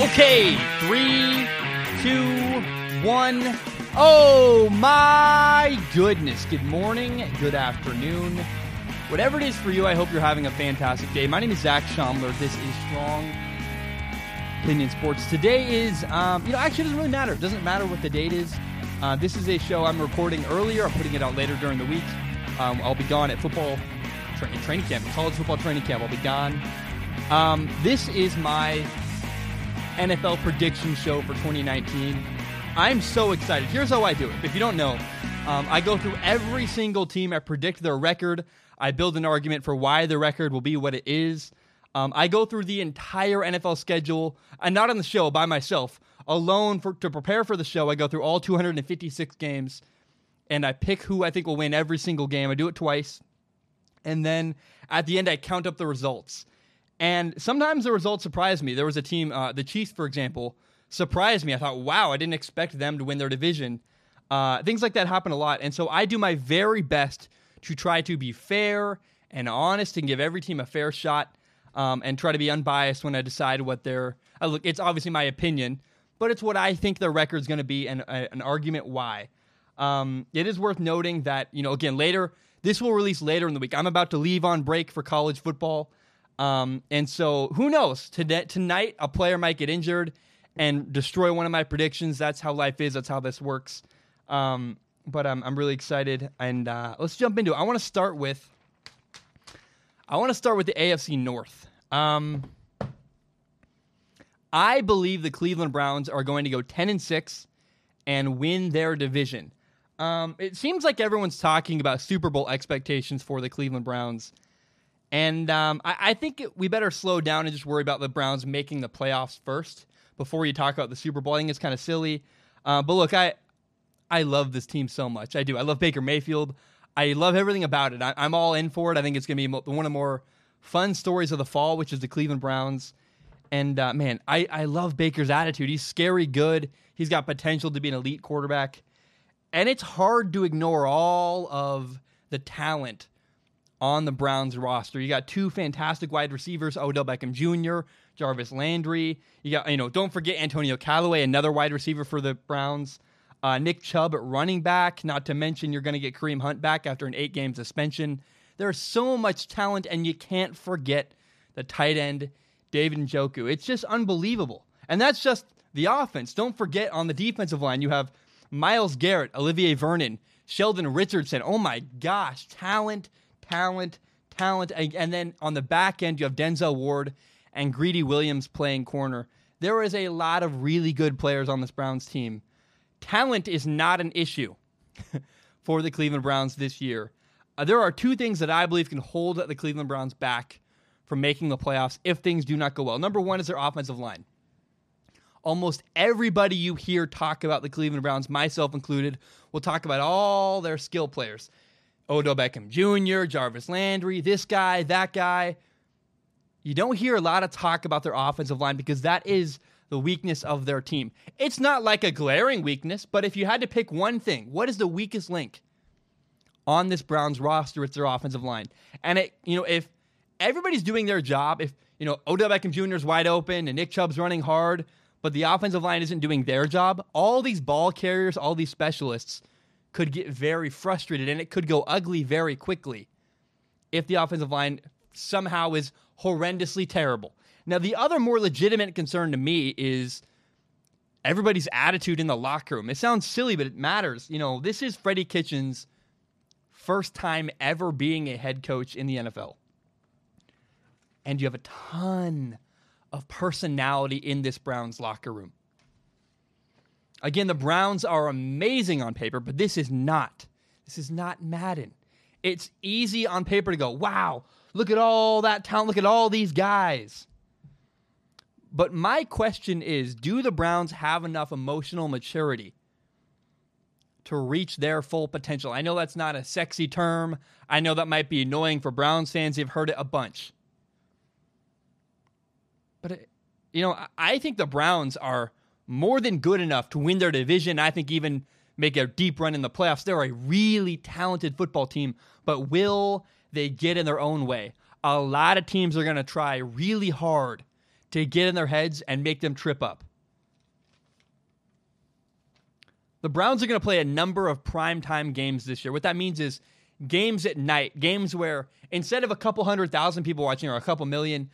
Okay, three, two, one. Oh my goodness. Good morning, good afternoon. Whatever it is for you, I hope you're having a fantastic day. My name is Zac Shomler. This is Strong Opinion Sports. Today is, um, you know, actually, doesn't really matter. It doesn't matter what the date is. Uh, this is a show I'm recording earlier. I'm putting it out later during the week. Um, I'll be gone at football training, training camp, college football training camp. I'll be gone. Um, this is my NFL prediction show for 2019. I'm so excited. Here's how I do it. If you don't know, um, I go through every single team. I predict their record. I build an argument for why the record will be what it is. Um, I go through the entire NFL schedule, and not on the show by myself, alone for, to prepare for the show. I go through all 256 games, and I pick who I think will win every single game. I do it twice, and then at the end, I count up the results. And sometimes the results surprise me. There was a team, uh, the Chiefs, for example, surprised me. I thought, wow, I didn't expect them to win their division. Uh, things like that happen a lot. And so I do my very best to try to be fair and honest and give every team a fair shot um, and try to be unbiased when I decide what their. Uh, look, it's obviously my opinion, but it's what I think their record's going to be and uh, an argument why. Um, it is worth noting that, you know, again, later, this will release later in the week. I'm about to leave on break for college football. Um, and so who knows? Today, tonight, a player might get injured and destroy one of my predictions. That's how life is. That's how this works. Um, but I'm, I'm really excited. And uh, let's jump into it. I want to start with. I want to start with the AFC North. Um, I believe the Cleveland Browns are going to go 10 and 6 and win their division. Um, it seems like everyone's talking about Super Bowl expectations for the Cleveland Browns. And um, I, I, think we better slow down and just worry about the Browns making the playoffs first before you talk about the Super Bowl. I think it's kind of silly. Uh, but look, I I love this team so much. I do. I love Baker Mayfield. I love everything about it. I, am all in for it. I think it's going to be one of the more fun stories of the fall, which is the Cleveland Browns. And uh, man, I, I love Baker's attitude. He's scary good. He's got potential to be an elite quarterback. And it's hard to ignore all of the talent on the Browns roster. You got two fantastic wide receivers, Odell Beckham Jr., Jarvis Landry. You got, you know, don't forget Antonio Callaway, another wide receiver for the Browns. Uh, Nick Chubb at running back, not to mention you're going to get Kareem Hunt back after an eight game suspension. There's so much talent, and you can't forget the tight end, David Njoku. It's just unbelievable. And that's just the offense. Don't forget on the defensive line, you have Myles Garrett, Olivier Vernon, Sheldon Richardson. Oh my gosh, talent talent, talent. And then on the back end, you have Denzel Ward and Greedy Williams playing corner. There is a lot of really good players on this Browns team. Talent is not an issue for the Cleveland Browns this year. Uh, there are two things that I believe can hold the Cleveland Browns back from making the playoffs if things do not go well. Number one is their offensive line. Almost everybody you hear talk about the Cleveland Browns, myself included, will talk about all their skill players. Odell Beckham Jr., Jarvis Landry, this guy, that guy. You don't hear a lot of talk about their offensive line because that is the weakness of their team. It's not like a glaring weakness, but if you had to pick one thing, what is the weakest link on this Browns roster? It's their offensive line. And it, you know, if everybody's doing their job, if you know Odell Beckham Jr. is wide open and Nick Chubb's running hard, but the offensive line isn't doing their job, all these ball carriers, all these specialists could get very frustrated and it could go ugly very quickly if the offensive line somehow is horrendously terrible. Now, the other more legitimate concern to me is everybody's attitude in the locker room. It sounds silly, but it matters. You know, this is Freddie Kitchens' first time ever being a head coach in the NFL. And you have a ton of personality in this Browns locker room. Again, the Browns are amazing on paper, but this is not. This is not Madden. It's easy on paper to go, wow, look at all that talent, look at all these guys. But my question is do the Browns have enough emotional maturity to reach their full potential? I know that's not a sexy term. I know that might be annoying for Browns fans. They've heard it a bunch. But, uh, you know, I think the Browns are more than good enough to win their division. I think even make a deep run in the playoffs. They're a really talented football team, but will they get in their own way? A lot of teams are going to try really hard to get in their heads and make them trip up. The Browns are going to play a number of primetime games this year. What that means is games at night, games where instead of a couple hundred thousand people watching or a couple million,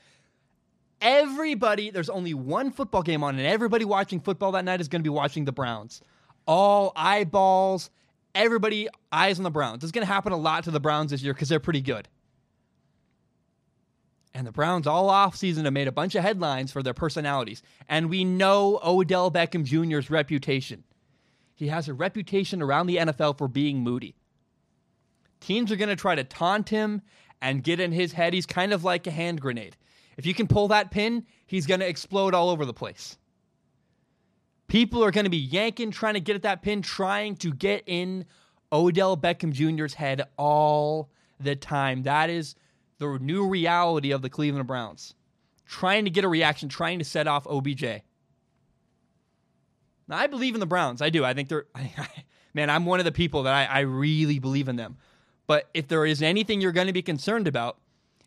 everybody, there's only one football game on, and everybody watching football that night is going to be watching the Browns. All eyeballs, everybody eyes on the Browns. It's going to happen a lot to the Browns this year because they're pretty good. And the Browns all offseason have made a bunch of headlines for their personalities. And we know Odell Beckham Jr.'s reputation. He has a reputation around the NFL for being moody. Teams are going to try to taunt him and get in his head. He's kind of like a hand grenade. If you can pull that pin, he's going to explode all over the place. People are going to be yanking, trying to get at that pin, trying to get in Odell Beckham Jr.'s head all the time. That is the new reality of the Cleveland Browns. Trying to get a reaction, trying to set off OBJ. Now, I believe in the Browns. I do. I think they're, man, I'm one of the people that I, I really believe in them. But if there is anything you're going to be concerned about,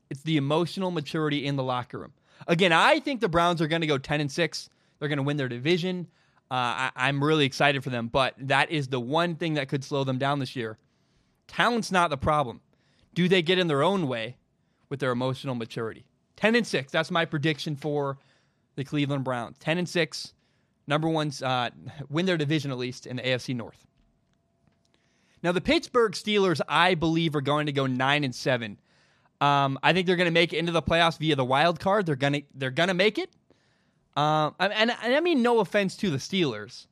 it's the emotional maturity in the locker room. Again, I think the Browns are going to go 10 and 6. They're going to win their division. Uh, I, am really excited for them, but that is the one thing that could slow them down this year. Talent's not the problem. Do they get in their own way with their emotional maturity? 10 and 6. That's my prediction for the Cleveland Browns. 10 and 6. Number one's uh, win their division at least in the AFC North. Now the Pittsburgh Steelers, I believe, are going to go nine and seven. Um, I think they're going to make it into the playoffs via the wild card. They're gonna they're gonna make it. Um, and, and I mean, no offense to the Steelers,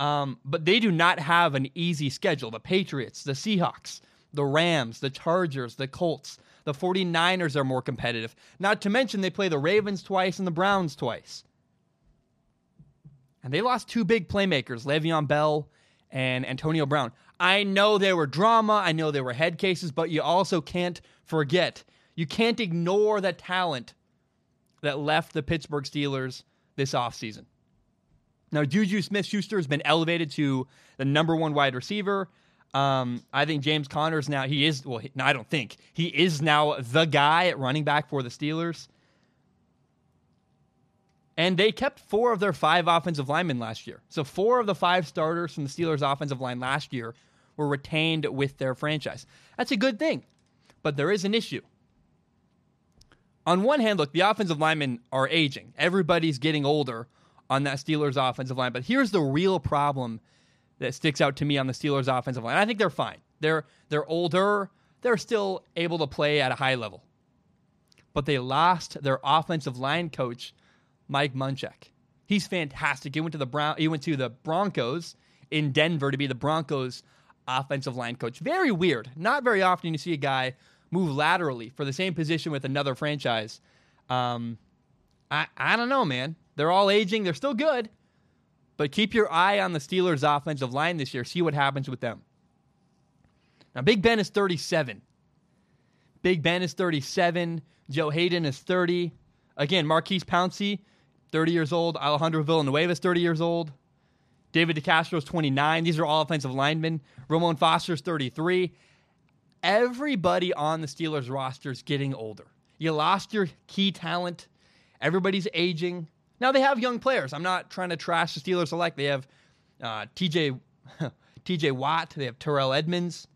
um, but they do not have an easy schedule. The Patriots, the Seahawks, the Rams, the Chargers, the Colts, the 49ers are more competitive. Not to mention, they play the Ravens twice and the Browns twice. And they lost two big playmakers, Le'Veon Bell and Antonio Brown. I know there were drama, I know there were head cases, but you also can't forget, you can't ignore the talent that left the Pittsburgh Steelers this offseason. Now, Juju Smith Schuster has been elevated to the number one wide receiver. Um, I think James Conner's now, he is, well, no, I don't think, he is now the guy at running back for the Steelers. And they kept four of their five offensive linemen last year. So, four of the five starters from the Steelers' offensive line last year were retained with their franchise. That's a good thing. But there is an issue on one hand, look, the offensive linemen are aging. Everybody's getting older on that Steelers offensive line. But here's the real problem that sticks out to me on the Steelers offensive line. I think they're fine. They're they're older. They're still able to play at a high level. But they lost their offensive line coach, Mike Munchak. He's fantastic. He went to the Brown he went to the Broncos in Denver to be the Broncos offensive line coach. Very weird. Not very often you see a guy move laterally for the same position with another franchise. Um, I I don't know, man. They're all aging. They're still good, but keep your eye on the Steelers' offensive line this year. See what happens with them. Now, Big Ben is 37. Big Ben is 37. Joe Haden is 30. Again, Maurkice Pouncey, 30 years old. Alejandro Villanueva is 30 years old. David DeCastro is 29. These are all offensive linemen. Ramon Foster is 33 everybody on the Steelers roster is getting older. You lost your key talent. Everybody's aging. Now they have young players. I'm not trying to trash the Steelers alike. They have uh, TJ TJ Watt. They have Terrell Edmunds.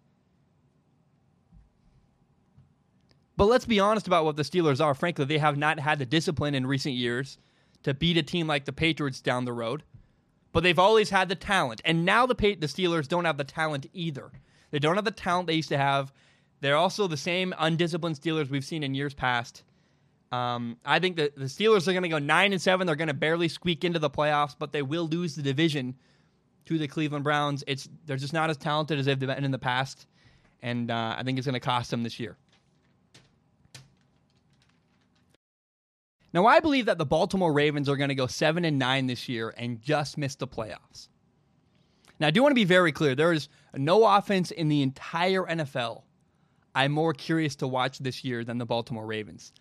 But let's be honest about what the Steelers are. Frankly, they have not had the discipline in recent years to beat a team like the Patriots down the road. But they've always had the talent, and now the the Steelers don't have the talent either. They don't have the talent they used to have. They're also the same undisciplined Steelers we've seen in years past. Um, I think that the Steelers are going to go nine and seven. They're going to barely squeak into the playoffs, but they will lose the division to the Cleveland Browns. It's they're just not as talented as they've been in the past, and uh, I think it's going to cost them this year. Now, I believe that the Baltimore Ravens are going to go seven and nine this year and just miss the playoffs. Now, I do want to be very clear. There is no offense in the entire NFL I'm more curious to watch this year than the Baltimore Ravens.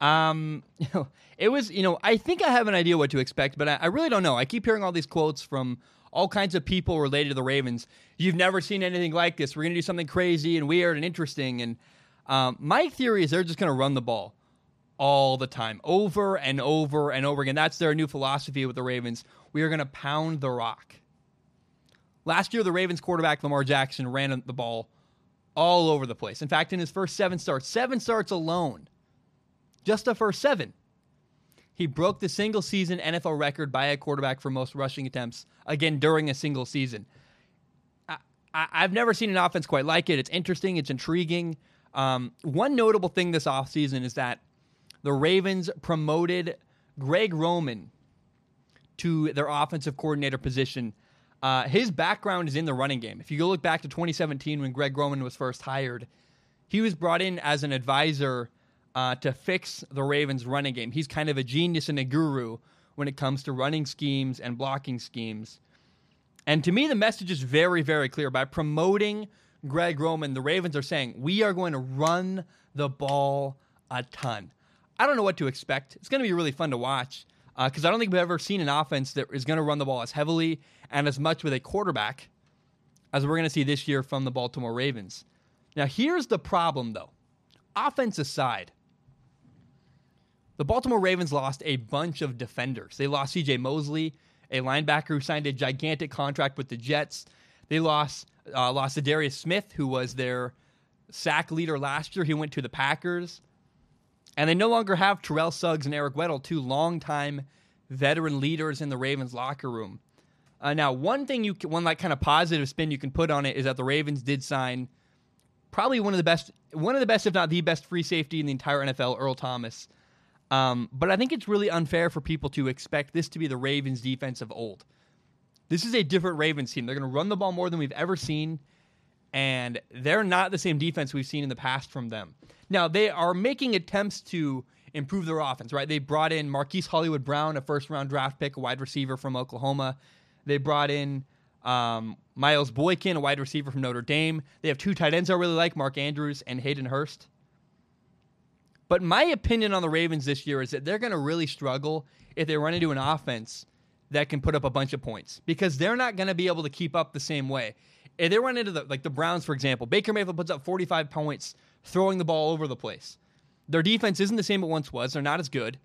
Um, you know, it was, you know, I think I have an idea what to expect, but I, I really don't know. I keep hearing all these quotes from all kinds of people related to the Ravens. You've never seen anything like this. We're going to do something crazy and weird and interesting. And um, my theory is they're just going to run the ball all the time, over and over and over again. That's their new philosophy with the Ravens. We are going to pound the rock. Last year, the Ravens quarterback Lamar Jackson ran the ball all over the place. In fact, in his first seven starts, seven starts alone, just the first seven, he broke the single season NFL record by a quarterback for most rushing attempts, again, during a single season. I, have never seen an offense quite like it. It's interesting, it's intriguing. Um, one notable thing this offseason is that the Ravens promoted Greg Roman to their offensive coordinator position. Uh, his background is in the running game. If you go look back to 2017 when Greg Roman was first hired, he was brought in as an advisor uh, to fix the Ravens' running game. He's kind of a genius and a guru when it comes to running schemes and blocking schemes. And to me, the message is very, very clear. By promoting Greg Roman, the Ravens are saying, we are going to run the ball a ton. I don't know what to expect. It's going to be really fun to watch because uh, I don't think we've ever seen an offense that is going to run the ball as heavily and as much with a quarterback as we're going to see this year from the Baltimore Ravens. Now, here's the problem, though. Offense aside, the Baltimore Ravens lost a bunch of defenders. They lost CJ Mosley, a linebacker who signed a gigantic contract with the Jets. They lost uh, lost Za'Darius Smith, who was their sack leader last year. He went to the Packers. And they no longer have Terrell Suggs and Eric Weddle, two longtime veteran leaders in the Ravens locker room. Uh, now, one thing you can, one like kind of positive spin you can put on it is that the Ravens did sign probably one of the best, one of the best, if not the best, free safety in the entire NFL, Earl Thomas. Um, but I think it's really unfair for people to expect this to be the Ravens' defense of old. This is a different Ravens team. They're going to run the ball more than we've ever seen, and they're not the same defense we've seen in the past from them. Now, they are making attempts to improve their offense, right? They brought in Marquise Hollywood Brown, a first round draft pick, a wide receiver from Oklahoma. They brought in um, Miles Boykin, a wide receiver from Notre Dame. They have two tight ends I really like, Mark Andrews and Hayden Hurst. But my opinion on the Ravens this year is that they're going to really struggle if they run into an offense that can put up a bunch of points because they're not going to be able to keep up the same way. If they run into the like the Browns, for example, Baker Mayfield puts up 45 points throwing the ball over the place. Their defense isn't the same it once was. They're not as good.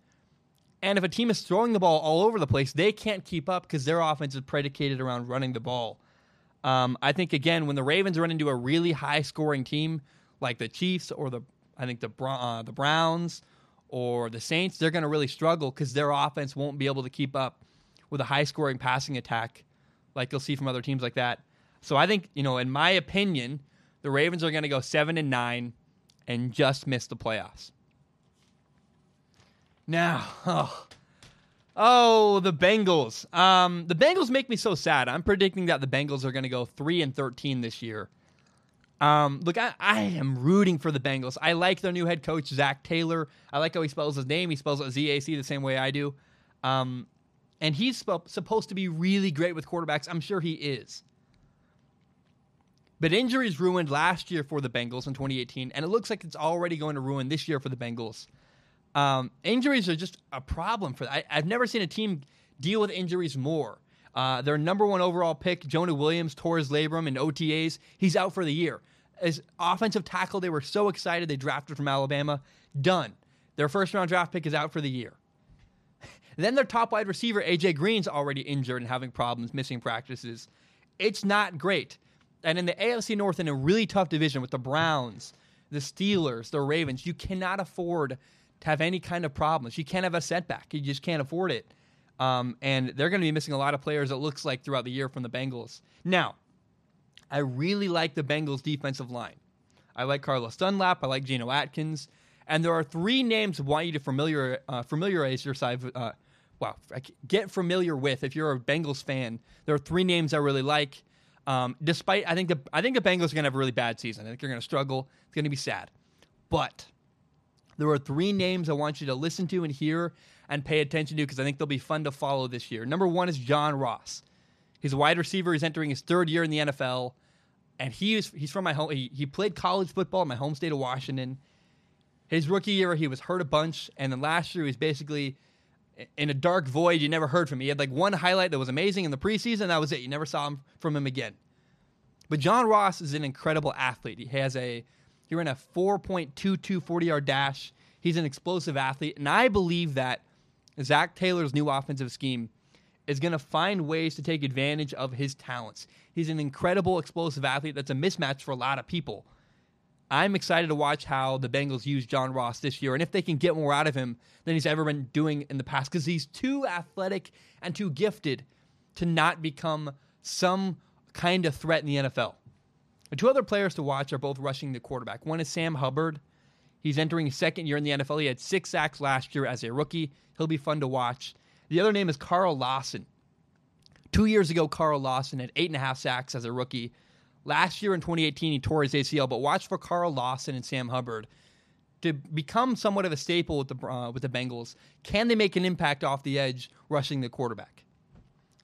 And if a team is throwing the ball all over the place, they can't keep up because their offense is predicated around running the ball. Um, I think again, when the Ravens run into a really high scoring team like the Chiefs or the I think the uh, the Browns or the Saints, they're going to really struggle because their offense won't be able to keep up with a high scoring passing attack like you'll see from other teams like that. So I think you know, in my opinion, the Ravens are going to go seven and nine and just miss the playoffs. Now, oh, oh the Bengals. Um, the Bengals make me so sad. I'm predicting that the Bengals are going to go three and thirteen this year. Um, look, I, I, am rooting for the Bengals. I like their new head coach, Zac Taylor. I like how he spells his name. He spells it Z A C the same way I do. Um, and he's sp- supposed to be really great with quarterbacks. I'm sure he is. But injuries ruined last year for the Bengals in 2018, and it looks like it's already going to ruin this year for the Bengals. Um, injuries are just a problem for. I, have never seen a team deal with injuries more. Uh, their number one overall pick, Jonah Williams, tore his labrum in OTAs. He's out for the year. As offensive tackle, they were so excited they drafted from Alabama. Done. Their first round draft pick is out for the year. then their top wide receiver, AJ Green's already injured and having problems, missing practices. It's not great. And in the AFC North, in a really tough division with the Browns, the Steelers, the Ravens, you cannot afford to have any kind of problems. You can't have a setback. You just can't afford it. Um, and they're going to be missing a lot of players, it looks like, throughout the year from the Bengals. Now, I really like the Bengals' defensive line. I like Carlos Dunlap. I like Geno Atkins. And there are three names I want you to familiar, uh, familiarize yourself uh, get familiar with if you're a Bengals fan. There are three names I really like. Um, despite, I think the I think the Bengals are going to have a really bad season. I think they're going to struggle. It's going to be sad. But there are three names I want you to listen to and hear and pay attention to because I think they'll be fun to follow this year. Number one is John Ross. He's a wide receiver. He's entering his third year in the NFL, and he is he's from my home. He, he played college football in my home state of Washington. His rookie year, he was hurt a bunch, and then last year he was basically in a dark void you never heard from him. He had like one highlight that was amazing in the preseason. That was it. You never saw him from him again. But John Ross is an incredible athlete. He has a he ran a 4.22 40 yard dash He's an explosive athlete, and I believe that Zac Taylor's new offensive scheme is going to find ways to take advantage of his talents. He's an incredible explosive athlete that's a mismatch for a lot of people. I'm excited to watch how the Bengals use John Ross this year and if they can get more out of him than he's ever been doing in the past because he's too athletic and too gifted to not become some kind of threat in the NFL. The two other players to watch are both rushing the quarterback. One is Sam Hubbard. He's entering his second year in the NFL. He had six sacks last year as a rookie. He'll be fun to watch. The other name is Carl Lawson. Two years ago, Carl Lawson had eight and a half sacks as a rookie. Last year in 2018, he tore his ACL, but watch for Carl Lawson and Sam Hubbard to become somewhat of a staple with the uh, with the Bengals. Can they make an impact off the edge rushing the quarterback?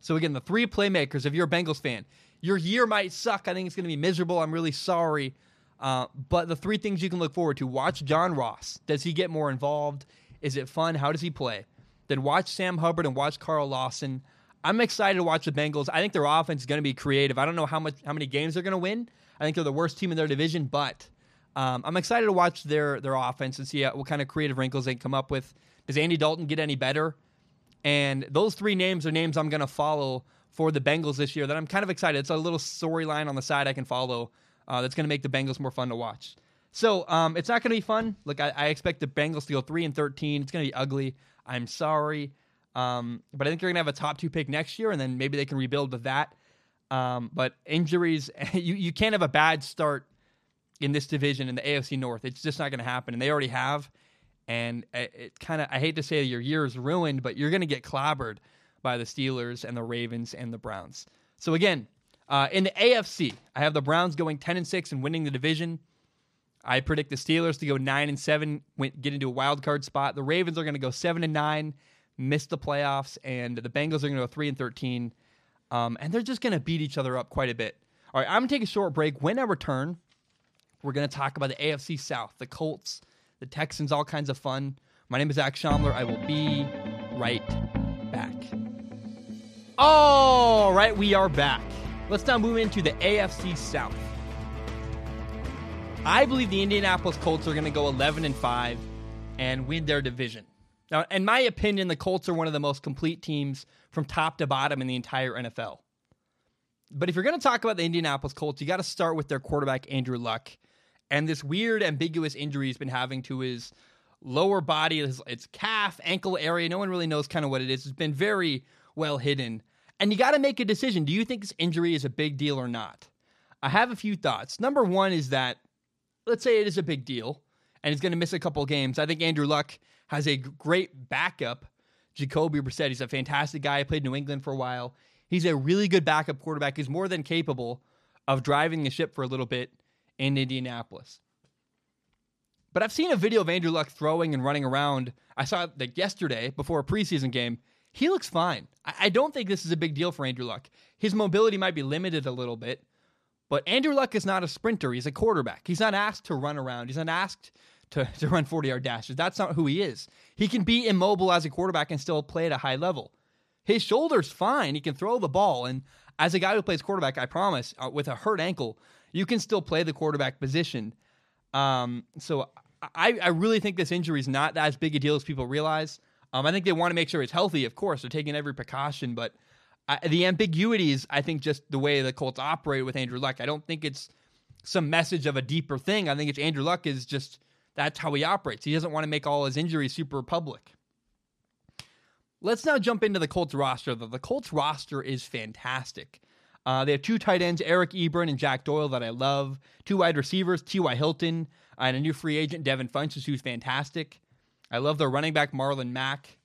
So again, the three playmakers. If you're a Bengals fan, your year might suck. I think it's going to be miserable. I'm really sorry. Uh, but the three things you can look forward to: watch John Ross. Does he get more involved? Is it fun? How does he play? Then watch Sam Hubbard and watch Carl Lawson. I'm excited to watch the Bengals. I think their offense is going to be creative. I don't know how much how many games they're going to win. I think they're the worst team in their division, but um, I'm excited to watch their their offense and see what kind of creative wrinkles they can come up with. Does Andy Dalton get any better? And those three names are names I'm going to follow for the Bengals this year. That I'm kind of excited. It's a little storyline on the side I can follow. Uh, that's going to make the Bengals more fun to watch. So um, it's not going to be fun. Look, I, I, expect the Bengals to go three and thirteen. It's going to be ugly. I'm sorry. Um, but I think they're going to have a top two pick next year, and then maybe they can rebuild with that. Um, but injuries, you, you can't have a bad start in this division in the AFC North. It's just not going to happen, and they already have. And it, it kind of, I hate to say your year is ruined, but you're going to get clobbered by the Steelers and the Ravens and the Browns. So again, uh, in the AFC, I have the Browns going 10 and 6 and winning the division. I predict the Steelers to go 9 and 7, get into a wild card spot. The Ravens are going to go 7 and 9 missed the playoffs, and the Bengals are going to go three and thirteen, um, and they're just going to beat each other up quite a bit. All right, I'm going to take a short break. When I return, we're going to talk about the AFC South, the Colts, the Texans, all kinds of fun. My name is Zac Shomler. I will be right back. All right, we are back. Let's now move into the AFC South. I believe the Indianapolis Colts are going to go 11 and 5 and win their division. Now, in my opinion, the Colts are one of the most complete teams from top to bottom in the entire NFL. But if you're going to talk about the Indianapolis Colts, you got to start with their quarterback, Andrew Luck, and this weird, ambiguous injury he's been having to his lower body, his, its calf, ankle area. No one really knows kind of what it is. It's been very well hidden. And you got to make a decision. Do you think this injury is a big deal or not? I have a few thoughts. Number one is that, let's say it is a big deal and he's going to miss a couple games. I think Andrew Luck has a great backup. Jacoby Brissett, he's a fantastic guy. He played New England for a while. He's a really good backup quarterback. He's more than capable of driving the ship for a little bit in Indianapolis. But I've seen a video of Andrew Luck throwing and running around. I saw it yesterday before a preseason game. He looks fine. I don't think this is a big deal for Andrew Luck. His mobility might be limited a little bit, but Andrew Luck is not a sprinter. He's a quarterback. He's not asked to run around. He's not asked to, to run 40 yard dashes. That's not who he is. He can be immobile as a quarterback and still play at a high level. His shoulder's fine. He can throw the ball. And as a guy who plays quarterback, I promise, uh, with a hurt ankle, you can still play the quarterback position. Um, so I, I really think this injury is not as big a deal as people realize. Um, I think they want to make sure he's healthy, of course. They're taking every precaution, but I, the ambiguity is, I think, just the way the Colts operate with Andrew Luck. I don't think it's some message of a deeper thing. I think it's Andrew Luck is just that's how he operates. He doesn't want to make all his injuries super public. Let's now jump into the Colts roster. The, the Colts roster is fantastic. Uh, they have two tight ends, Eric Ebron and Jack Doyle, that I love. Two wide receivers, T.Y. Hilton, and a new free agent, Devin Funchess, who's fantastic. I love their running back, Marlon Mack.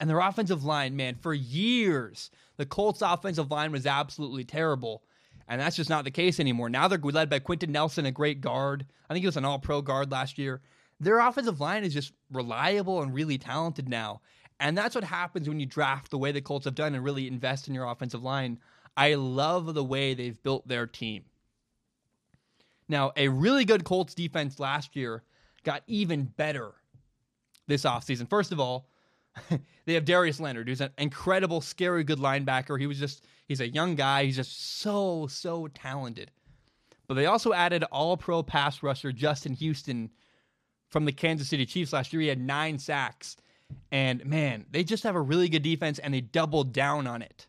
And their offensive line, man, for years, the Colts' offensive line was absolutely terrible. And that's just not the case anymore. Now they're led by Quenton Nelson, a great guard. I think he was an all pro guard last year. Their offensive line is just reliable and really talented now. And that's what happens when you draft the way the Colts have done and really invest in your offensive line. I love the way they've built their team. Now, a really good Colts defense last year got even better this offseason. First of all, they have Darius Leonard, who's an incredible, scary good linebacker. He was just he's a young guy. He's just so so talented. But they also added All Pro pass rusher Justin Houston from the Kansas City Chiefs last year. He had nine sacks. And man, they just have a really good defense and they doubled down on it.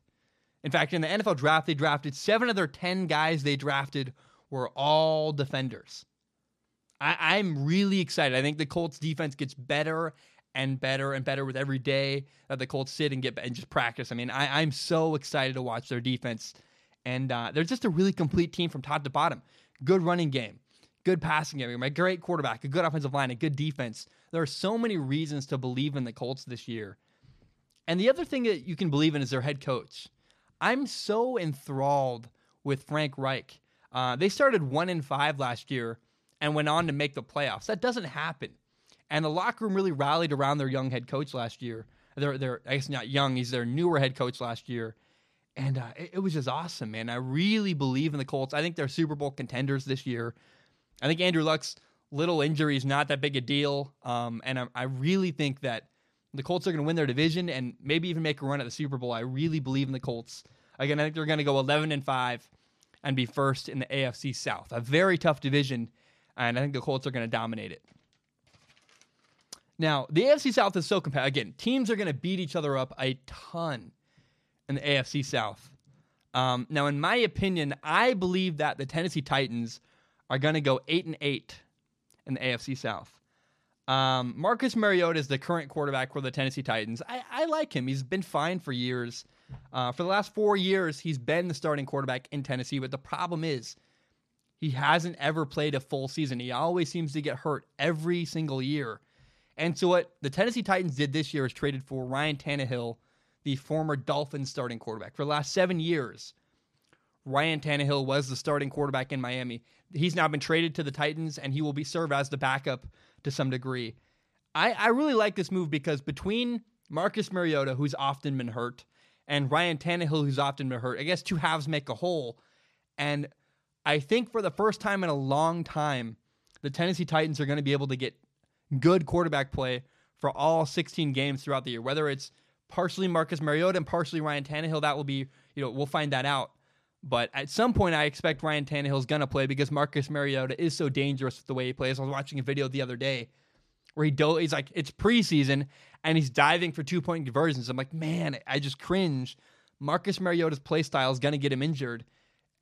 In fact, in the NFL draft, they drafted seven of their 10 guys they drafted were all defenders. I, am really excited. I think the Colts defense gets better and better and better with every day that the Colts sit and get and just practice. I mean, I, am so excited to watch their defense. And uh, they're just a really complete team from top to bottom. Good running game, good passing game, a great quarterback, a good offensive line, a good defense. There are so many reasons to believe in the Colts this year. And the other thing that you can believe in is their head coach. I'm so enthralled with Frank Reich. Uh, they started one in five last year and went on to make the playoffs. That doesn't happen. And the locker room really rallied around their young head coach last year. They're, they're I guess not young. He's their newer head coach last year. And uh, it, it was just awesome, man. I really believe in the Colts. I think they're Super Bowl contenders this year. I think Andrew Luck's little injury is not that big a deal. Um, and I, I really think that the Colts are going to win their division and maybe even make a run at the Super Bowl. I really believe in the Colts. Again, I think they're going to go 11 and 5 and be first in the AFC South. A very tough division, and I think the Colts are going to dominate it. Now, the AFC South is so competitive. Again, teams are going to beat each other up a ton in the AFC South. Um, now, in my opinion, I believe that the Tennessee Titans are going to go eight and eight in the AFC South. Um, Marcus Mariota is the current quarterback for the Tennessee Titans. I, I like him. He's been fine for years. Uh, for the last four years, he's been the starting quarterback in Tennessee. But the problem is, he hasn't ever played a full season. He always seems to get hurt every single year. And so, what the Tennessee Titans did this year is traded for Ryan Tannehill, the former Dolphins starting quarterback. For the last seven years, Ryan Tannehill was the starting quarterback in Miami. He's now been traded to the Titans, and he will be serve as the backup to some degree. I, I really like this move because between Marcus Mariota, who's often been hurt, and Ryan Tannehill, who's often been hurt, I guess two halves make a whole. And I think for the first time in a long time, the Tennessee Titans are going to be able to get good quarterback play for all 16 games throughout the year. Whether it's partially Marcus Mariota and partially Ryan Tannehill, that will be, you know, we'll find that out. But at some point, I expect Ryan Tannehill is going to play because Marcus Mariota is so dangerous with the way he plays. I was watching a video the other day where he do- he's like, it's preseason and he's diving for two point conversions. I'm like, man, I just cringe. Marcus Mariota's play style is going to get him injured.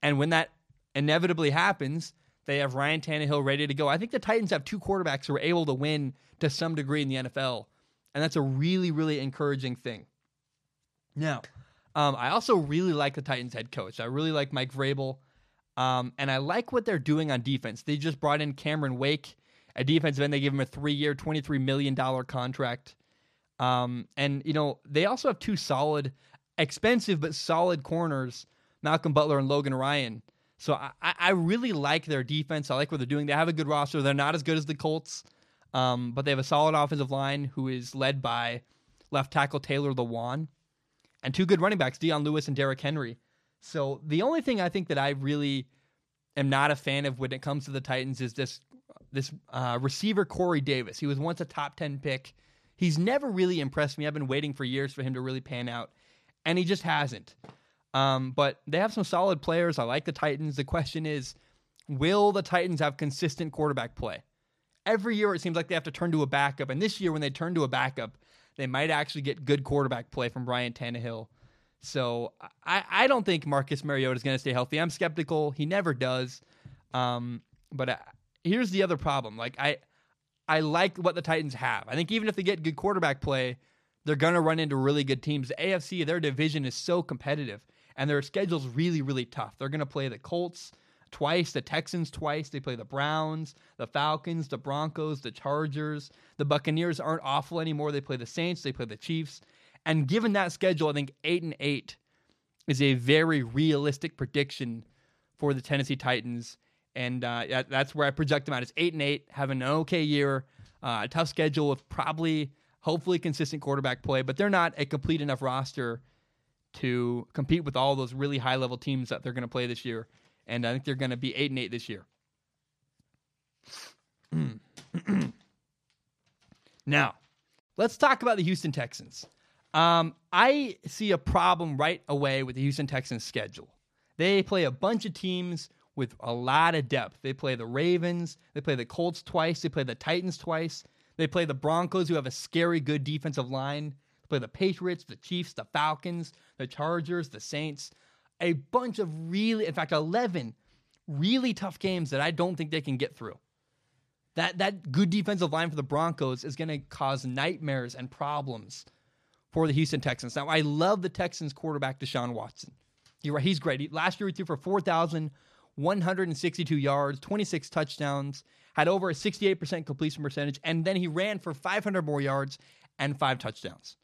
And when that inevitably happens, they have Ryan Tannehill ready to go. I think the Titans have two quarterbacks who are able to win to some degree in the NFL. And that's a really, really encouraging thing. Now, um, I also really like the Titans head coach. I really like Mike Vrabel. Um, and I like what they're doing on defense. They just brought in Cameron Wake, a defensive end. They gave him a three year, $23 million contract. Um, and, you know, they also have two solid, expensive, but solid corners, Malcolm Butler and Logan Ryan. So I, I really like their defense. I like what they're doing. They have a good roster. They're not as good as the Colts, um, but they have a solid offensive line who is led by left tackle Taylor Lewan and two good running backs, Dion Lewis and Derrick Henry. So the only thing I think that I really am not a fan of when it comes to the Titans is this this uh, receiver Corey Davis. He was once a top ten pick. He's never really impressed me. I've been waiting for years for him to really pan out, and he just hasn't. Um, but they have some solid players. I like the Titans. The question is, will the Titans have consistent quarterback play? Every year it seems like they have to turn to a backup, and this year when they turn to a backup, they might actually get good quarterback play from Ryan Tannehill. So I, I don't think Marcus Mariota is going to stay healthy. I'm skeptical. He never does. Um, but I, uh, here's the other problem. Like I, I like what the Titans have. I think even if they get good quarterback play, they're going to run into really good teams. The AFC, their division is so competitive, and their schedule's really, really tough. They're going to play the Colts, twice, the Texans twice. They play the Browns, the Falcons, the Broncos, the Chargers. The Buccaneers aren't awful anymore. They play the Saints, they play the Chiefs. And given that schedule, I think 8 and 8 is a very realistic prediction for the Tennessee Titans. And uh, that's where I project them out. It's 8 and 8, having an okay year, uh, a tough schedule with probably, hopefully, consistent quarterback play, but they're not a complete enough roster to compete with all those really high level teams that they're going to play this year and I think they're going to be eight and eight this year. now, let's talk about the Houston Texans. Um, I see a problem right away with the Houston Texans schedule. They play a bunch of teams with a lot of depth. They play the Ravens, they play the Colts twice, they play the Titans twice, they play the Broncos, who have a scary good defensive line. Play the Patriots, the Chiefs, the Falcons, the Chargers, the Saints. A bunch of really, in fact, 11 really tough games that I don't think they can get through. That, that good defensive line for the Broncos is going to cause nightmares and problems for the Houston Texans. Now, I love the Texans quarterback, Deshaun Watson. He's great. He, last year, he threw for 4,162 yards, 26 touchdowns, had over a 68% completion percentage, and then he ran for 500 more yards and five touchdowns.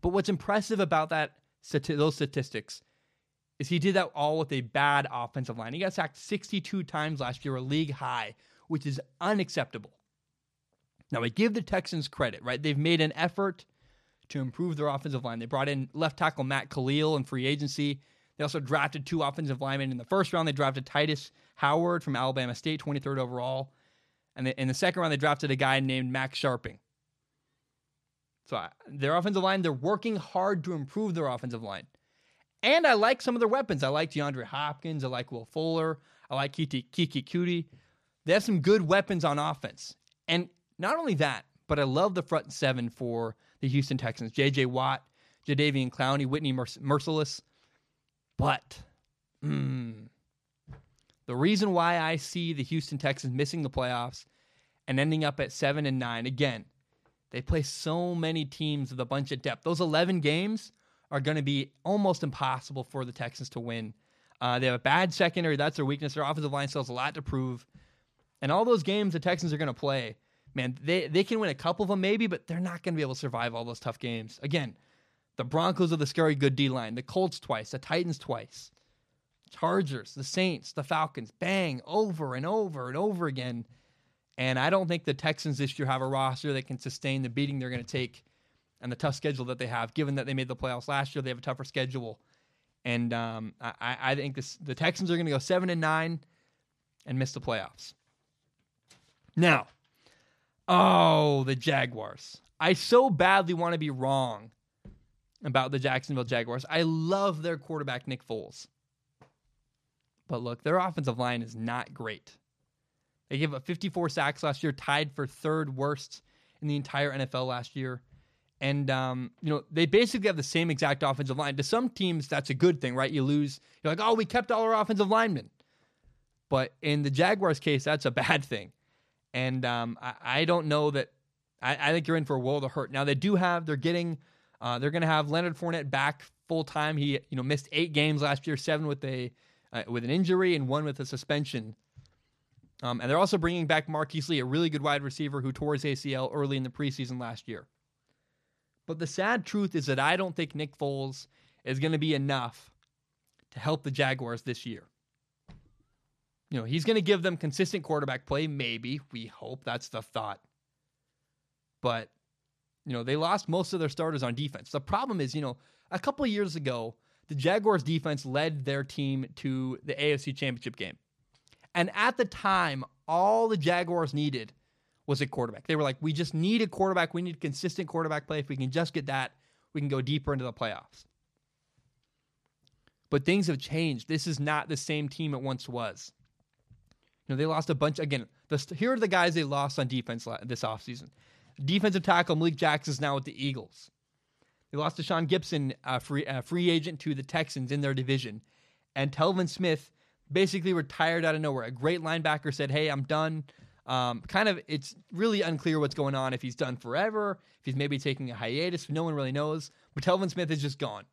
But what's impressive about that those statistics is he did that all with a bad offensive line. He got sacked 62 times last year, a league high, which is unacceptable. Now, I give the Texans credit, right? They've made an effort to improve their offensive line. They brought in left tackle Matt Kalil in free agency. They also drafted two offensive linemen in the first round. They drafted Tytus Howard from Alabama State, 23rd overall. And in the second round, they drafted a guy named Max Scharping. So their offensive line, they're working hard to improve their offensive line. And I like some of their weapons. I like DeAndre Hopkins. I like Will Fuller. I like Keke, Keke Coutee. They have some good weapons on offense. And not only that, but I love the front seven for the Houston Texans. J.J. Watt, Jadeveon Clowney, Whitney Merc- Mercilus. But mm, the reason why I see the Houston Texans missing the playoffs and ending up at seven and nine, again, they play so many teams with a bunch of depth. Those 11 games are going to be almost impossible for the Texans to win. Uh, they have a bad secondary. That's their weakness. Their offensive line still has a lot to prove. And all those games the Texans are going to play, man, they, they can win a couple of them maybe, but they're not going to be able to survive all those tough games. Again, the Broncos are the scary good D line, the Colts twice, the Titans twice, Chargers, the Saints, the Falcons, bang, over and over and over again. And I don't think the Texans this year have a roster that can sustain the beating they're going to take and the tough schedule that they have, given that they made the playoffs last year. They have a tougher schedule. And um, I, I, think this, the Texans are going to go seven and nine and miss the playoffs. Now, oh, the Jaguars. I so badly want to be wrong about the Jacksonville Jaguars. I love their quarterback, Nick Foles. But look, their offensive line is not great. They gave up 54 sacks last year, tied for third worst in the entire NFL last year. And um, you know they basically have the same exact offensive line. To some teams, that's a good thing, right? You lose, you're like, oh, we kept all our offensive linemen. But in the Jaguars' case, that's a bad thing. And um, I, I, don't know that. I, I, think you're in for a world of hurt. Now they do have. They're getting. Uh, they're going to have Leonard Fournette back full time. He you know missed eight games last year, seven with a uh, with an injury and one with a suspension. Um, and they're also bringing back Marquise Lee, a really good wide receiver who tore his ACL early in the preseason last year. But the sad truth is that I don't think Nick Foles is going to be enough to help the Jaguars this year. You know, he's going to give them consistent quarterback play, maybe. We hope that's the thought. But, you know, they lost most of their starters on defense. The problem is, you know, a couple years ago, the Jaguars defense led their team to the AFC Championship game. And at the time, all the Jaguars needed was a quarterback. They were like, we just need a quarterback. We need consistent quarterback play. If we can just get that, we can go deeper into the playoffs. But things have changed. This is not the same team it once was. You know, they lost a bunch. Again, the, here are the guys they lost on defense this offseason. Defensive tackle Malik Jackson is now with the Eagles. They lost Tashaun Gipson, a free, free agent to the Texans in their division. And Telvin Smith basically retired out of nowhere. A great linebacker said, Hey, I'm done. Um, kind of, it's really unclear what's going on. If he's done forever, if he's maybe taking a hiatus, no one really knows. But Telvin Smith is just gone.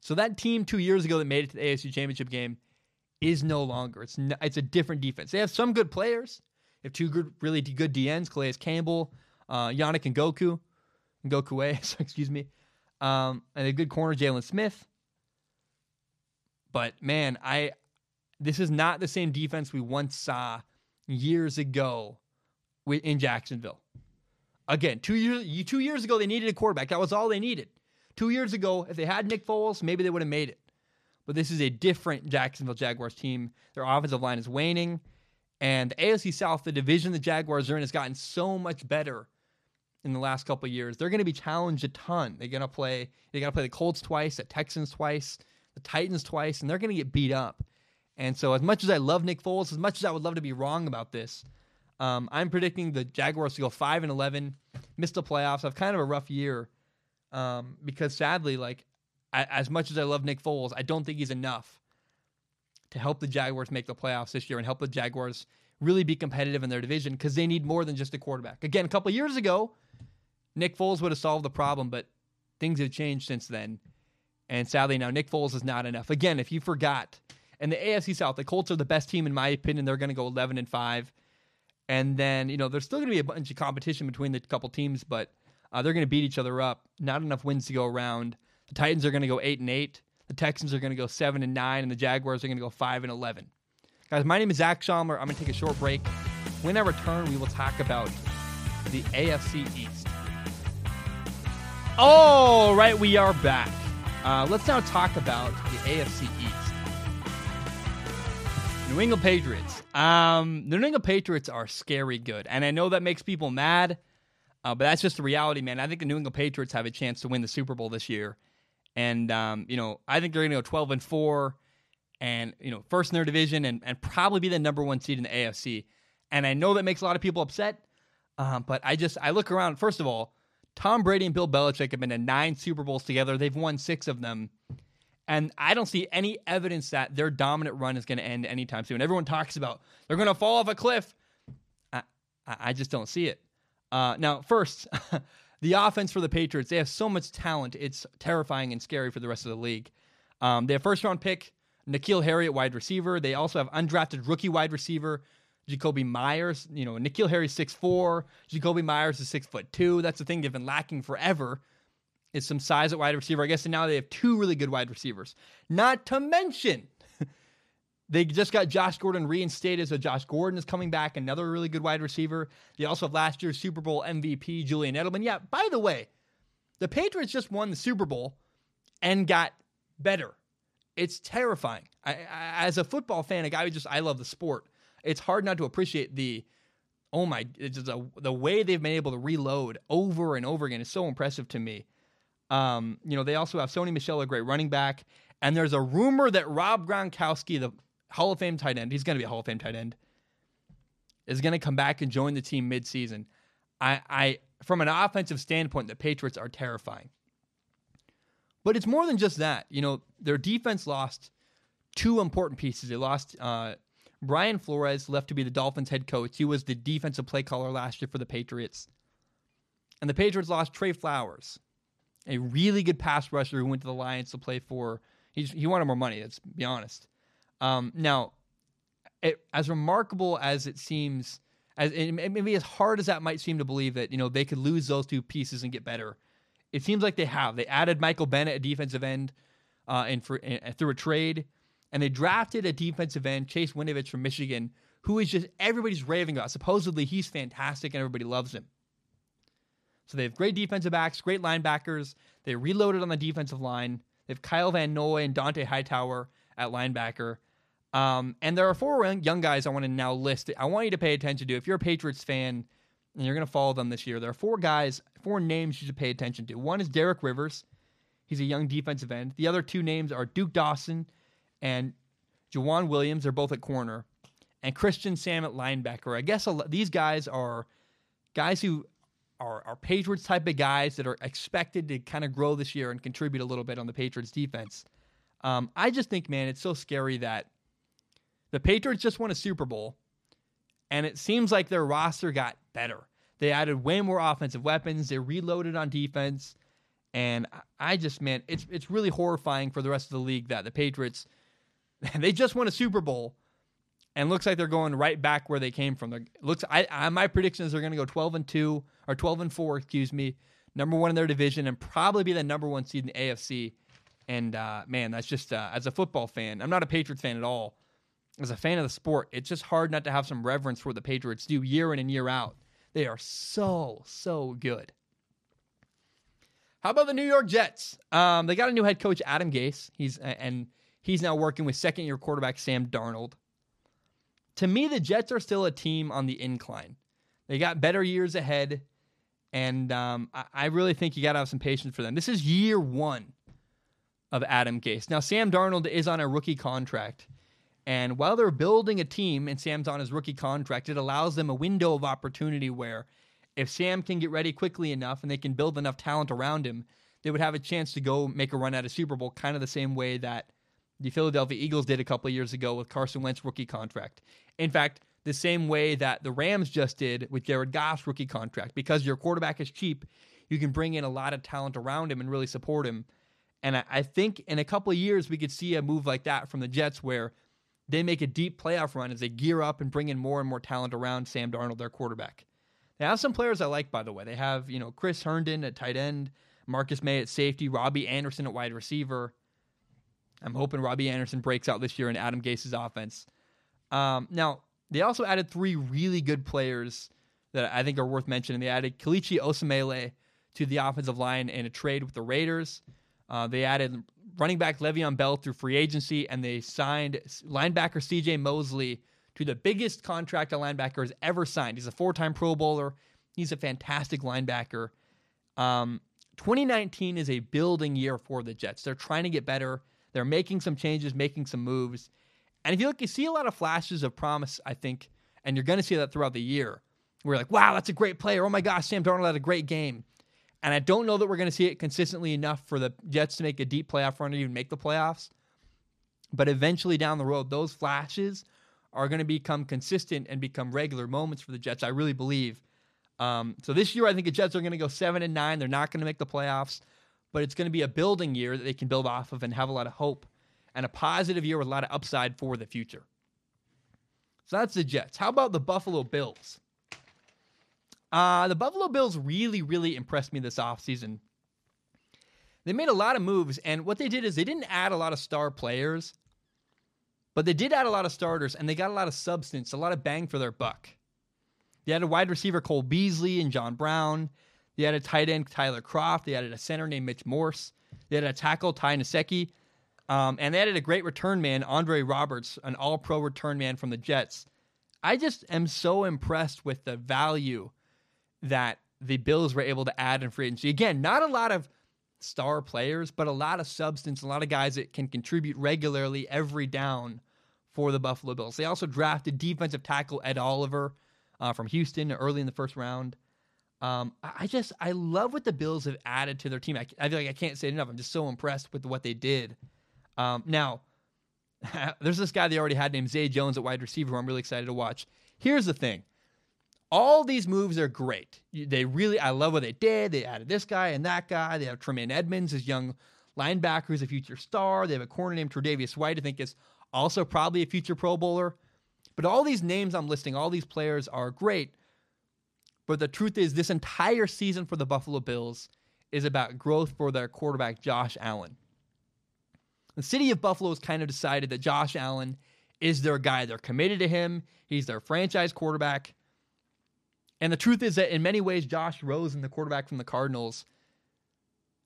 So that team two years ago that made it to the AFC Championship game is no longer. It's no, it's a different defense. They have some good players. They have two good, really good DNs: Calais Campbell, uh, Yannick Ngakoue, Ngakoue, so excuse me, um, and a good corner, Jalen Smith. But man, I this is not the same defense we once saw years ago in Jacksonville. Again, two years two years ago they needed a quarterback. That was all they needed. Two years ago, if they had Nick Foles, maybe they would have made it. But this is a different Jacksonville Jaguars team. Their offensive line is waning, and the AFC South, the division the Jaguars are in, has gotten so much better in the last couple years. They're going to be challenged a ton. They're going to play. They got to play the Colts twice, the Texans twice, the Titans twice, and they're going to get beat up. And so, as much as I love Nick Foles, as much as I would love to be wrong about this, um, I'm predicting the Jaguars to go five and eleven, miss the playoffs, I've kind of a rough year, um, because sadly, like I, as much as I love Nick Foles, I don't think he's enough to help the Jaguars make the playoffs this year and help the Jaguars really be competitive in their division because they need more than just a quarterback. Again, a couple years ago, Nick Foles would have solved the problem, but things have changed since then. And sadly, now Nick Foles is not enough. Again, if you forgot, in the AFC South, the Colts are the best team in my opinion. They're going to go 11 and five, and then you know there's still going to be a bunch of competition between the couple teams, but uh, they're going to beat each other up. Not enough wins to go around. The Titans are going to go eight and eight. The Texans are going to go seven and nine, and the Jaguars are going to go five and eleven. Guys, my name is Zac Shomler. I'm going to take a short break. When I return, we will talk about the AFC East. All right, we are back. Uh, let's now talk about the AFC East. New England Patriots. Um, the New England Patriots are scary good, and I know that makes people mad, uh, but that's just the reality, man. I think the New England Patriots have a chance to win the Super Bowl this year, and um, you know I think they're going to go twelve and four, and you know first in their division, and, and probably be the number one seed in the AFC. And I know that makes a lot of people upset, um, but I just I look around. First of all, Tom Brady and Bill Belichick have been in nine Super Bowls together. They've won six of them. And I don't see any evidence that their dominant run is going to end anytime soon. Everyone talks about they're going to fall off a cliff. I, I just don't see it. Uh, now, first, the offense for the Patriots, they have so much talent. It's terrifying and scary for the rest of the league. Um, they have first round pick, N'Keal Harry at wide receiver. They also have undrafted rookie wide receiver, Jakobi Myers, You know, N'Keal Harry's 6'4, Jakobi Myers is 6 foot 2. That's the thing they've been lacking forever is some size at wide receiver. I guess and now they have two really good wide receivers. Not to mention, they just got Josh Gordon reinstated, so Josh Gordon is coming back, another really good wide receiver. They also have last year's Super Bowl MVP, Julian Edelman. Yeah, by the way, the Patriots just won the Super Bowl and got better. It's terrifying. I, I, as a football fan, a guy who just I love the sport. It's hard not to appreciate the oh my, a, the way they've been able to reload over and over again is so impressive to me. Um, you know, they also have Sony Michel, a great running back. And there's a rumor that Rob Gronkowski, the Hall of Fame tight end, he's going to be a Hall of Fame tight end, is going to come back and join the team midseason. I, I, from an offensive standpoint, the Patriots are terrifying. But it's more than just that. You know, their defense lost two important pieces. They lost uh, Brian Flores, left to be the Dolphins head coach. He was the defensive play caller last year for the Patriots. And the Patriots lost Trey Flowers, a really good pass rusher who went to the Lions to play for. He's, he wanted more money. Let's be honest. Um, now, it, as remarkable as it seems, as maybe as hard as that might seem to believe that you know they could lose those two pieces and get better, it seems like they have. They added Michael Bennett, a defensive end, uh, and for and through a trade, and they drafted a defensive end, Chase Winovich from Michigan, who is just everybody's raving about. Supposedly he's fantastic and everybody loves him. So they have great defensive backs, great linebackers. They reloaded on the defensive line. They have Kyle Van Noy and Dont'a Hightower at linebacker. Um, and there are four young guys I want to now list. I want you to pay attention to. If you're a Patriots fan and you're going to follow them this year, there are four guys, four names you should pay attention to. One is Derek Rivers. He's a young defensive end. The other two names are Duke Dawson and Joejuan Williams. They're both at corner. And Christian Sam at linebacker. I guess these guys are guys who are, are Patriots type of guys that are expected to kind of grow this year and contribute a little bit on the Patriots defense. Um, I just think, man, it's so scary that the Patriots just won a Super Bowl, and it seems like their roster got better. They added way more offensive weapons. They reloaded on defense, and I just, man, it's it's really horrifying for the rest of the league that the Patriots they just won a Super Bowl and looks like they're going right back where they came from. They're, looks, I, I, my prediction is they're going to go 12 and two or 12 and four, excuse me, number one in their division, and probably be the number one seed in the AFC. And uh, man, that's just uh, as a football fan, I'm not a Patriots fan at all. As a fan of the sport, it's just hard not to have some reverence for what the Patriots do year in and year out. They are so so good. How about the New York Jets? Um, they got a new head coach, Adam Gase. He's and he's now working with second year quarterback Sam Darnold to me, the Jets are still a team on the incline. They got better years ahead, and um, I, I, really think you got to have some patience for them. This is year one of Adam Gase. Now, Sam Darnold is on a rookie contract, And while they're building a team and Sam's on his rookie contract, it allows them a window of opportunity where if Sam can get ready quickly enough and they can build enough talent around him, they would have a chance to go make a run at a Super Bowl, kind of the same way that the Philadelphia Eagles did a couple years ago with Carson Wentz rookie contract. In fact, the same way that the Rams just did with Jared Goff's rookie contract. Because your quarterback is cheap, you can bring in a lot of talent around him and really support him. And I, I think in a couple of years, we could see a move like that from the Jets where they make a deep playoff run as they gear up and bring in more and more talent around Sam Darnold, their quarterback. They have some players I like, by the way. They have, you know, Chris Herndon at tight end, Marcus Maye at safety, Robby Anderson at wide receiver. I'm hoping Robby Anderson breaks out this year in Adam Gase's offense. Um, now, they also added three really good players that I think are worth mentioning. They added Kelechi Osemele to the offensive line in a trade with the Raiders. Uh, they added running back Le'Veon Bell through free agency, and they signed linebacker C.J. Mosley to the biggest contract a linebacker has ever signed. He's a four-time Pro Bowler. He's a fantastic linebacker. Um, 2019 is a building year for the Jets. They're trying to get better. They're making some changes, making some moves. And if you look, you see a lot of flashes of promise, I think, and you're going to see that throughout the year. We're like, wow, that's a great player. Oh my gosh, Sam Darnold had a great game. And I don't know that we're going to see it consistently enough for the Jets to make a deep playoff run or even make the playoffs. But eventually down the road, those flashes are going to become consistent and become regular moments for the Jets. I really believe. Um, so this year, I think the Jets are going to go seven and nine. They're not going to make the playoffs, but it's going to be a building year that they can build off of and have a lot of hope and a positive year with a lot of upside for the future. So that's the Jets. How about the Buffalo Bills? Uh, the Buffalo Bills really, really impressed me this offseason. They made a lot of moves, and what they did is they didn't add a lot of star players, but they did add a lot of starters, and they got a lot of substance, a lot of bang for their buck. They had a wide receiver, Cole Beasley and John Brown. They had a tight end, Tyler Kroft. They added a center named Mitch Morse. They had a tackle, Ty Nsekhe. Um, and they added a great return man, Andre Roberts, an all pro return man from the Jets. I just am so impressed with the value that the Bills were able to add in free agency. Again, not a lot of star players, but a lot of substance, a lot of guys that can contribute regularly every down for the Buffalo Bills. They also drafted defensive tackle Ed Oliver uh, from Houston early in the first round. Um, I just I love what the Bills have added to their team. I, I, feel like I can't say it enough. I'm just so impressed with what they did. Um, now, there's this guy they already had named Zay Jones at wide receiver who I'm really excited to watch. Here's the thing all these moves are great. They really, I love what they did. They added this guy and that guy. They have Tremaine Edmunds, his young linebacker, who's a future star. They have a corner named Tre'Davious White, I think is also probably a future Pro Bowler. But all these names I'm listing, all these players are great. But the truth is, this entire season for the Buffalo Bills is about growth for their quarterback, Josh Allen. The city of Buffalo has kind of decided that Josh Allen is their guy. They're committed to him, he's their franchise quarterback. And the truth is that in many ways, Josh Rosen, the quarterback from the Cardinals,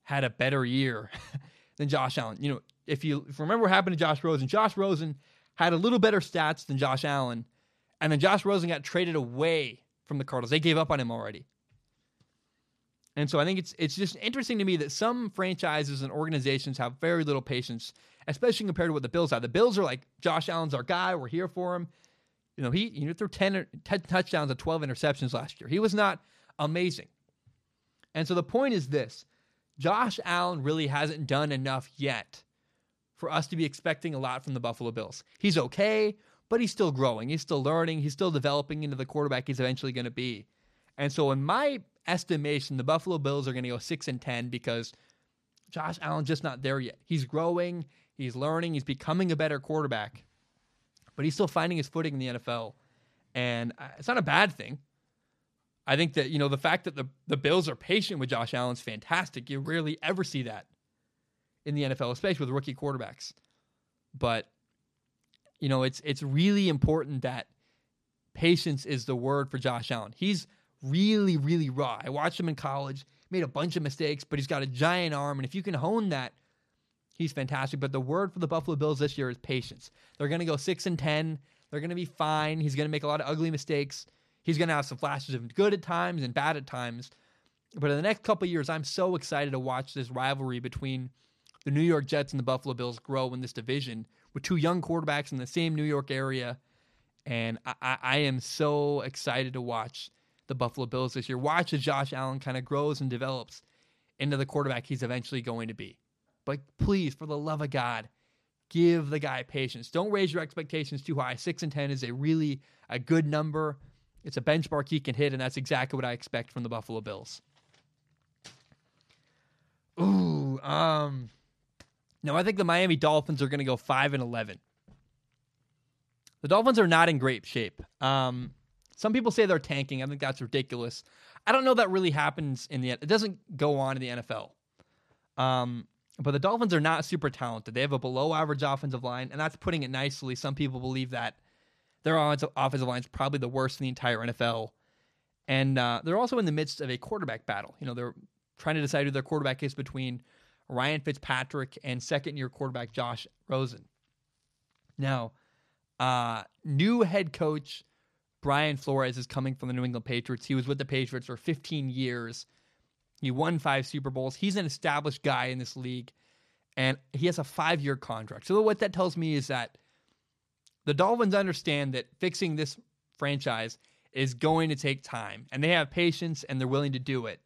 had a better year than Josh Allen. You know, if you, if you remember what happened to Josh Rosen, Josh Rosen had a little better stats than Josh Allen, and then Josh Rosen got traded away from the Cardinals. They gave up on him already. And so I think it's it's just interesting to me that some franchises and organizations have very little patience, especially compared to what the Bills have. The Bills are like, Josh Allen's our guy. We're here for him. You know, he he threw 10, 10 touchdowns and 12 interceptions last year. He was not amazing. And so the point is this Josh Allen really hasn't done enough yet for us to be expecting a lot from the Buffalo Bills. He's okay, but he's still growing. He's still learning. He's still developing into the quarterback he's eventually going to be. And so, in my estimation, the Buffalo Bills are going to go 6 and 10 because Josh Allen's just not there yet. He's growing, he's learning, he's becoming a better quarterback but he's still finding his footing in the NFL. And uh, it's not a bad thing. I think that, you know, the fact that the, the Bills are patient with Josh Allen's fantastic. You rarely ever see that in the NFL, especially with rookie quarterbacks. But, you know, it's it's really important that patience is the word for Josh Allen. He's really, really raw. I watched him in college, made a bunch of mistakes, but he's got a giant arm. And if you can hone that He's fantastic. But the word for the Buffalo Bills this year is patience. They're going to go 6 and 10. They're going to be fine. He's going to make a lot of ugly mistakes. He's going to have some flashes of good at times and bad at times. But in the next couple years, I'm so excited to watch this rivalry between the New York Jets and the Buffalo Bills grow in this division with two young quarterbacks in the same New York area. And I, I am so excited to watch the Buffalo Bills this year. Watch as Josh Allen kind of grows and develops into the quarterback he's eventually going to be. But please, for the love of God, give the guy patience. Don't raise your expectations too high. Six and ten is a really a good number. It's a benchmark he can hit, and that's exactly what I expect from the Buffalo Bills. Ooh, um, no, I think the Miami Dolphins are going to go five and eleven. The Dolphins are not in great shape. Um, some people say they're tanking. I think that's ridiculous. I don't know that really happens in the. It doesn't go on in the NFL. Um, but the Dolphins are not super talented. They have a below average offensive line, and that's putting it nicely. Some people believe that their offensive line is probably the worst in the entire NFL. And uh, they're also in the midst of a quarterback battle. You know, they're trying to decide who their quarterback is between Ryan Fitzpatrick and second year quarterback Josh Rosen. Now, uh, new head coach Brian Flores is coming from the New England Patriots. He was with the Patriots for 15 years. He won five Super Bowls. He's an established guy in this league, and he has a five year contract. So, what that tells me is that the Dolphins understand that fixing this franchise is going to take time, and they have patience and they're willing to do it.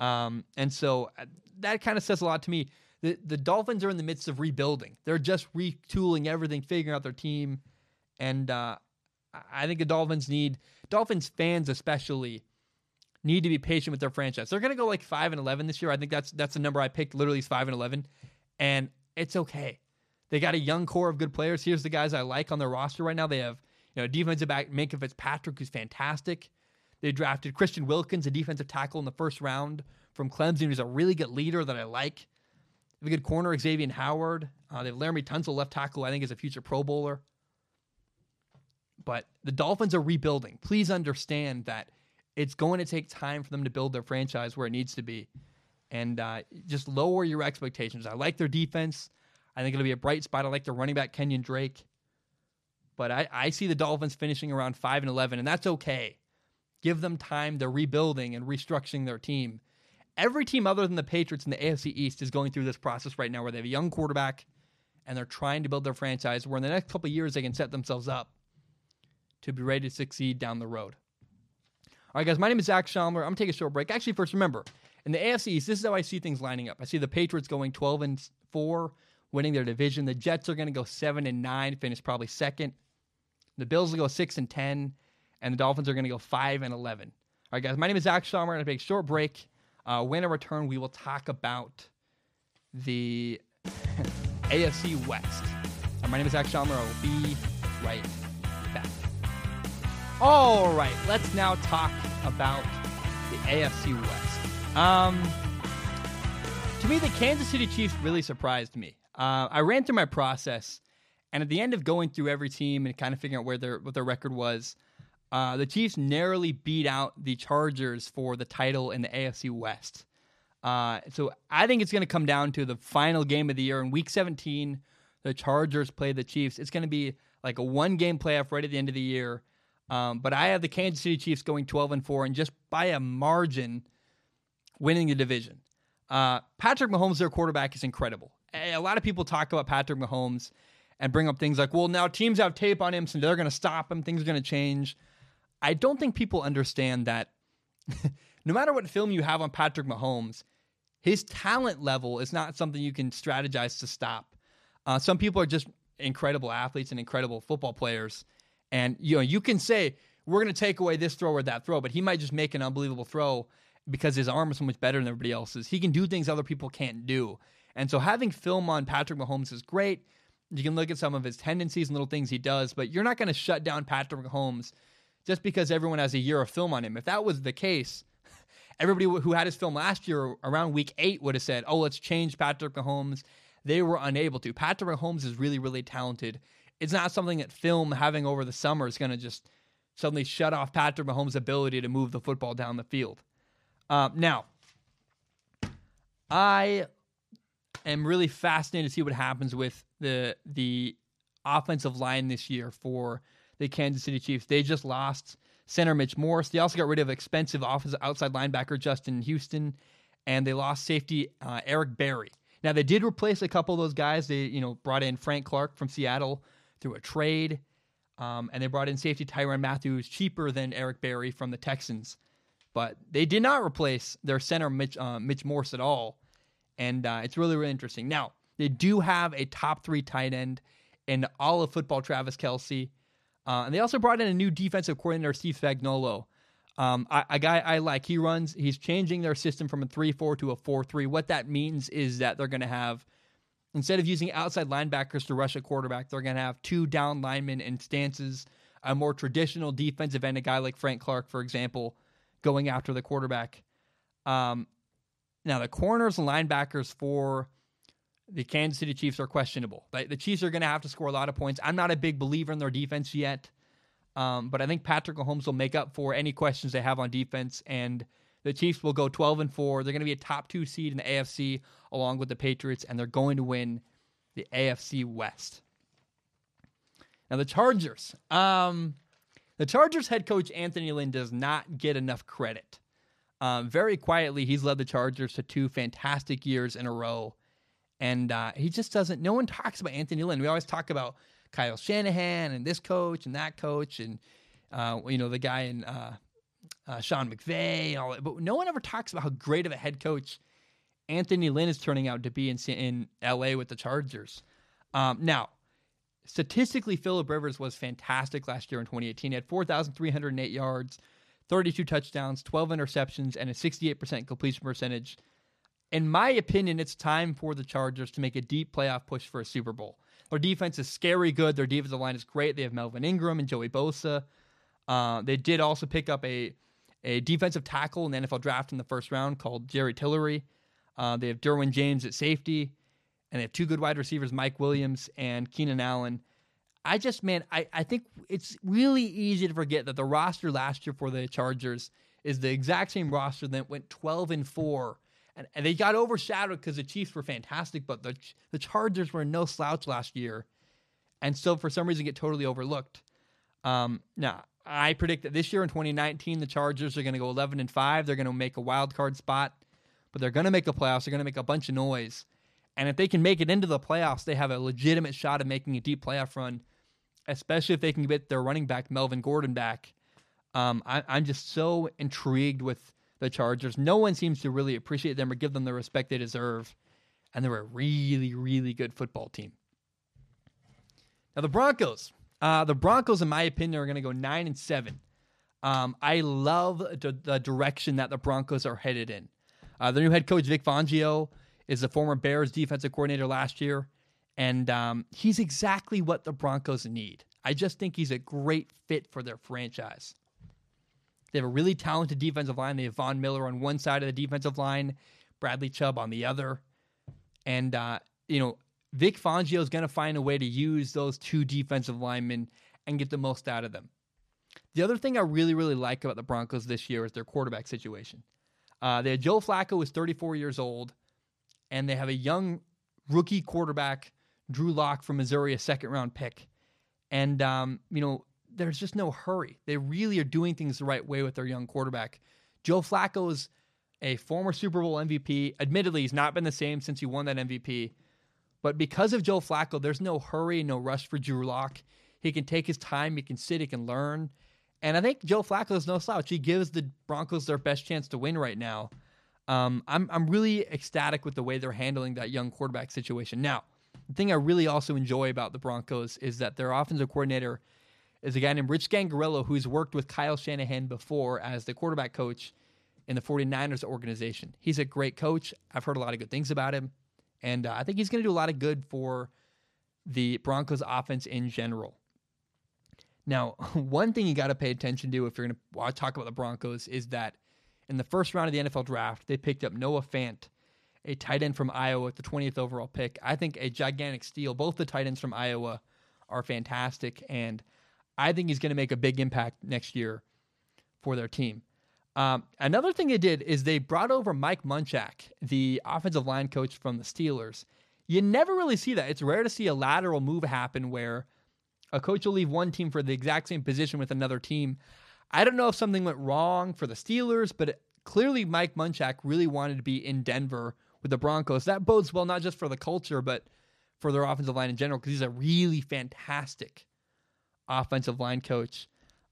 Um, and so uh, that kind of says a lot to me. The, the Dolphins are in the midst of rebuilding. They're just retooling everything, figuring out their team. And uh, I think the Dolphins need, Dolphins fans especially, need to be patient with their franchise. They're going to go like five and eleven this year. I think that's that's the number I picked. Literally, is five and eleven, and it's okay. They got a young core of good players. Here's the guys I like on their roster right now. They have you know defensive back Minkah Fitzpatrick, who's fantastic. They drafted Christian Wilkins, a defensive tackle in the first round from Clemson, who's a really good leader that I like. They have a good corner, Xavier Howard. Uh, they have Laremy Tunsil, left tackle, I think is a future Pro Bowler. But the Dolphins are rebuilding. Please understand that it's going to take time for them to build their franchise where it needs to be. And uh, just lower your expectations. I like their defense. I think it'll be a bright spot. I like their running back, Kenyan Drake. But I, I see the Dolphins finishing around 5 and 11, and that's okay. Give them time. They're rebuilding and restructuring their team. Every team other than the Patriots in the AFC East is going through this process right now where they have a young quarterback and they're trying to build their franchise where in the next couple years they can set themselves up to be ready to succeed down the road. All right, guys, my name is Zac Shomler. I'm going to take a short break. Actually, first, remember, in the AFC East, this is how I see things lining up. I see the Patriots going 12 and 4, winning their division. The Jets are going to go 7 and 9, finish probably second. The Bills will go 6 and 10, and the Dolphins are going to go 5 and 11. All right, guys, my name is Zac Shomler. I'm going to take a short break. Uh, when I return, we will talk about the AFC West. Uh, my name is Zac Shomler. I will be right back. All right, let's now talk about the AFC West. Um, to me, the Kansas City Chiefs really surprised me. Uh, I ran through my process, and at the end of going through every team and kind of figuring out where their what their record was, uh, the Chiefs narrowly beat out the Chargers for the title in the AFC West. Uh, so I think it's going to come down to the final game of the year in Week 17. The Chargers play the Chiefs. It's going to be like a one game playoff right at the end of the year. Um, but I have the Kansas City Chiefs going 12 and 4 and just by a margin winning the division. Uh, Patrick Mahomes, their quarterback, is incredible. A lot of people talk about Patrick Mahomes and bring up things like, well, now teams have tape on him, so they're going to stop him. Things are going to change. I don't think people understand that no matter what film you have on Patrick Mahomes, his talent level is not something you can strategize to stop. Uh, some people are just incredible athletes and incredible football players, and you know, you can say we're going to take away this throw or that throw, but he might just make an unbelievable throw because his arm is so much better than everybody else's. He can do things other people can't do. And so having film on Patrick Mahomes is great. You can look at some of his tendencies and little things he does, but you're not going to shut down Patrick Mahomes just because everyone has a year of film on him. If that was the case, everybody who had his film last year around week eight would have said, oh, let's change Patrick Mahomes. They were unable to. Patrick Mahomes is really, really talented it's not something that film having over the summer is going to just suddenly shut off Patrick Mahomes' ability to move the football down the field. Uh, now, I am really fascinated to see what happens with the the offensive line this year for the Kansas City Chiefs. They just lost center Mitch Morse. They also got rid of expensive offensive outside linebacker Justin Houston, and they lost safety uh, Eric Berry. Now they did replace a couple of those guys. They you know brought in Frank Clark from Seattle through a trade, um, and they brought in safety Tyron Matthews cheaper than Eric Berry from the Texans. But they did not replace their center Mitch, uh, Mitch Morse at all, and uh, it's really really interesting. Now they do have a top three tight end in all of football, Travis Kelce, uh, and they also brought in a new defensive coordinator, Steve Spagnuolo. Um, guy I like. He runs. He's changing their system from a three-four to a four-three. What that means is that they're going to have instead of using outside linebackers to rush a quarterback, they're going to have two down linemen in stances. A more traditional defensive end, a guy like Frank Clark, for example, going after the quarterback. Um, now the corners and linebackers for the Kansas City Chiefs are questionable. The Chiefs are going to have to score a lot of points. I'm not a big believer in their defense yet, um, but I think Patrick Mahomes will make up for any questions they have on defense, and the Chiefs will go 12 and four. They're going to be a top two seed in the AFC along with the Patriots, and they're going to win the AFC West. Now the Chargers. Um, the Chargers head coach Anthony Lynn does not get enough credit. Um, very quietly, he's led the Chargers to two fantastic years in a row. And uh, he just doesn't, no one talks about Anthony Lynn. We always talk about Kyle Shanahan and this coach and that coach and, uh, you know, the guy in uh, uh, Sean McVay and all that. But no one ever talks about how great of a head coach Anthony Lynn is turning out to be in, in LA with the Chargers. Um, now, statistically, Philip Rivers was fantastic last year in 2018. He had 4,308 yards, 32 touchdowns, 12 interceptions, and a 68% completion percentage. In my opinion, it's time for the Chargers to make a deep playoff push for a Super Bowl. Their defense is scary good. Their defensive line is great. They have Melvin Ingram and Joey Bosa. Uh, they did also pick up a a defensive tackle in the NFL draft in the first round called Jerry Tillery. Uh, they have Derwin James at safety, and they have two good wide receivers, Mike Williams and Keenan Allen. I just, man, I, I think it's really easy to forget that the roster last year for the Chargers is the exact same roster that went 12 and 4. And, and they got overshadowed because the Chiefs were fantastic, but the, the Chargers were no slouch last year. And so for some reason get totally overlooked. Um, now, I predict that this year in 2019, the Chargers are going to go 11 and 5. They're going to make a wild card spot but they're going to make the playoffs. They're going to make a bunch of noise. And if they can make it into the playoffs, they have a legitimate shot of making a deep playoff run, especially if they can get their running back, Melvin Gordon, back. Um, I, I'm just so intrigued with the Chargers. No one seems to really appreciate them or give them the respect they deserve. And they're a really, really good football team. Now, the Broncos. Uh, the Broncos, in my opinion, are going to go 9 and 7. Um, I love the, the direction that the Broncos are headed in. Uh, the new head coach, Vic Fangio, is the former Bears defensive coordinator last year, and um, he's exactly what the Broncos need. I just think he's a great fit for their franchise. They have a really talented defensive line. They have Von Miller on one side of the defensive line, Bradley Chubb on the other. And, uh, you know, Vic Fangio is going to find a way to use those two defensive linemen and get the most out of them. The other thing I really, really like about the Broncos this year is their quarterback situation. Uh, they had Joe Flacco, is 34 years old, and they have a young rookie quarterback, Drew Lock from Missouri, a second round pick. And, um, you know, there's just no hurry. They really are doing things the right way with their young quarterback. Joe Flacco is a former Super Bowl MVP. Admittedly, he's not been the same since he won that MVP. But because of Joe Flacco, there's no hurry, no rush for Drew Lock. He can take his time, he can sit, he can learn. And I think Joe Flacco is no slouch. He gives the Broncos their best chance to win right now. Um, I'm I'm really ecstatic with the way they're handling that young quarterback situation. Now, the thing I really also enjoy about the Broncos is that their offensive coordinator is a guy named Rich Scangarello who's worked with Kyle Shanahan before as the quarterback coach in the 49ers organization. He's a great coach. I've heard a lot of good things about him. And uh, I think he's going to do a lot of good for the Broncos offense in general. Now, one thing you got to pay attention to if you're going to talk about the Broncos is that in the first round of the NFL draft, they picked up Noah Fant, a tight end from Iowa at the 20th overall pick. I think a gigantic steal. Both the tight ends from Iowa are fantastic, and I think he's going to make a big impact next year for their team. Um, another thing they did is they brought over Mike Munchak, the offensive line coach from the Steelers. You never really see that. It's rare to see a lateral move happen where – a coach will leave one team for the exact same position with another team. I don't know if something went wrong for the Steelers, but it, clearly Mike Munchak really wanted to be in Denver with the Broncos. That bodes well not just for the culture, but for their offensive line in general because he's a really fantastic offensive line coach.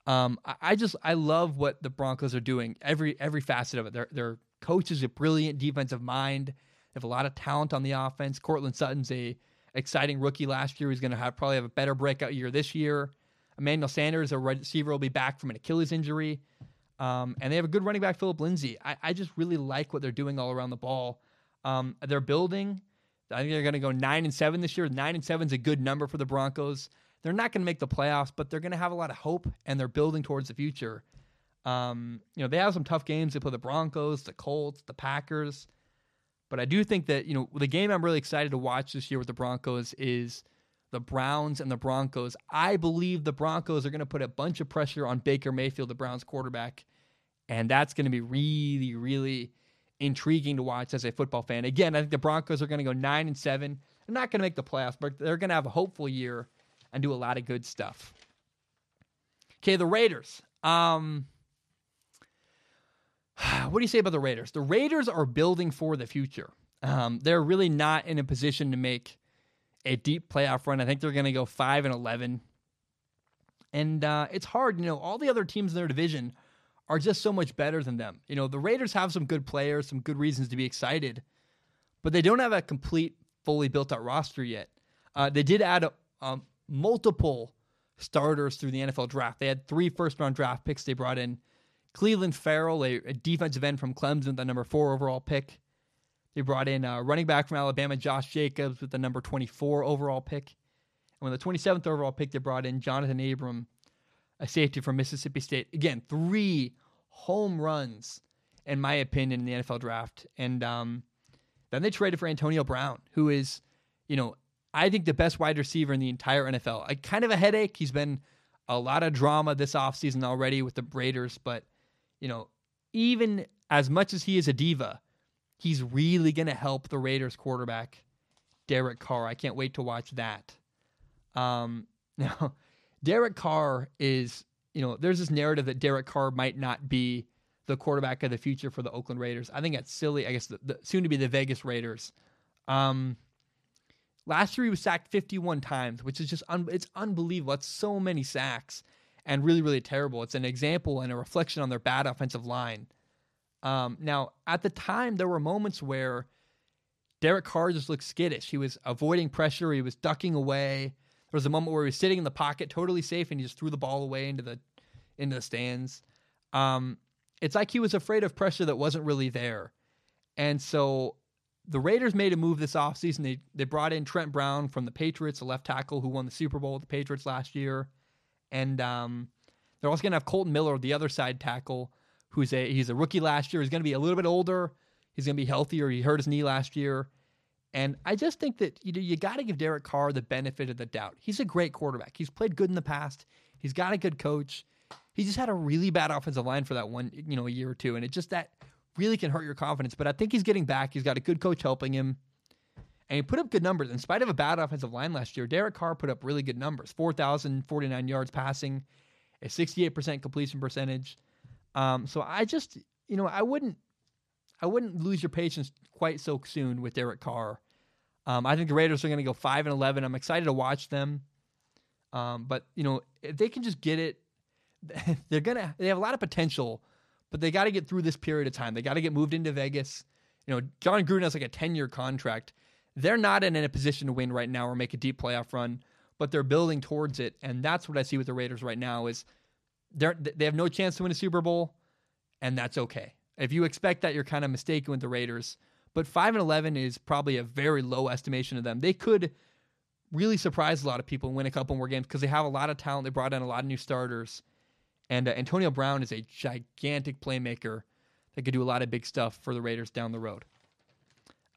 Um, I, I, just I love what the Broncos are doing every every facet of it. Their their coach is a brilliant defensive mind. They have a lot of talent on the offense. Courtland Sutton's a exciting rookie last year. He's going to have probably have a better breakout year this year. Emmanuel Sanders, a receiver, will be back from an Achilles injury. Um, and they have a good running back, Phillip Lindsay. I, I, just really like what they're doing all around the ball. Um, they're building. I think they're going to go nine and seven this year. Nine and seven is a good number for the Broncos. They're not going to make the playoffs, but they're going to have a lot of hope, and they're building towards the future. Um, you know, they have some tough games. They play the Broncos, the Colts, the Packers. But I do think that, you know, the game I'm really excited to watch this year with the Broncos is the Browns and the Broncos. I believe the Broncos are going to put a bunch of pressure on Baker Mayfield, the Browns quarterback. And that's going to be really, really intriguing to watch as a football fan. Again, I think the Broncos are going to go 9 and 7. They're not going to make the playoffs, but they're going to have a hopeful year and do a lot of good stuff. Okay, the Raiders. Um, what do you say about the Raiders? The Raiders are building for the future. Um, they're really not in a position to make a deep playoff run. I think they're going to go five and eleven, and uh, it's hard. You know, all the other teams in their division are just so much better than them. You know, the Raiders have some good players, some good reasons to be excited, but they don't have a complete, fully built out roster yet. Uh, they did add a, um, multiple starters through the NFL draft. They had three first round draft picks they brought in. Clelin Ferrell, a, a defensive end from Clemson, the number four overall pick. They brought in a running back from Alabama, Josh Jacobs, with the number 24 overall pick. And with the 27th overall pick, they brought in Jonathan Abram, a safety from Mississippi State. Again, three home runs, in my opinion, in the NFL draft. And um, then they traded for Antonio Brown, who is, you know, I think the best wide receiver in the entire NFL. I, kind of a headache. He's been a lot of drama this offseason already with the Raiders, but, you know, even as much as he is a diva, he's really going to help the Raiders quarterback, Derek Carr. I can't wait to watch that. Um, now, Derek Carr is, you know, there's this narrative that Derek Carr might not be the quarterback of the future for the Oakland Raiders. I think that's silly. I guess the, the soon to be the Vegas Raiders. Um, last year he was sacked 51 times, which is just un- it's unbelievable. It's so many sacks and really really terrible. It's an example and a reflection on their bad offensive line. Um, now at the time there were moments where Derek Carr just looked skittish. He was avoiding pressure. He was ducking away. There was a moment where he was sitting in the pocket, totally safe, and he just threw the ball away into the into the stands. Um, it's like he was afraid of pressure that wasn't really there. And so the Raiders made a move this offseason. They they brought in Trent Brown from the Patriots, a left tackle who won the Super Bowl with the Patriots last year. And um, they're also going to have Colton Miller, the other side tackle, who's a he's a rookie last year. He's going to be a little bit older. He's going to be healthier. He hurt his knee last year. And I just think that you know, you got to give Derek Carr the benefit of the doubt. He's a great quarterback. He's played good in the past. He's got a good coach. He just had a really bad offensive line for that one, you know, a year or two, and it just that really can hurt your confidence. But I think he's getting back. He's got a good coach helping him, and he put up good numbers in spite of a bad offensive line last year. Derek Carr put up really good numbers: four thousand forty nine yards passing, a sixty eight percent completion percentage. Um, so I just, you know, I wouldn't I wouldn't lose your patience quite so soon with Derek Carr. Um, I think the Raiders are going to go five and eleven. I'm excited to watch them. Um, but you know, if they can just get it, they're gonna. They have a lot of potential, but they got to get through this period of time. They got to get moved into Vegas. You know, Jon Gruden has like a ten year contract. They're not in a position to win right now or make a deep playoff run, but they're building towards it, and that's what I see with the Raiders right now. Is they're, they have no chance to win a Super Bowl, and that's okay. If you expect that, you're kind of mistaken with the Raiders. But five and eleven is probably a very low estimation of them. They could really surprise a lot of people and win a couple more games because they have a lot of talent. They brought in a lot of new starters, and uh, Antonio Brown is a gigantic playmaker that could do a lot of big stuff for the Raiders down the road.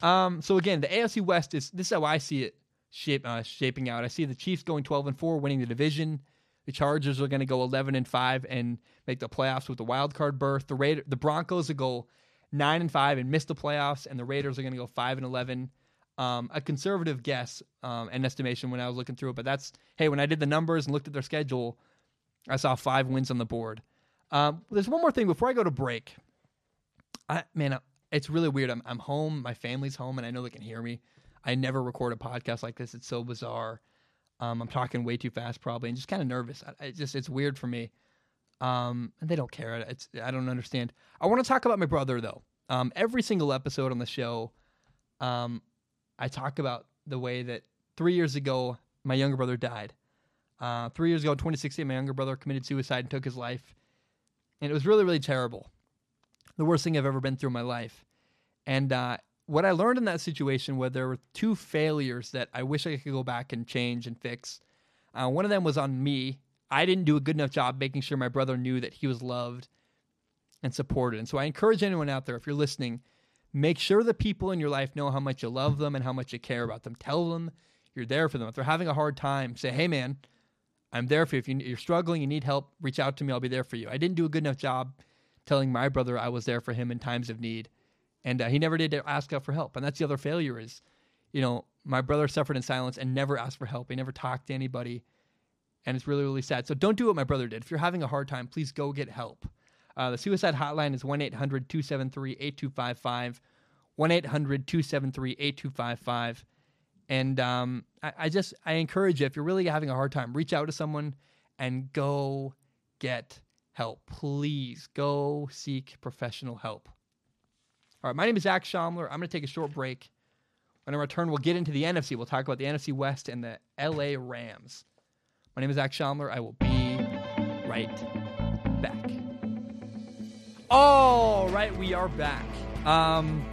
Um, so again, the AFC West is this is how I see it shape, uh, shaping out. I see the Chiefs going twelve and four, winning the division. The Chargers are going to go 11 and 5 and make the playoffs with the wild card berth. The Raider, the Broncos will go 9 and 5 and miss the playoffs and the Raiders are going to go 5 and 11. Um, a conservative guess um, and estimation when I was looking through it, but that's hey, when I did the numbers and looked at their schedule, I saw five wins on the board. Um, there's one more thing before I go to break. I man, it's really weird. I'm I'm home, my family's home, and I know they can hear me. I never record a podcast like this. It's so bizarre. Um, I'm talking way too fast, probably, and just kind of nervous. I, it just it's weird for me. Um, and they don't care. It's I don't understand. I want to talk about my brother though. Um, every single episode on the show, um, I talk about the way that three years ago my younger brother died. Uh, three years ago, 2016, my younger brother committed suicide and took his life, and it was really really terrible. The worst thing I've ever been through in my life. And uh, what I learned in that situation where there were two failures that I wish I could go back and change and fix. Uh, one of them was on me. I didn't do a good enough job making sure my brother knew that he was loved and supported. And so I encourage anyone out there, if you're listening, make sure the people in your life know how much you love them and how much you care about them. Tell them you're there for them. If they're having a hard time, say, hey, man, I'm there for you. If you're struggling, you need help, reach out to me. I'll be there for you. I didn't do a good enough job telling my brother I was there for him in times of need and uh, he never did ask out for help. And that's the other failure is, you know, my brother suffered in silence and never asked for help. He never talked to anybody, and it's really really sad. So don't do what my brother did. If you're having a hard time, please go get help. Uh, the suicide hotline is 1 800 273 8255. 1 800 273 8255. And um, I, I just I encourage you if you're really having a hard time, reach out to someone and go get help. Please go seek professional help. All right, my name is Zac Shomler. I'm going to take a short break. When I return, we'll get into the NFC. We'll talk about the NFC West and the LA Rams. My name is Zac Shomler. I will be right back. All right, we are back. Um,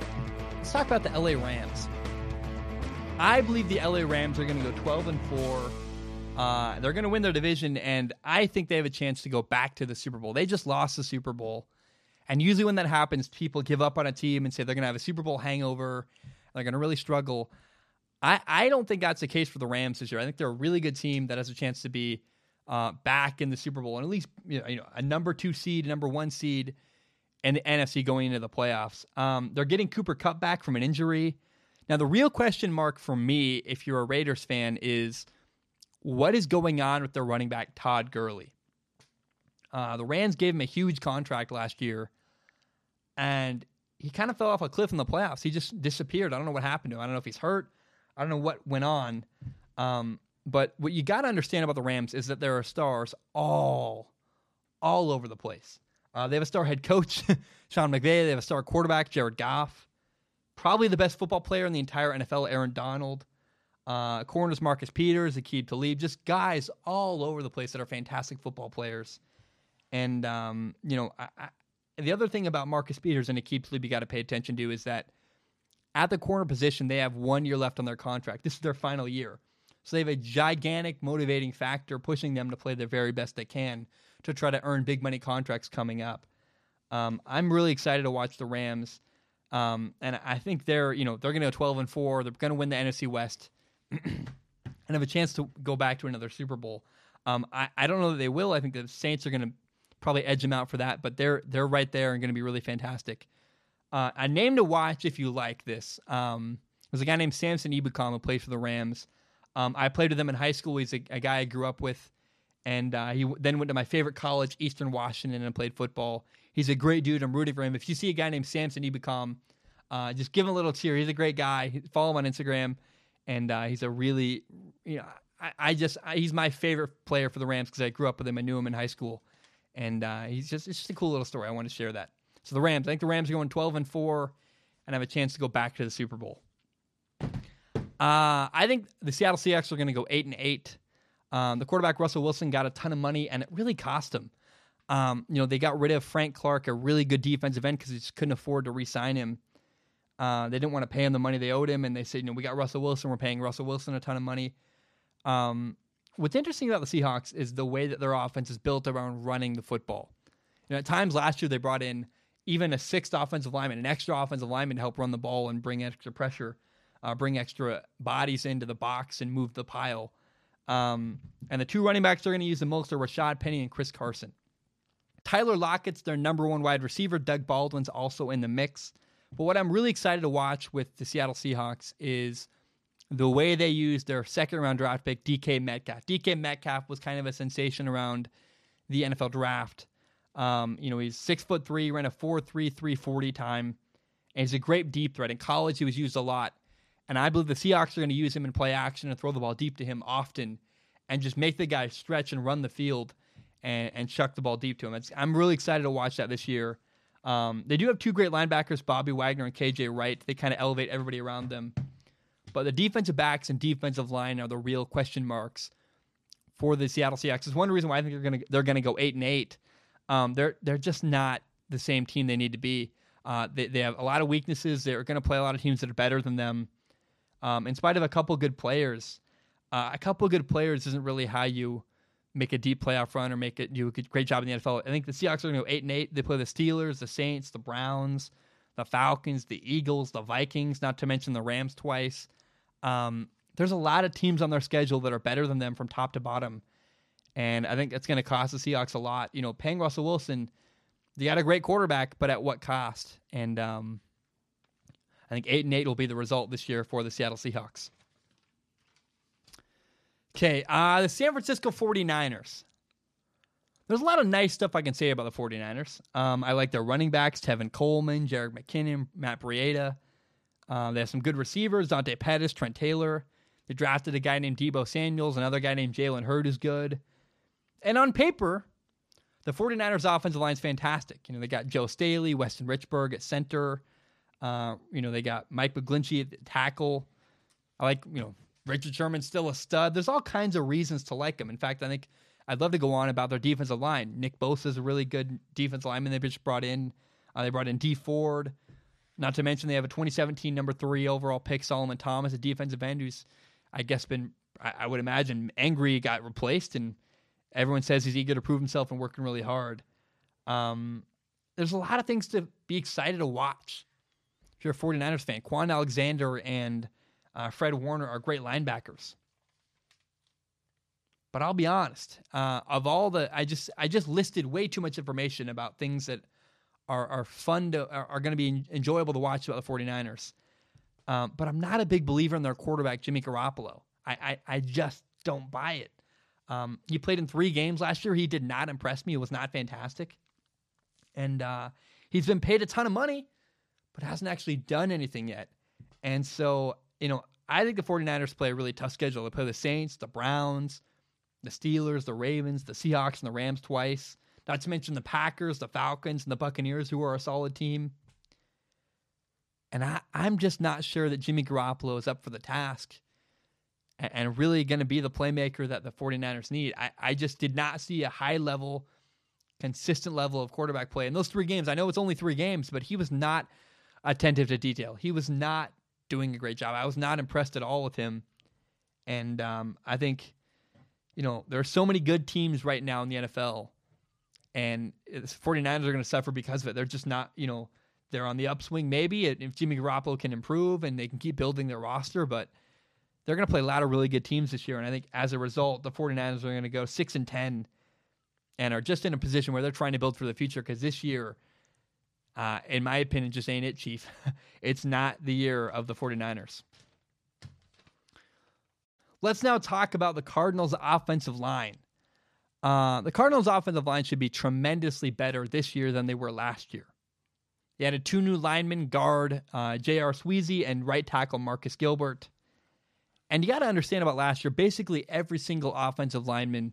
let's talk about the LA Rams. I believe the LA Rams are going to go 12 and 4. Uh, they're going to win their division, and I think they have a chance to go back to the Super Bowl. They just lost the Super Bowl. And usually when that happens, people give up on a team and say they're going to have a Super Bowl hangover. They're going to really struggle. I, I don't think that's the case for the Rams this year. I think they're a really good team that has a chance to be uh, back in the Super Bowl and at least you know, you know a number two seed, number one seed, and the NFC going into the playoffs. Um, they're getting Cooper Kupp back from an injury. Now the real question mark for me, if you're a Raiders fan, is what is going on with their running back Todd Gurley? Uh, the Rams gave him a huge contract last year and he kind of fell off a cliff in the playoffs. He just disappeared. I don't know what happened to him. I don't know if he's hurt. I don't know what went on. Um, but what you got to understand about the Rams is that there are stars all, all over the place. Uh, they have a star head coach, Sean McVay. They have a star quarterback, Jared Goff. Probably the best football player in the entire NFL, Aaron Donald. Uh, corners, Marcus Peters, Aqib Talib. Just guys all over the place that are fantastic football players. And, um, you know, I, the other thing about Marcus Peters and it keeps you got to pay attention to is that at the corner position, they have one year left on their contract. This is their final year. So they have a gigantic motivating factor pushing them to play their very best they can to try to earn big money contracts coming up. Um, I'm really excited to watch the Rams. Um, and I think they're, you know, they're going to go 12 and 4. They're going to win the NFC West and have a chance to go back to another Super Bowl. Um, I, I don't know that they will. I think the Saints are going to probably edge them out for that, but they're they're right there and going to be really fantastic. Uh, a name to watch if you like this. Um, there's a guy named Samson Ebukam who plays for the Rams. Um, I played with him in high school. He's a, a guy I grew up with, and uh, he then went to my favorite college, Eastern Washington, and played football. He's a great dude. I'm rooting for him. If you see a guy named Samson Ebukam, uh, just give him a little cheer. He's a great guy. Follow him on Instagram, and uh, he's a really, you know, I, I just I, he's my favorite player for the Rams because I grew up with him. I knew him in high school and uh, he's just it's just a cool little story. I want to share that. So the Rams, I think the Rams are going 12 and four, and have a chance to go back to the Super Bowl. Uh, I think the Seattle Seahawks are going to go eight and eight. Um, the quarterback Russell Wilson got a ton of money, and it really cost him. Um, you know, they got rid of Frank Clark, a really good defensive end, because they just couldn't afford to re-sign him. Uh, they didn't want to pay him the money they owed him, and they said, you know, we got Russell Wilson, we're paying Russell Wilson a ton of money. Um, what's interesting about the Seahawks is the way that their offense is built around running the football. You know, at times last year they brought in even a sixth offensive lineman, an extra offensive lineman to help run the ball and bring extra pressure, uh, bring extra bodies into the box and move the pile. Um, and the two running backs they're going to use the most are Rashaad Penny and Chris Carson. Tyler Lockett's their number one wide receiver. Doug Baldwin's also in the mix. But what I'm really excited to watch with the Seattle Seahawks is the way they used their second round draft pick, DK Metcalf. DK Metcalf was kind of a sensation around the NFL draft. Um, you know, he's six foot three, ran a four three three forty time, and he's a great deep threat. In college, he was used a lot, and I believe the Seahawks are going to use him in play action and throw the ball deep to him often, and just make the guy stretch and run the field, and, and chuck the ball deep to him. It's, I'm really excited to watch that this year. Um, they do have two great linebackers, Bobby Wagner and KJ Wright. They kind of elevate everybody around them. But the defensive backs and defensive line are the real question marks for the Seattle Seahawks. It's one reason why I think they're gonna they're gonna go eight and eight. Um, they're they're just not the same team they need to be. Uh, they they have a lot of weaknesses. They're going to play a lot of teams that are better than them. Um, in spite of a couple good players, uh, a couple good players isn't really how you make a deep playoff run or make it do a great job in the NFL. I think the Seahawks are going to go eight and eight. They play the Steelers, the Saints, the Browns, the Falcons, the Eagles, the Vikings, not to mention the Rams twice. Um, there's a lot of teams on their schedule that are better than them from top to bottom. And I think it's going to cost the Seahawks a lot. You know, paying Russell Wilson, they got a great quarterback, but at what cost? And um, I think eight and eight will be the result this year for the Seattle Seahawks. Okay, uh, the San Francisco 49ers. There's a lot of nice stuff I can say about the 49ers. Um, I like their running backs, Tevin Coleman, Jerick McKinnon, Matt Breida. Uh, they have some good receivers, Dante Pettis, Trent Taylor. They drafted a guy named Deebo Samuels, another guy named Jalen Hurd is good. And on paper, the 49ers offensive line is fantastic. You know, they got Joe Staley, Weston Richburg at center. Uh, you know, they got Mike McGlinchey at tackle. I like, you know, Richard Sherman's still a stud. There's all kinds of reasons to like him. In fact, I think I'd love to go on about their defensive line. Nick Bosa is a really good defensive lineman they just brought in. Uh, they brought in Dee Ford. Not to mention they have a 2017 number three overall pick, Solomon Thomas, a defensive end who's I guess been I, I would imagine angry got replaced and everyone says he's eager to prove himself and working really hard. Um, there's a lot of things to be excited to watch. If you're a 49ers fan, Kwon Alexander and uh, Fred Warner are great linebackers. But I'll be honest, uh, of all the, I just I just listed way too much information about things that are are fun to are, are going to be enjoyable to watch about the 49ers. Um, but I'm not a big believer in their quarterback, Jimmy Garoppolo. I, I, I just don't buy it. Um, he played in three games last year. He did not impress me. It was not fantastic. And uh, he's been paid a ton of money, but hasn't actually done anything yet. And so, you know, I think the 49ers play a really tough schedule. They play the Saints, the Browns, the Steelers, the Ravens, the Seahawks, and the Rams twice. Not to mention the Packers, the Falcons, and the Buccaneers, who are a solid team. And I, I'm just not sure that Jimmy Garoppolo is up for the task and, and really going to be the playmaker that the 49ers need. I, I just did not see a high level, consistent level of quarterback play in those three games. I know it's only three games, but he was not attentive to detail. He was not doing a great job. I was not impressed at all with him. And um, I think, you know, there are so many good teams right now in the NFL, and the 49ers are going to suffer because of it. They're just not, you know, they're on the upswing maybe if Jimmy Garoppolo can improve and they can keep building their roster, but they're going to play a lot of really good teams this year. And I think as a result, the 49ers are going to go 6 and 10 and are just in a position where they're trying to build for the future because this year, uh, in my opinion, just ain't it, Chief. it's not the year of the 49ers. Let's now talk about the Cardinals' offensive line. Uh, the Cardinals' offensive line should be tremendously better this year than they were last year. They added two new linemen, guard uh, J.R. Sweezy and right tackle Marcus Gilbert. And you got to understand about last year, basically every single offensive lineman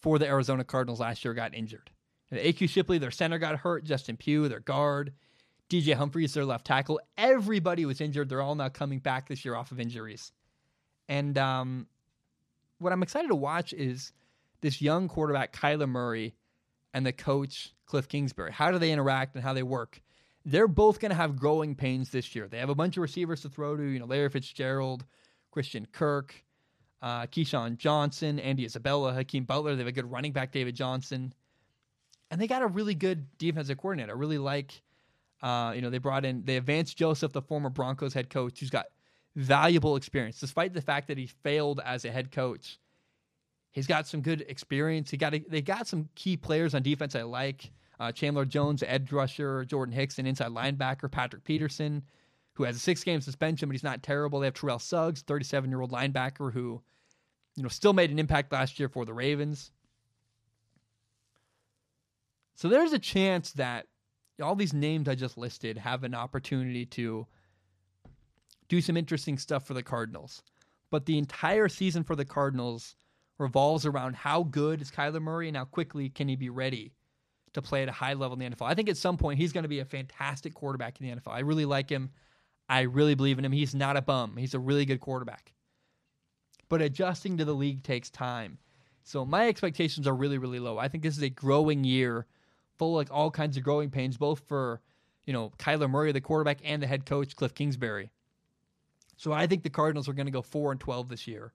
for the Arizona Cardinals last year got injured. AQ Shipley, their center, got hurt. Justin Pugh, their guard. DJ Humphries, their left tackle. Everybody was injured. They're all now coming back this year off of injuries. And um, what I'm excited to watch is this young quarterback, Kyler Murray, and the coach, Cliff Kingsbury. How do they interact and how they work? they're both going to have growing pains this year. They have a bunch of receivers to throw to, you know, Larry Fitzgerald, Christian Kirk, uh, KeeSean Johnson, Andy Isabella, Hakeem Butler. They have a good running back, David Johnson. And they got a really good defensive coordinator. I really like, uh, you know, they brought in, they advanced Joseph, the former Broncos head coach, who's got valuable experience. Despite the fact that he failed as a head coach, he's got some good experience. He got a, they got some key players on defense I like uh, Chandler Jones, edge rusher, Jordan Hicks, an inside linebacker, Patrick Peterson, who has a six game suspension, but he's not terrible. They have Terrell Suggs, 37 year old linebacker, who you know still made an impact last year for the Ravens. So there's a chance that all these names I just listed have an opportunity to do some interesting stuff for the Cardinals. But the entire season for the Cardinals revolves around how good is Kyler Murray and how quickly can he be ready to play at a high level in the NFL. I think at some point he's going to be a fantastic quarterback in the NFL. I really like him. I really believe in him. He's not a bum. He's a really good quarterback. But adjusting to the league takes time. So my expectations are really, really low. I think this is a growing year, full like all kinds of growing pains, both for you know Kyler Murray, the quarterback, and the head coach Cliff Kingsbury. So I think the Cardinals are going to go four and twelve this year,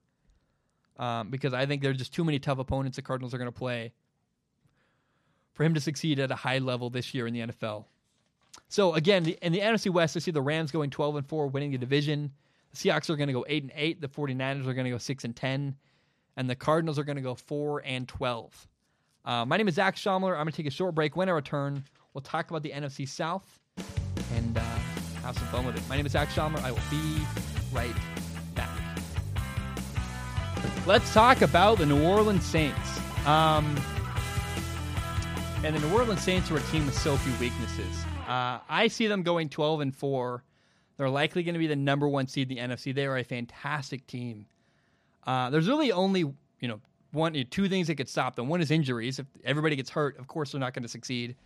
um, because I think there are just too many tough opponents the Cardinals are going to play for him to succeed at a high level this year in the NFL. So again, in the NFC West, I see the Rams going 12 and 4, winning the division. The Seahawks are going to go 8 and 8. The 49ers are going to go 6 and 10. And the Cardinals are going to go 4 and 12. Uh, my name is Zac Shomler. I'm going to take a short break. When I return, we'll talk about the NFC South and uh, have some fun with it. My name is Zac Shomler. I will be right back. Let's talk about the New Orleans Saints. Um, and the New Orleans Saints are a team with so few weaknesses. Uh, I see them going 12 and 4. They're likely going to be the number one seed in the NFC. They are a fantastic team. Uh, there's really only, you know, one, two things that could stop them. One is injuries. If everybody gets hurt, of course they're not going to succeed.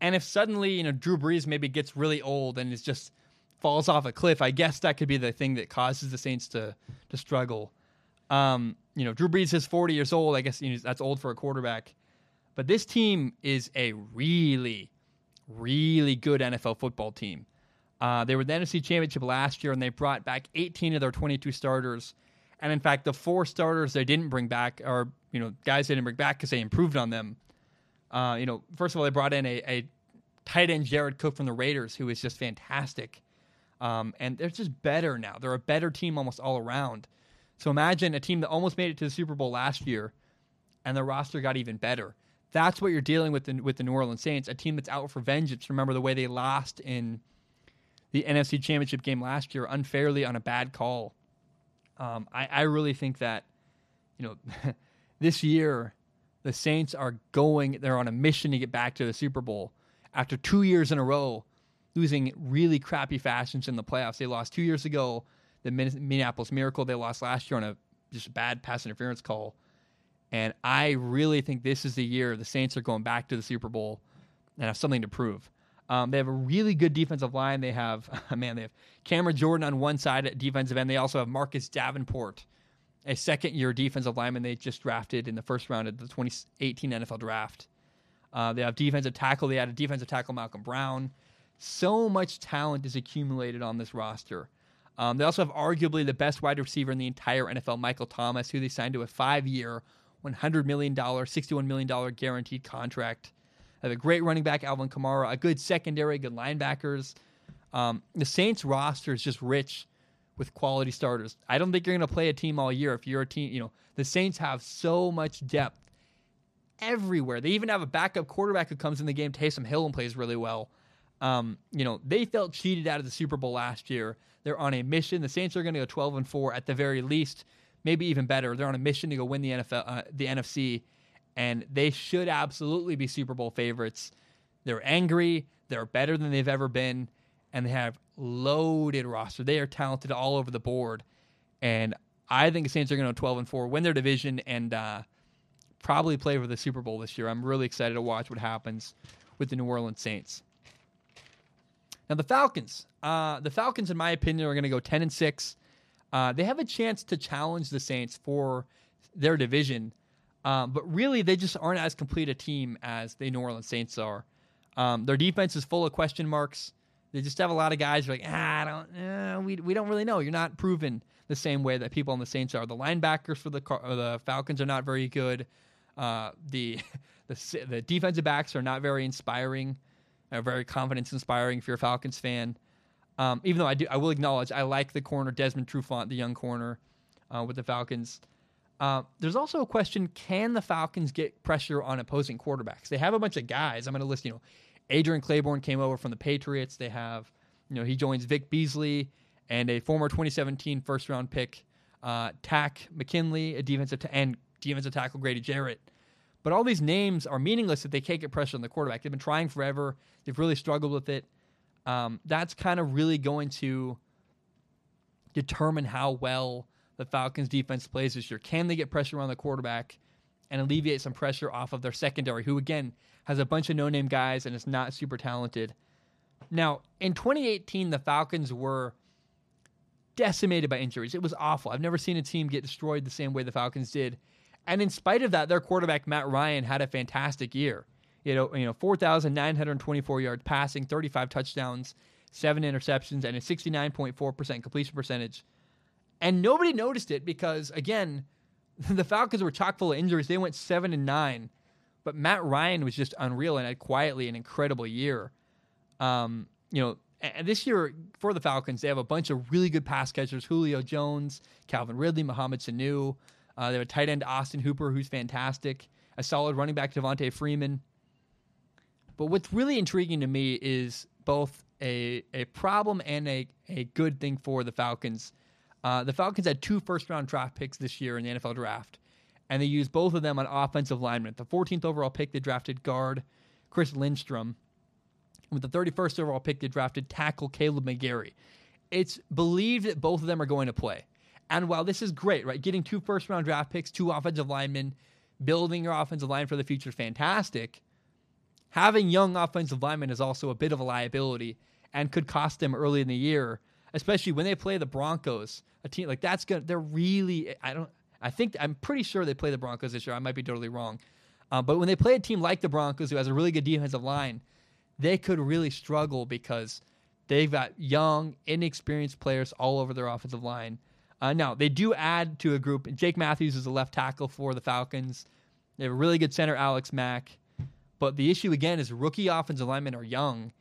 And if suddenly, you know, Drew Brees maybe gets really old and is just falls off a cliff, I guess that could be the thing that causes the Saints to to struggle. Um, you know, Drew Brees is 40 years old. I guess you know, that's old for a quarterback. But this team is a really, really good NFL football team. Uh, they were the NFC Championship last year, and they brought back 18 of their 22 starters. And in fact, the four starters they didn't bring back are you know guys they didn't bring back because they improved on them. Uh, you know, first of all, they brought in a, a, tight end Jared Cook from the Raiders, who is just fantastic. Um, and they're just better now. They're a better team almost all around. So imagine a team that almost made it to the Super Bowl last year, and the roster got even better. That's what you're dealing with with the New Orleans Saints, a team that's out for vengeance. Remember the way they lost in the NFC Championship game last year unfairly on a bad call. Um, I, I really think that, you know, this year the Saints are going, they're on a mission to get back to the Super Bowl after two years in a row losing really crappy fashions in the playoffs. They lost two years ago, the Minneapolis Miracle. They lost last year on a just bad pass interference call. And I really think this is the year the Saints are going back to the Super Bowl and have something to prove. Um, they have a really good defensive line. They have, man, they have Cameron Jordan on one side at defensive end. They also have Marcus Davenport, a second year defensive lineman they just drafted in the first round of the 2018 NFL draft. Uh, they have defensive tackle. They had a defensive tackle, Malcolm Brown. So much talent is accumulated on this roster. Um, they also have arguably the best wide receiver in the entire NFL, Michael Thomas, who they signed to a five year, $100 million, $61 million guaranteed contract. Have a great running back, Alvin Kamara, a good secondary, good linebackers. Um, the Saints roster is just rich with quality starters. I don't think you're going to play a team all year if you're a team. You know, the Saints have so much depth everywhere. They even have a backup quarterback who comes in the game, Taysom Hill, and plays really well. Um, you know, they felt cheated out of the Super Bowl last year. They're on a mission. The Saints are going to go 12 and 4 at the very least maybe even better. They're on a mission to go win the NFL, uh, the NFC, and they should absolutely be Super Bowl favorites. They're angry. They're better than they've ever been, and they have loaded roster. They are talented all over the board, and I think the Saints are going to go 12 and four, win their division, and uh, probably play for the Super Bowl this year. I'm really excited to watch what happens with the New Orleans Saints. Now the Falcons, uh, the Falcons, in my opinion, are going to go 10 and six. Uh, they have a chance to challenge the Saints for their division, um, but really they just aren't as complete a team as the New Orleans Saints are. Um, their defense is full of question marks. They just have a lot of guys who are like, ah, I don't, eh, we, we don't really know. You're not proven the same way that people on the Saints are. The linebackers for the the Falcons are not very good. Uh, the, the the defensive backs are not very inspiring, uh, very confidence inspiring. If you're a Falcons fan, um, even though I do, I will acknowledge I like the corner Desmond Trufant, the young corner uh, with the Falcons. Uh, there's also a question: Can the Falcons get pressure on opposing quarterbacks? They have a bunch of guys. I'm going to list. You know, Adrian Clayborn came over from the Patriots. They have, you know, he joins Vic Beasley and a former 2017 first round pick, uh, Takk McKinley, a defensive t- and defensive tackle Grady Jarrett. But all these names are meaningless if they can't get pressure on the quarterback. They've been trying forever. They've really struggled with it. Um, that's kind of really going to determine how well the Falcons defense plays this year. Can they get pressure on the quarterback and alleviate some pressure off of their secondary, who again has a bunch of no name guys and is not super talented? Now, in 2018, the Falcons were decimated by injuries. It was awful. I've never seen a team get destroyed the same way the Falcons did. And in spite of that, their quarterback Matt Ryan had a fantastic year. You know, you know, 4,924 yards passing, 35 touchdowns, seven interceptions, and a 69.4% completion percentage. And nobody noticed it because, again, the Falcons were chock full of injuries. They went seven and nine, but Matt Ryan was just unreal and had quietly an incredible year. Um, you know, and this year for the Falcons, they have a bunch of really good pass catchers: Julio Jones, Calvin Ridley, Mohamed Sanu. Uh, they have a tight end Austin Hooper, who's fantastic. A solid running back Devonta Freeman. But what's really intriguing to me is both a a problem and a a good thing for the Falcons. Uh, the Falcons had two first round draft picks this year in the NFL draft, and they used both of them on offensive linemen. The 14th overall pick, they drafted guard Chris Lindstrom. With the 31st overall pick, they drafted tackle Kaleb McGary. It's believed that both of them are going to play. And while this is great, right, getting two first round draft picks, two offensive linemen, building your offensive line for the future is fantastic. Having young offensive linemen is also a bit of a liability and could cost them early in the year, especially when they play the Broncos, a team like that's gonna. They're really. I don't. I think I'm pretty sure they play the Broncos this year. I might be totally wrong, uh, but when they play a team like the Broncos, who has a really good defensive line, they could really struggle because they've got young, inexperienced players all over their offensive line. Uh, now they do add to a group. Jake Matthews is a left tackle for the Falcons. They have a really good center, Alex Mack. But the issue again is rookie offensive linemen are young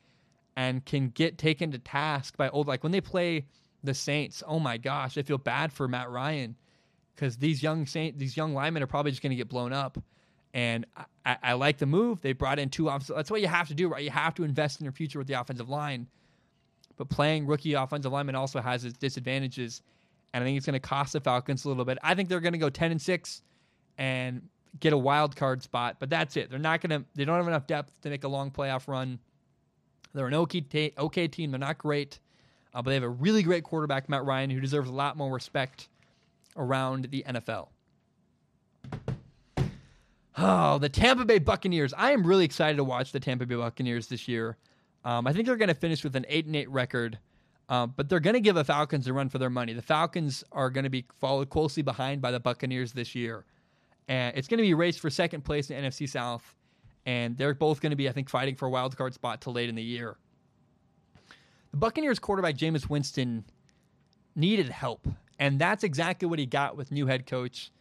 and can get taken to task by old. Like when they play the Saints, oh my gosh, I feel bad for Matt Ryan because these young Saint, these young linemen are probably just going to get blown up. And I, I, like the move. They brought in two offensive. That's what you have to do, right? You have to invest in your future with the offensive line. But playing rookie offensive lineman also has its disadvantages, and I think it's going to cost the Falcons a little bit. I think they're going to go ten and six, and get a wild card spot. But that's it. They're not going to. They don't have enough depth to make a long playoff run. They're an okay, ta- okay team. They're not great, uh, but they have a really great quarterback, Matt Ryan, who deserves a lot more respect around the NFL. Oh, the Tampa Bay Buccaneers. I am really excited to watch the Tampa Bay Buccaneers this year. Um, I think they're going to finish with an 8 and 8 record, uh, but they're going to give the Falcons a run for their money. The Falcons are going to be followed closely behind by the Buccaneers this year. And it's going to be a race for second place in the NFC South and they're both going to be, I think, fighting for a wild card spot till late in the year. The Buccaneers quarterback Jameis Winston needed help, and that's exactly what he got with new head coach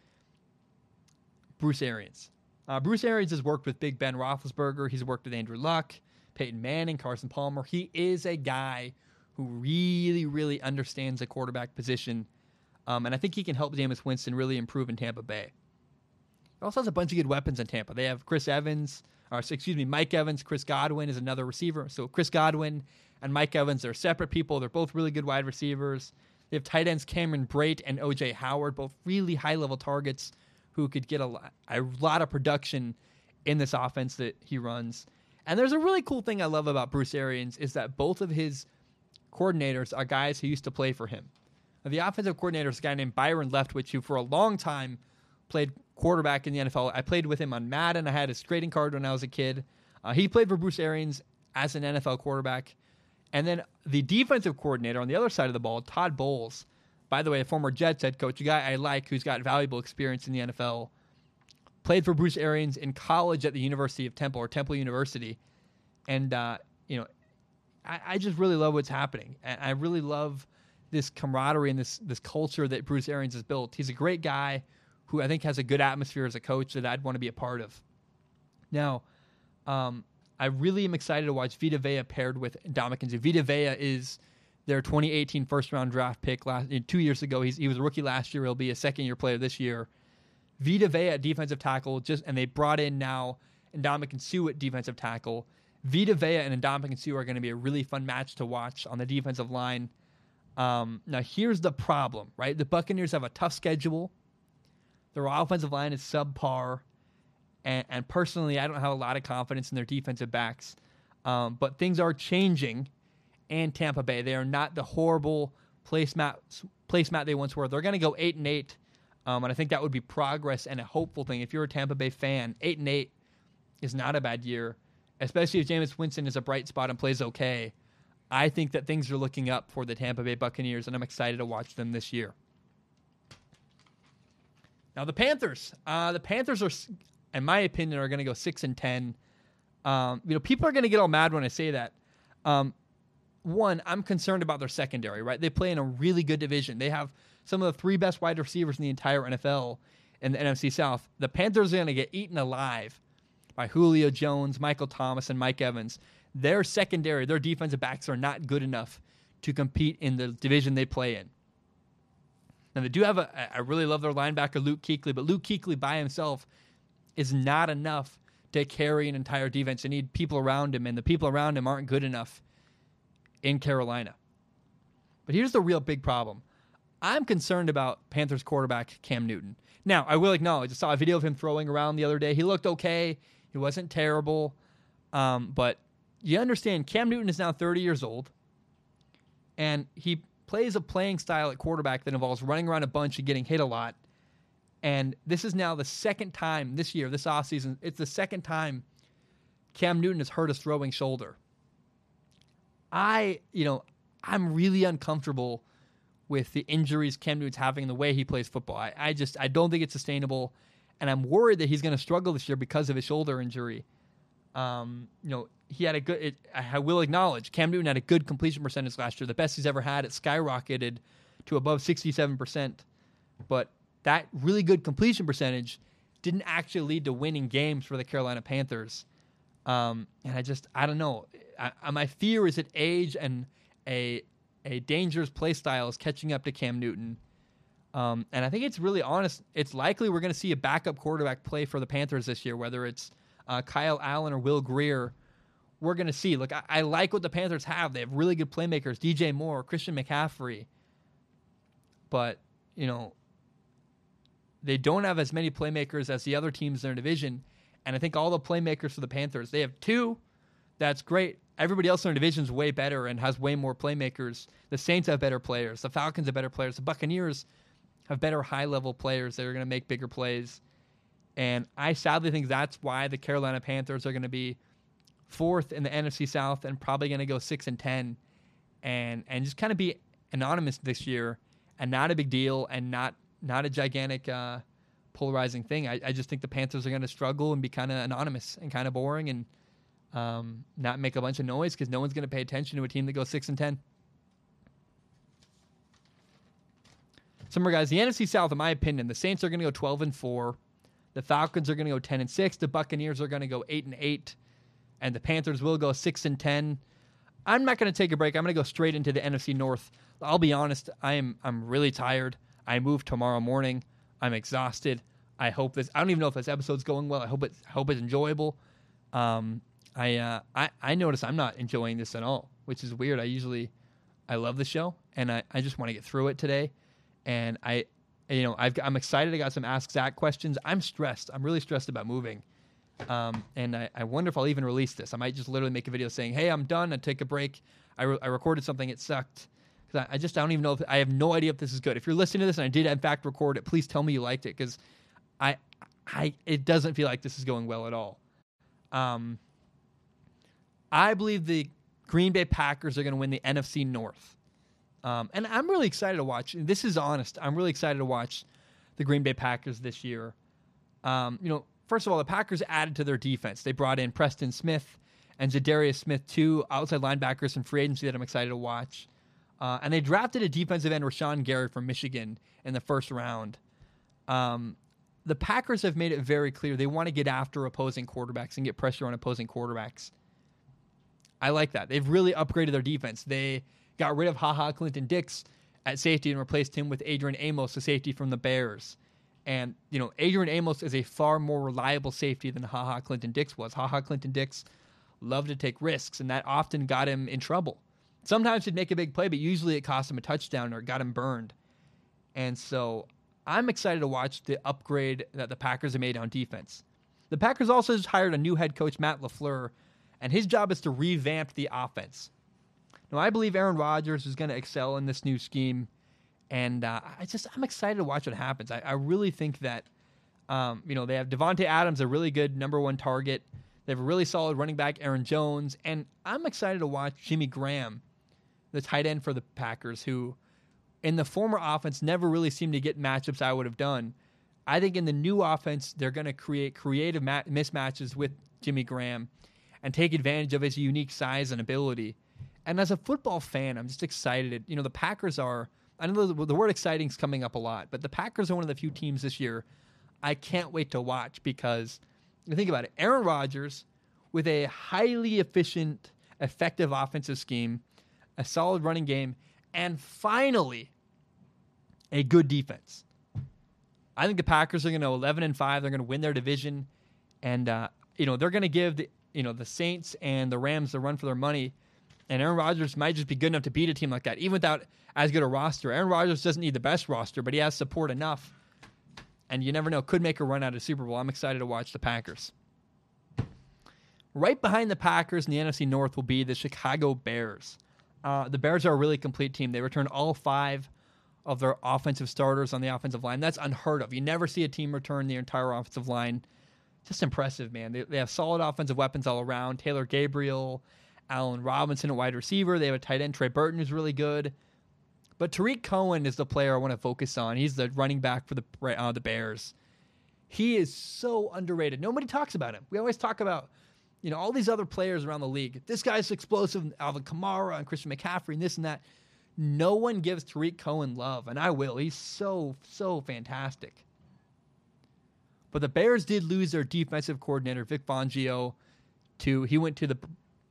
Bruce Arians. Uh, Bruce Arians has worked with Big Ben Roethlisberger. He's worked with Andrew Luck, Peyton Manning, Carson Palmer. He is a guy who really, really understands the quarterback position, um, and I think he can help Jameis Winston really improve in Tampa Bay. He also has a bunch of good weapons in Tampa. They have Chris Evans, or excuse me, Mike Evans. Chris Godwin is another receiver. So Chris Godwin and Mike Evans are separate people. They're both really good wide receivers. They have tight ends Cameron Brate and OJ Howard, both really high level targets who could get a lot, a lot of production in this offense that he runs. And there's a really cool thing I love about Bruce Arians is that both of his coordinators are guys who used to play for him. The offensive coordinator is a guy named Byron Leftwich, who for a long time played quarterback in the NFL. I played with him on Madden. I had his trading card when I was a kid. Uh, he played for Bruce Arians as an NFL quarterback. And then the defensive coordinator on the other side of the ball, Todd Bowles, by the way, a former Jets head coach, a guy I like who's got valuable experience in the NFL, played for Bruce Arians in college at the University of Temple or Temple University. And, uh, you know, I, I, just really love what's happening. And I really love this camaraderie and this, this culture that Bruce Arians has built. He's a great guy who I think has a good atmosphere as a coach that I'd want to be a part of. Now, um, I really am excited to watch Vita Vea paired with Suh. Vita Vea is their 2018 first round draft pick last two years ago. He's, he was a rookie last year. He'll be a second year player this year. Vita Vea at defensive tackle, just and they brought in now Ndamukong Suh at defensive tackle. Vita Vea and Ndamukong Suh are going to be a really fun match to watch on the defensive line. Um, now, here's the problem, right? The Buccaneers have a tough schedule. Their offensive line is subpar, And, and personally, I don't have a lot of confidence in their defensive backs. Um, but things are changing in Tampa Bay. They are not the horrible placemat placemat they once were. They're going to go eight and eight, um, and I think that would be progress and a hopeful thing. If you're a Tampa Bay fan, eight and eight is not a bad year, especially if Jameis Winston is a bright spot and plays okay. I think that things are looking up for the Tampa Bay Buccaneers, and I'm excited to watch them this year. Now the Panthers, uh, the Panthers are, in my opinion, are going to go six and ten. Um, you know, people are going to get all mad when I say that. Um, one, I'm concerned about their secondary. Right, they play in a really good division. They have some of the three best wide receivers in the entire NFL in the NFC South. The Panthers are going to get eaten alive by Julio Jones, Michael Thomas, and Mike Evans. Their secondary, their defensive backs are not good enough to compete in the division they play in. Now they do have a. I really love their linebacker Luke Kuechly, but Luke Kuechly by himself is not enough to carry an entire defense. They need people around him, and the people around him aren't good enough in Carolina. But here's the real big problem. I'm concerned about Panthers quarterback Cam Newton. Now, I will acknowledge, I saw a video of him throwing around the other day. He looked okay. He wasn't terrible. Um, but you understand, Cam Newton is now 30 years old, and he plays a playing style at quarterback that involves running around a bunch and getting hit a lot. And this is now the second time this year, this offseason, it's the second time Cam Newton has hurt his throwing shoulder. I, you know, I'm really uncomfortable with the injuries Cam Newton's having and the way he plays football. I, I just I don't think it's sustainable, and I'm worried that he's going to struggle this year because of his shoulder injury. Um, you know, he had a good. It, I will acknowledge Cam Newton had a good completion percentage last year, the best he's ever had. It skyrocketed to above 67 percent, but that really good completion percentage didn't actually lead to winning games for the Carolina Panthers. Um, and I just I don't know. I, my fear is that age and a a dangerous play style is catching up to Cam Newton. Um, and I think it's really honest. It's likely we're going to see a backup quarterback play for the Panthers this year, whether it's uh, Kyle Allen or Will Grier. we're going to see. Look, I, I, like what the Panthers have. They have really good playmakers DJ Moore, Christian McCaffrey. But, you know, they don't have as many playmakers as the other teams in their division. And I think all the playmakers for the Panthers, they have two. That's great. Everybody else in their division is way better and has way more playmakers. The Saints have better players. The Falcons have better players. The Buccaneers have better high level players that are going to make bigger plays. And I sadly think that's why the Carolina Panthers are going to be fourth in the NFC South and probably going to go six and ten, and and just kind of be anonymous this year and not a big deal and not not a gigantic uh, polarizing thing. I, I just think the Panthers are going to struggle and be kind of anonymous and kind of boring and um, not make a bunch of noise because no one's going to pay attention to a team that goes six and ten. Some more guys. The NFC South, in my opinion, the Saints are going to go twelve and four. The Falcons are going to go ten and six. The Buccaneers are going to go eight and eight and the Panthers will go 6 and 10. I'm not going to take a break. I'm going to go straight into the NFC North. I'll be honest, I am I'm really tired. I move tomorrow morning. I'm exhausted. I hope this I don't even know if this episode's going well. I hope it's hope it's enjoyable. Um, I uh, I I notice I'm not enjoying this at all, which is weird. I usually I love the show and I, I just want to get through it today. And I you know, I've I'm excited. I got some ask Zac questions. I'm stressed. I'm really stressed about moving. Um, and I, I, wonder if I'll even release this. I might just literally make a video saying, "Hey, I'm done. I take a break. I, re- I recorded something. It sucked." Because I, I, just I don't even know. If, I have no idea if this is good. If you're listening to this and I did in fact record it, please tell me you liked it because I I it doesn't feel like this is going well at all. Um, I believe the Green Bay Packers are going to win the NFC North. Um, and I'm really excited to watch. This is honest. I'm really excited to watch the Green Bay Packers this year. Um, you know, first of all, the Packers added to their defense. They brought in Preston Smith and Za'Darius Smith, two outside linebackers from free agency that I'm excited to watch. Uh, and they drafted a defensive end, Rashan Gary from Michigan, in the first round. Um, the Packers have made it very clear they want to get after opposing quarterbacks and get pressure on opposing quarterbacks. I like that. They've really upgraded their defense. They got rid of Ha Ha Clinton-Dix at safety and replaced him with Adrian Amos, the safety from the Bears. And, you know, Adrian Amos is a far more reliable safety than Ha Ha Clinton-Dix was. Ha Ha Clinton-Dix loved to take risks, and that often got him in trouble. Sometimes he'd make a big play, but usually it cost him a touchdown or got him burned. And so I'm excited to watch the upgrade that the Packers have made on defense. The Packers also just hired a new head coach, Matt LaFleur, and his job is to revamp the offense. Now, I believe Aaron Rodgers is going to excel in this new scheme, and uh, I just I'm excited to watch what happens. I, I really think that um, you know they have Davante Adams, a really good number one target. They have a really solid running back, Aaron Jones, and I'm excited to watch Jimmy Graham, the tight end for the Packers, who in the former offense never really seemed to get matchups I would have done. I think in the new offense, they're going to create creative ma- mismatches with Jimmy Graham and take advantage of his unique size and ability. And as a football fan, I'm just excited. You know, the Packers are, I know the, the word exciting is coming up a lot, but the Packers are one of the few teams this year I can't wait to watch because think about it Aaron Rodgers with a highly efficient, effective offensive scheme, a solid running game, and finally a good defense. I think the Packers are going to 11 and 5. They're going to win their division. And, uh, you know, they're going to give the, you know, the Saints and the Rams the run for their money. And Aaron Rodgers might just be good enough to beat a team like that, even without as good a roster. Aaron Rodgers doesn't need the best roster, but he has support enough. And you never know, could make a run out of Super Bowl. I'm excited to watch the Packers. Right behind the Packers in the NFC North will be the Chicago Bears. Uh, the Bears are a really complete team. They return all five of their offensive starters on the offensive line. That's unheard of. You never see a team return the entire offensive line. Just impressive, man. They, they have solid offensive weapons all around. Taylor Gabriel, Allen Robinson at wide receiver. They have a tight end, Trey Burton, who's really good. But Tarik Cohen is the player I want to focus on. He's the running back for the uh, the Bears. He is so underrated. Nobody talks about him. We always talk about, you know, all these other players around the league. This guy's explosive, Alvin Kamara and Christian McCaffrey and this and that. No one gives Tarik Cohen love, and I will. He's so, so fantastic. But the Bears did lose their defensive coordinator, Vic Fangio, to he went to the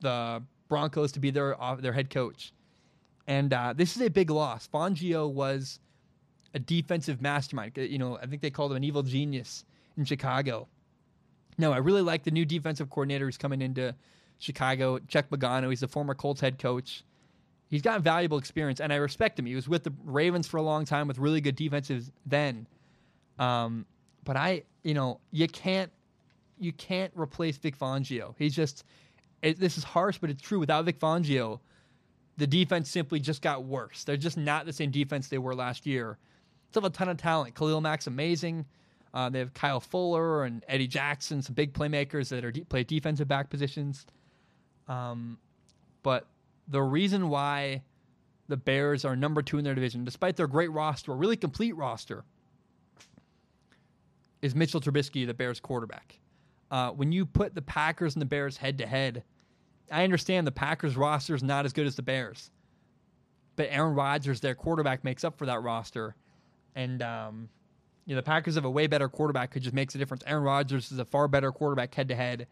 the Broncos to be their uh, their head coach, and uh, this is a big loss. Fangio was a defensive mastermind. You know, I think they called him an evil genius in Chicago. No, I really like the new defensive coordinator who's coming into Chicago, Chuck Pagano. He's the former Colts head coach he's got valuable experience, and I respect him. He was with the Ravens for a long time with really good defenses then. Um, but I, you know, you can't you can't replace Vic Fangio. He's just it, this is harsh, but it's true. Without Vic Fangio, the defense simply just got worse. They're just not the same defense they were last year. Still have a ton of talent. Khalil Mack's amazing. Uh, they have Kyle Fuller and Eddie Jackson, some big playmakers that are de- play defensive back positions. Um, but the reason why the Bears are number two in their division, despite their great roster, a really complete roster, is Mitchell Trubisky, the Bears quarterback. Uh, when you put the Packers and the Bears head to head, I understand the Packers roster is not as good as the Bears, but Aaron Rodgers, their quarterback, makes up for that roster, and um, you know the Packers have a way better quarterback, who just makes a difference. Aaron Rodgers is a far better quarterback head to head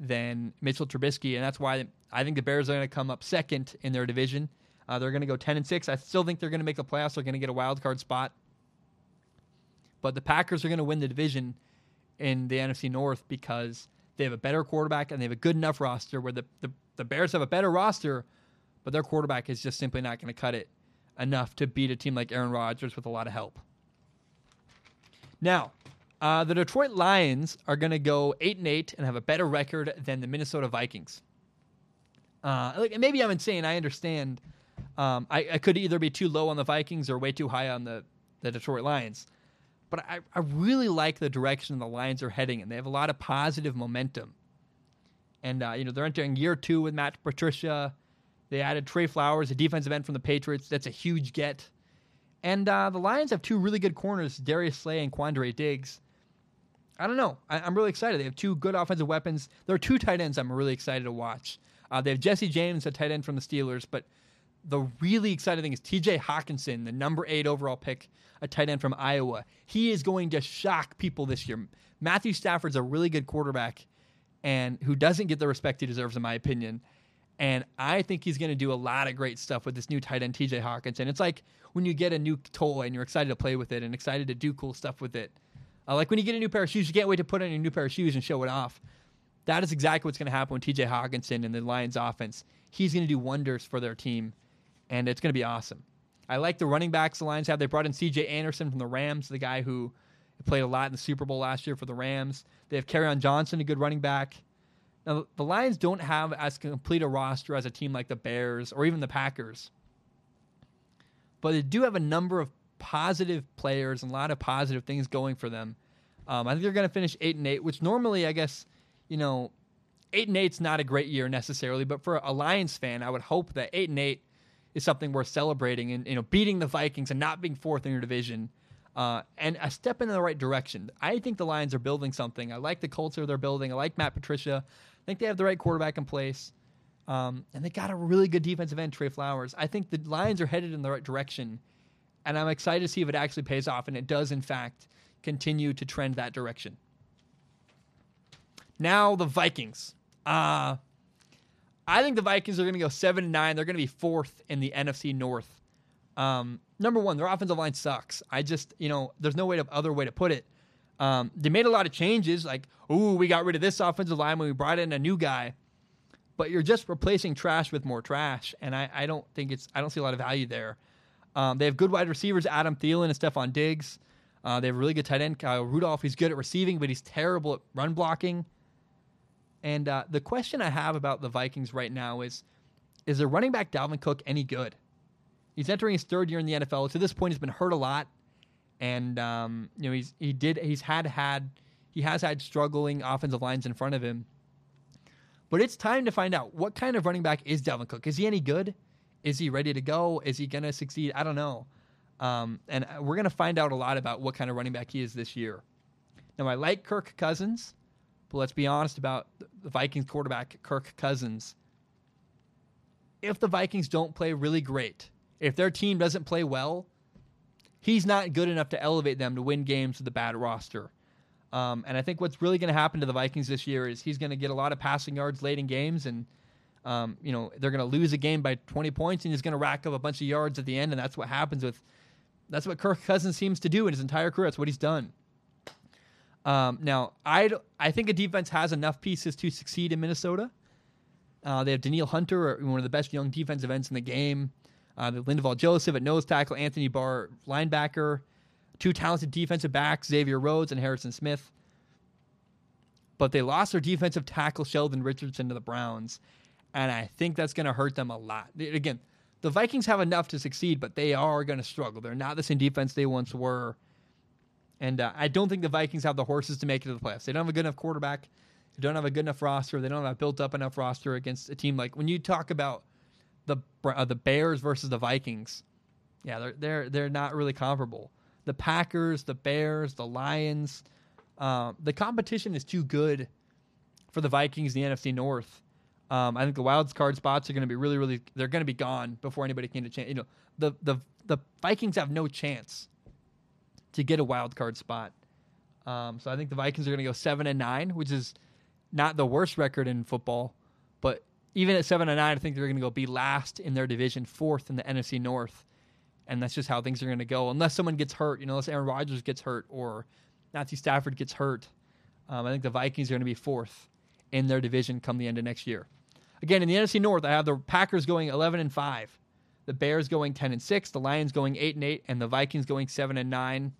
than Mitchell Trubisky, and that's why I think the Bears are going to come up second in their division. Uh, they're going to go ten and six. I still think they're going to make the playoffs. They're going to get a wild card spot, but the Packers are going to win the division in the NFC North because they have a better quarterback and they have a good enough roster. Where the the, the Bears have a better roster, but their quarterback is just simply not going to cut it enough to beat a team like Aaron Rodgers with a lot of help. Now, uh, the Detroit Lions are going to go eight and eight and have a better record than the Minnesota Vikings. Uh, like maybe I'm insane. I understand. Um, I, I, could either be too low on the Vikings or way too high on the, the Detroit Lions. But I, I really like the direction the Lions are heading in. They have a lot of positive momentum. And, uh, you know, they're entering year two with Matt Patricia. They added Trey Flowers, a defensive end from the Patriots. That's a huge get. And uh, the Lions have two really good corners, Darius Slay and Quandre Diggs. I don't know. I, am really excited. They have two good offensive weapons. There are two tight ends I'm really excited to watch. Uh, they have Jesse James, a tight end from the Steelers, but the really exciting thing is TJ Hockenson, the number eight overall pick, a tight end from Iowa. He is going to shock people this year. Matthew Stafford's a really good quarterback and who doesn't get the respect he deserves, in my opinion. And I think he's going to do a lot of great stuff with this new tight end, TJ Hockenson. It's like when you get a new toy and you're excited to play with it and excited to do cool stuff with it. Uh, like when you get a new pair of shoes, you can't wait to put on a new pair of shoes and show it off. That is exactly what's going to happen with TJ Hockenson and the Lions offense. He's going to do wonders for their team, and it's going to be awesome. I like the running backs the Lions have. They brought in CJ Anderson from the Rams, the guy who played a lot in the Super Bowl last year for the Rams. They have Kerryon Johnson, a good running back. Now, the Lions don't have as complete a roster as a team like the Bears or even the Packers, but they do have a number of positive players and a lot of positive things going for them. Um, I think they're going to finish eight and eight, which normally, I guess, you know, eight and eight's not a great year necessarily, but for a Lions fan, I would hope that eight and eight is something worth celebrating and you know beating the Vikings and not being fourth in your division. Uh, and a step in the right direction. I think the Lions are building something. I like the culture they're building. I like Matt Patricia. I think they have the right quarterback in place. Um, and they got a really good defensive end, Trey Flowers. I think the Lions are headed in the right direction. And I'm excited to see if it actually pays off. And it does, in fact, continue to trend that direction. Now, the Vikings. Uh, I think the Vikings are going to go 7 and 9. They're going to be fourth in the NFC North. Um, number one, their offensive line sucks. I just, you know, there's no way to, other way to put it. Um, they made a lot of changes, like, ooh, we got rid of this offensive line when we brought in a new guy. But you're just replacing trash with more trash, and I, I don't think it's I don't see a lot of value there. Um, they have good wide receivers, Adam Thielen and Stefon Diggs. Uh, they have a really good tight end, Kyle Rudolph. He's good at receiving, but he's terrible at run blocking. And uh, the question I have about the Vikings right now is: Is their running back Dalvin Cook any good? He's entering his third year in the NFL. To this point, he's been hurt a lot, and um, you know he's he did he's had had he has had struggling offensive lines in front of him. But it's time to find out what kind of running back is Dalvin Cook. Is he any good? Is he ready to go? Is he going to succeed? I don't know. Um, and we're going to find out a lot about what kind of running back he is this year. Now, I like Kirk Cousins, but let's be honest about the Vikings quarterback, Kirk Cousins. If the Vikings don't play really great, if their team doesn't play well, he's not good enough to elevate them to win games with a bad roster. Um, and I think what's really going to happen to the Vikings this year is he's going to get a lot of passing yards late in games, and um, you know they're going to lose a game by 20 points, and he's going to rack up a bunch of yards at the end, and that's what happens with. That's what Kirk Cousins seems to do in his entire career. That's what he's done. Um, now, I I think a defense has enough pieces to succeed in Minnesota. Uh, they have Danielle Hunter, one of the best young defensive ends in the game. Uh, Linval Joseph at nose tackle, Anthony Barr linebacker, two talented defensive backs, Xavier Rhodes and Harrison Smith. But they lost their defensive tackle, Sheldon Richardson, to the Browns. And I think that's going to hurt them a lot. Again, the Vikings have enough to succeed, but they are going to struggle. They're not the same defense they once were. And uh, I don't think the Vikings have the horses to make it to the playoffs. They don't have a good enough quarterback. They don't have a good enough roster. They don't have built up enough roster against a team like when you talk about the uh, the Bears versus the Vikings. Yeah, they're they're they're not really comparable. The Packers, the Bears, the Lions, uh, the competition is too good for the Vikings in the NFC North. Um, I think the wild card spots are going to be really, really. They're going to be gone before anybody can get a chance. You know, the the the Vikings have no chance to get a wild card spot. Um, so I think the Vikings are going to go seven and nine, which is not the worst record in football, but even at seven and nine, I think they're going to go be last in their division, fourth in the NFC North, and that's just how things are going to go. Unless someone gets hurt, you know, unless Aaron Rodgers gets hurt or Matthew Stafford gets hurt, um, I think the Vikings are going to be fourth in their division come the end of next year. Again, in the NFC North, I have the Packers going eleven and five, the Bears going ten and six, the Lions going eight and eight, and the Vikings going seven and nine.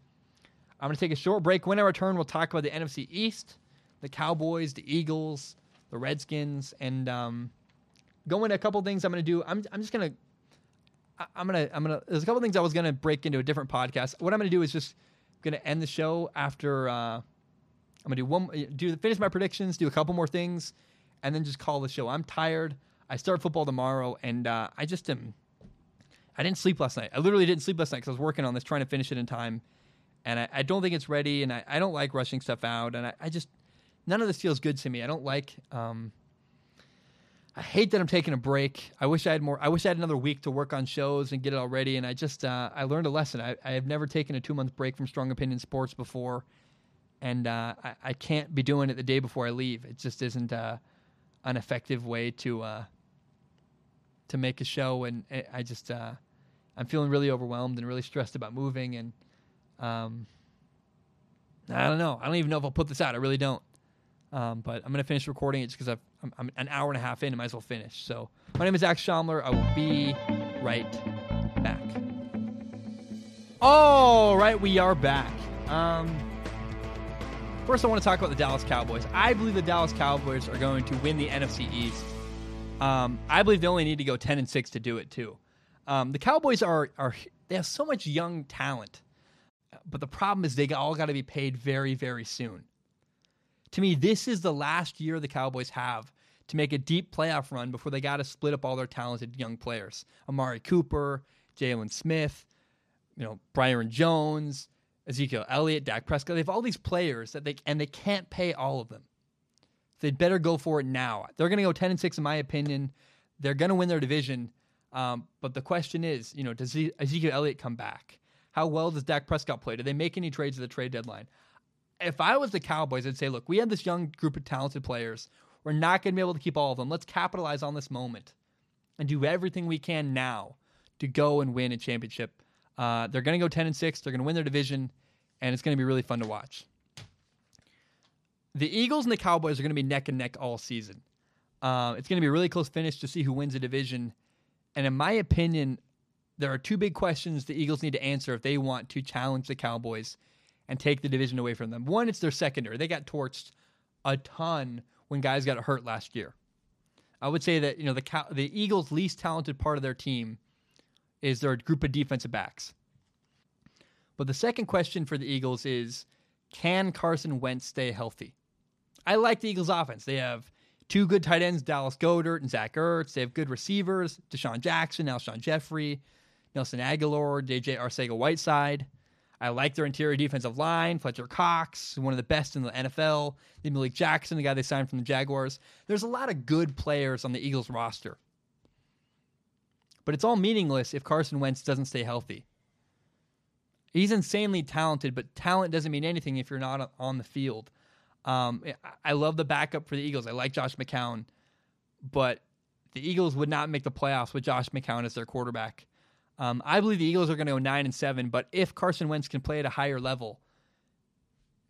I'm going to take a short break. When I return, we'll talk about the NFC East, the Cowboys, the Eagles, the Redskins, and um, go into a couple things I'm going to do. I'm, I'm just going to I'm gonna I'm gonna there's a couple things I was gonna break into a different podcast. What I'm gonna do is just gonna end the show after uh, I'm gonna do one do finish my predictions, do a couple more things, and then just call the show. I'm tired. I start football tomorrow, and uh, I just am. I didn't sleep last night. I literally didn't sleep last night because I was working on this, trying to finish it in time, and I, I don't think it's ready. And I, I don't like rushing stuff out, and I, I just none of this feels good to me. I don't like. Um, I hate that I'm taking a break. I wish I had more. I wish I had another week to work on shows and get it all ready. And I just uh, I learned a lesson. I, I have never taken a two month break from Strong Opinion Sports before, and uh, I, I can't be doing it the day before I leave. It just isn't uh, an effective way to uh, to make a show. And I just uh, I'm feeling really overwhelmed and really stressed about moving. And um, I don't know. I don't even know if I'll put this out. I really don't. Um, but I'm going to finish recording it just because I'm, I'm, an hour and a half in. I might as well finish. So my name is Zac Shomler. I will be right back. All right, we are back. Um, First, I want to talk about the Dallas Cowboys. I believe the Dallas Cowboys are going to win the NFC East. Um, I believe they only need to go ten and six to do it too. Um, the Cowboys are are they have so much young talent, but the problem is they all got to be paid very very soon. To me, this is the last year the Cowboys have to make a deep playoff run before they got to split up all their talented young players: Amari Cooper, Jaylon Smith, you know, Byron Jones, Ezekiel Elliott, Dak Prescott. They have all these players that they and they can't pay all of them. They'd better go for it now. They're going to go ten and six, in my opinion. They're going to win their division. Um, but the question is, you know, does Ezekiel Elliott come back? How well does Dak Prescott play? Do they make any trades at the trade deadline? If I was the Cowboys, I'd say, look, we have this young group of talented players. We're not going to be able to keep all of them. Let's capitalize on this moment and do everything we can now to go and win a championship. Uh, they're going to go 10 and 6. They're going to win their division, and it's going to be really fun to watch. The Eagles and the Cowboys are going to be neck and neck all season. Uh, it's going to be a really close finish to see who wins the division. And in my opinion, there are two big questions the Eagles need to answer if they want to challenge the Cowboys and take the division away from them. One, it's their secondary. They got torched a ton when guys got hurt last year. I would say that you know the the Eagles' least talented part of their team is their group of defensive backs. But the second question for the Eagles is can Carson Wentz stay healthy? I like the Eagles' offense. They have two good tight ends, Dallas Goedert and Zach Ertz. They have good receivers, DeSean Jackson, Alshon Jeffery, Nelson Agholor, DJ Arcega-Whiteside. I like their interior defensive line. Fletcher Cox, one of the best in the NFL. Then Malik Jackson, the guy they signed from the Jaguars. There's a lot of good players on the Eagles roster. But it's all meaningless if Carson Wentz doesn't stay healthy. He's insanely talented, but talent doesn't mean anything if you're not on the field. Um, I love the backup for the Eagles. I like Josh McCown, but the Eagles would not make the playoffs with Josh McCown as their quarterback. Um, I believe the Eagles are going to go nine and seven, but if Carson Wentz can play at a higher level,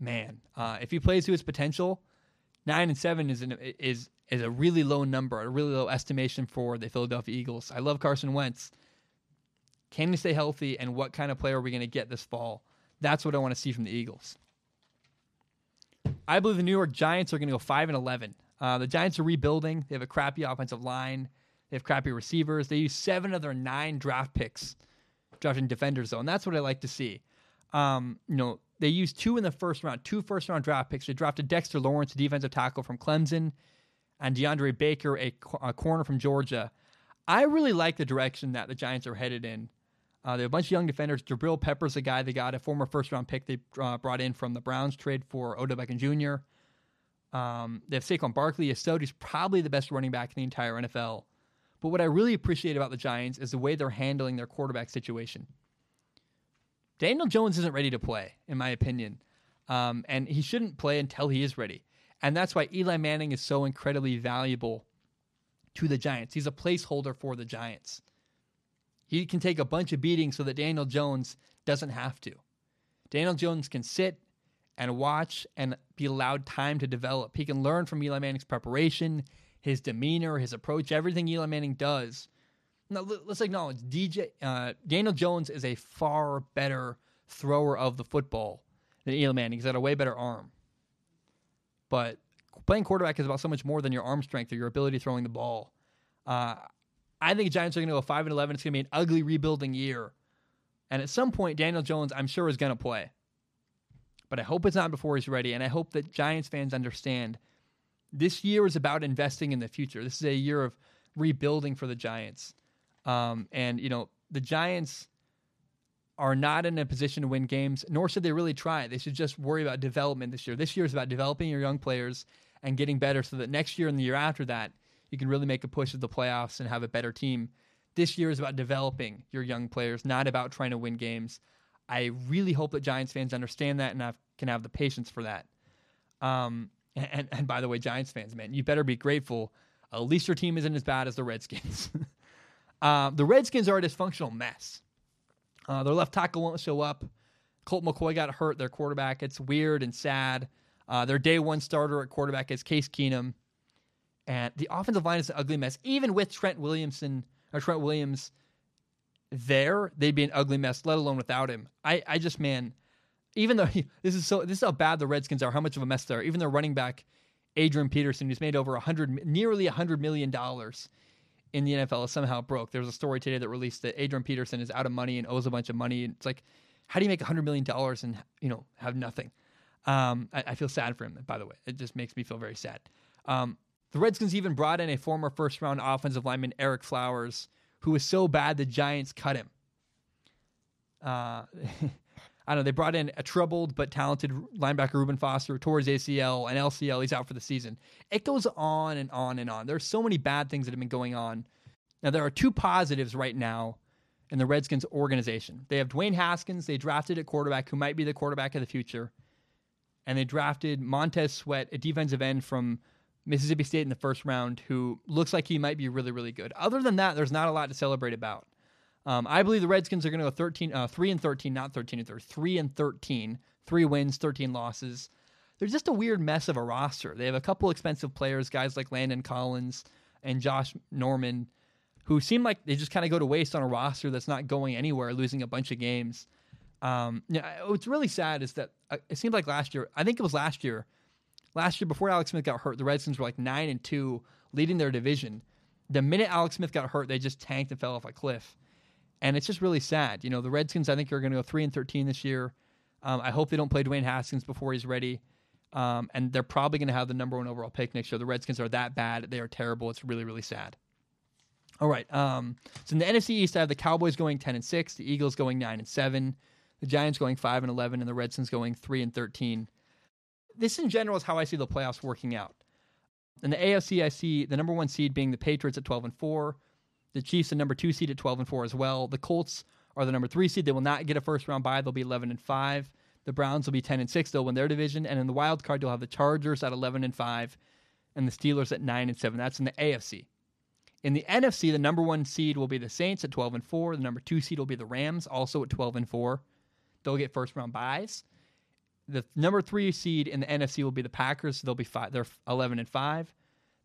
man, uh, if he plays to his potential, nine and seven is an, is is a really low number, a really low estimation for the Philadelphia Eagles. I love Carson Wentz. Can he stay healthy, and what kind of player are we going to get this fall? That's what I want to see from the Eagles. I believe the New York Giants are going to go five and eleven. Uh, the Giants are rebuilding. They have a crappy offensive line. They have crappy receivers. They use seven of their nine draft picks drafting defenders, though, and that's what I like to see. Um, you know, they used two in the first round, two first round draft picks. They drafted Dexter Lawrence, a defensive tackle from Clemson, and DeAndre Baker, a, a corner from Georgia. I really like the direction that the Giants are headed in. Uh, they have a bunch of young defenders. Jabril Peppers, a guy they got, a former first round pick they uh, brought in from the Browns trade for Odell Beckham Jr. Um, they have Saquon Barkley. Astody's probably the best running back in the entire NFL. But what I really appreciate about the Giants is the way they're handling their quarterback situation. Daniel Jones isn't ready to play, in my opinion. Um, and he shouldn't play until he is ready. And that's why Eli Manning is so incredibly valuable to the Giants. He's a placeholder for the Giants. He can take a bunch of beatings so that Daniel Jones doesn't have to. Daniel Jones can sit and watch and be allowed time to develop. He can learn from Eli Manning's preparation, his demeanor, his approach, everything Eli Manning does. Now, let's acknowledge DJ uh, Daniel Jones is a far better thrower of the football than Eli Manning. He's got a way better arm. But playing quarterback is about so much more than your arm strength or your ability throwing the ball. Uh, I think Giants are going to go five and eleven. It's going to be an ugly rebuilding year, and at some point, Daniel Jones, I'm sure, is going to play. But I hope it's not before he's ready, and I hope that Giants fans understand this year is about investing in the future. This is a year of rebuilding for the Giants, um, and you know the Giants are not in a position to win games, nor should they really try. They should just worry about development this year. This year is about developing your young players and getting better so that next year and the year after that, you can really make a push at the playoffs and have a better team. This year is about developing your young players, not about trying to win games. I really hope that Giants fans understand that and have, can have the patience for that. Um, and, and by the way, Giants fans, man, you better be grateful. At least your team isn't as bad as the Redskins. uh, the Redskins are a dysfunctional mess. Uh, their left tackle won't show up. Colt McCoy got hurt, their quarterback. It's weird and sad. Uh, their day one starter at quarterback is Case Keenum. And the offensive line is an ugly mess. Even with Trent Williamson or Trent Williams there, they'd be an ugly mess, let alone without him. I, I just, man, even though this is so this is how bad the Redskins are, how much of a mess they are. Even their running back, Adrian Peterson, who's made over a hundred, nearly a hundred million dollars in the NFL, is somehow broke. There's a story today that released that Adrian Peterson is out of money and owes a bunch of money. And it's like, how do you make a hundred million dollars and you know have nothing? Um, I, I, feel sad for him. By the way, it just makes me feel very sad. Um, the Redskins even brought in a former first round offensive lineman, Ereck Flowers, who was so bad the Giants cut him. Uh, I don't know. They brought in a troubled but talented linebacker, Reuben Foster, towards ACL and LCL. He's out for the season. It goes on and on and on. There's so many bad things that have been going on. Now, there are two positives right now in the Redskins organization. They have Dwayne Haskins. They drafted a quarterback who might be the quarterback of the future. And they drafted Montez Sweat, a defensive end from Mississippi State in the first round, who looks like he might be really, really good. Other than that, there's not a lot to celebrate about. Um, I believe the Redskins are going to go 13, uh, 3 and 13, not 13 and 13, 3 and 13, three wins, 13 losses. They're just a weird mess of a roster. They have a couple expensive players, guys like Landon Collins and Josh Norman, who seem like they just kind of go to waste on a roster that's not going anywhere, losing a bunch of games. Um, what's really sad is that uh, it seemed like last year, I think it was last year, last year before Alex Smith got hurt, the Redskins were like 9 and 2, leading their division. The minute Alex Smith got hurt, they just tanked and fell off a cliff and it's just really sad. You know, the Redskins I think are going to go three and thirteen this year. Um, I hope they don't play Dwayne Haskins before he's ready. Um, and they're probably going to have the number one overall pick next year. The Redskins are that bad; they are terrible. It's really, really sad. All right. Um, so in the NFC East, I have the Cowboys going ten and six, the Eagles going nine and seven, the Giants going five and eleven, and the Redskins going three and thirteen. This, in general, is how I see the playoffs working out. In the AFC, I see the number one seed being the Patriots at twelve and four, the Chiefs, the number two seed at 12 and 4 as well. The Colts are the number three seed. They will not get a first round bye. They'll be 11 and 5. The Browns will be 10 and 6. They'll win their division. And in the wild card, you'll have the Chargers at 11 and 5 and the Steelers at 9 and 7. That's in the AFC. In the NFC, the number one seed will be the Saints at 12 and 4. The number two seed will be the Rams, also at 12 and 4. They'll get first round buys. The number three seed in the NFC will be the Packers. They'll be five, they're 11 and 5.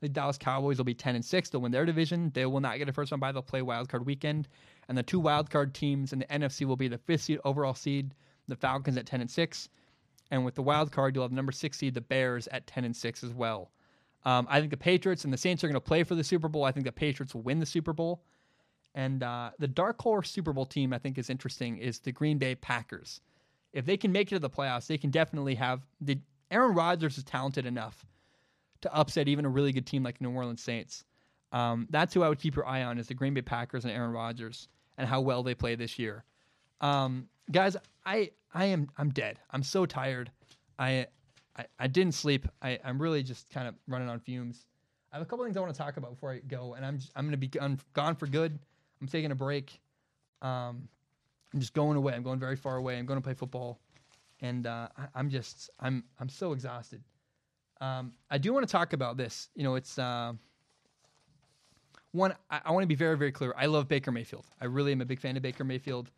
The Dallas Cowboys will be 10 and 6. They'll win their division. They will not get a first round bye. They'll play wild card weekend. And the two wild card teams in the NFC will be the fifth seed overall seed, the Falcons at 10 and 6. And with the wild card, you'll have number six seed, the Bears at 10 and 6 as well. Um, I think the Patriots and the Saints are going to play for the Super Bowl. I think the Patriots will win the Super Bowl. And uh, the dark horse Super Bowl team I think is interesting is the Green Bay Packers. If they can make it to the playoffs, they can definitely have the Aaron Rodgers is talented enough to upset even a really good team like New Orleans Saints. Um, that's who I would keep your eye on is the Green Bay Packers and Aaron Rodgers and how well they play this year. Um, guys, I I am I'm dead. I'm so tired. I I, I didn't sleep. I, I'm really just kind of running on fumes. I have a couple things I want to talk about before I go, and I'm just, I'm going to be gone, gone for good. I'm taking a break. Um, I'm just going away. I'm going very far away. I'm going to play football, and uh, I, am just I'm I'm so exhausted. Um, I do want to talk about this. You know, it's uh, one. I, I want to be very, very clear. I love Baker Mayfield. I really am a big fan of Baker Mayfield.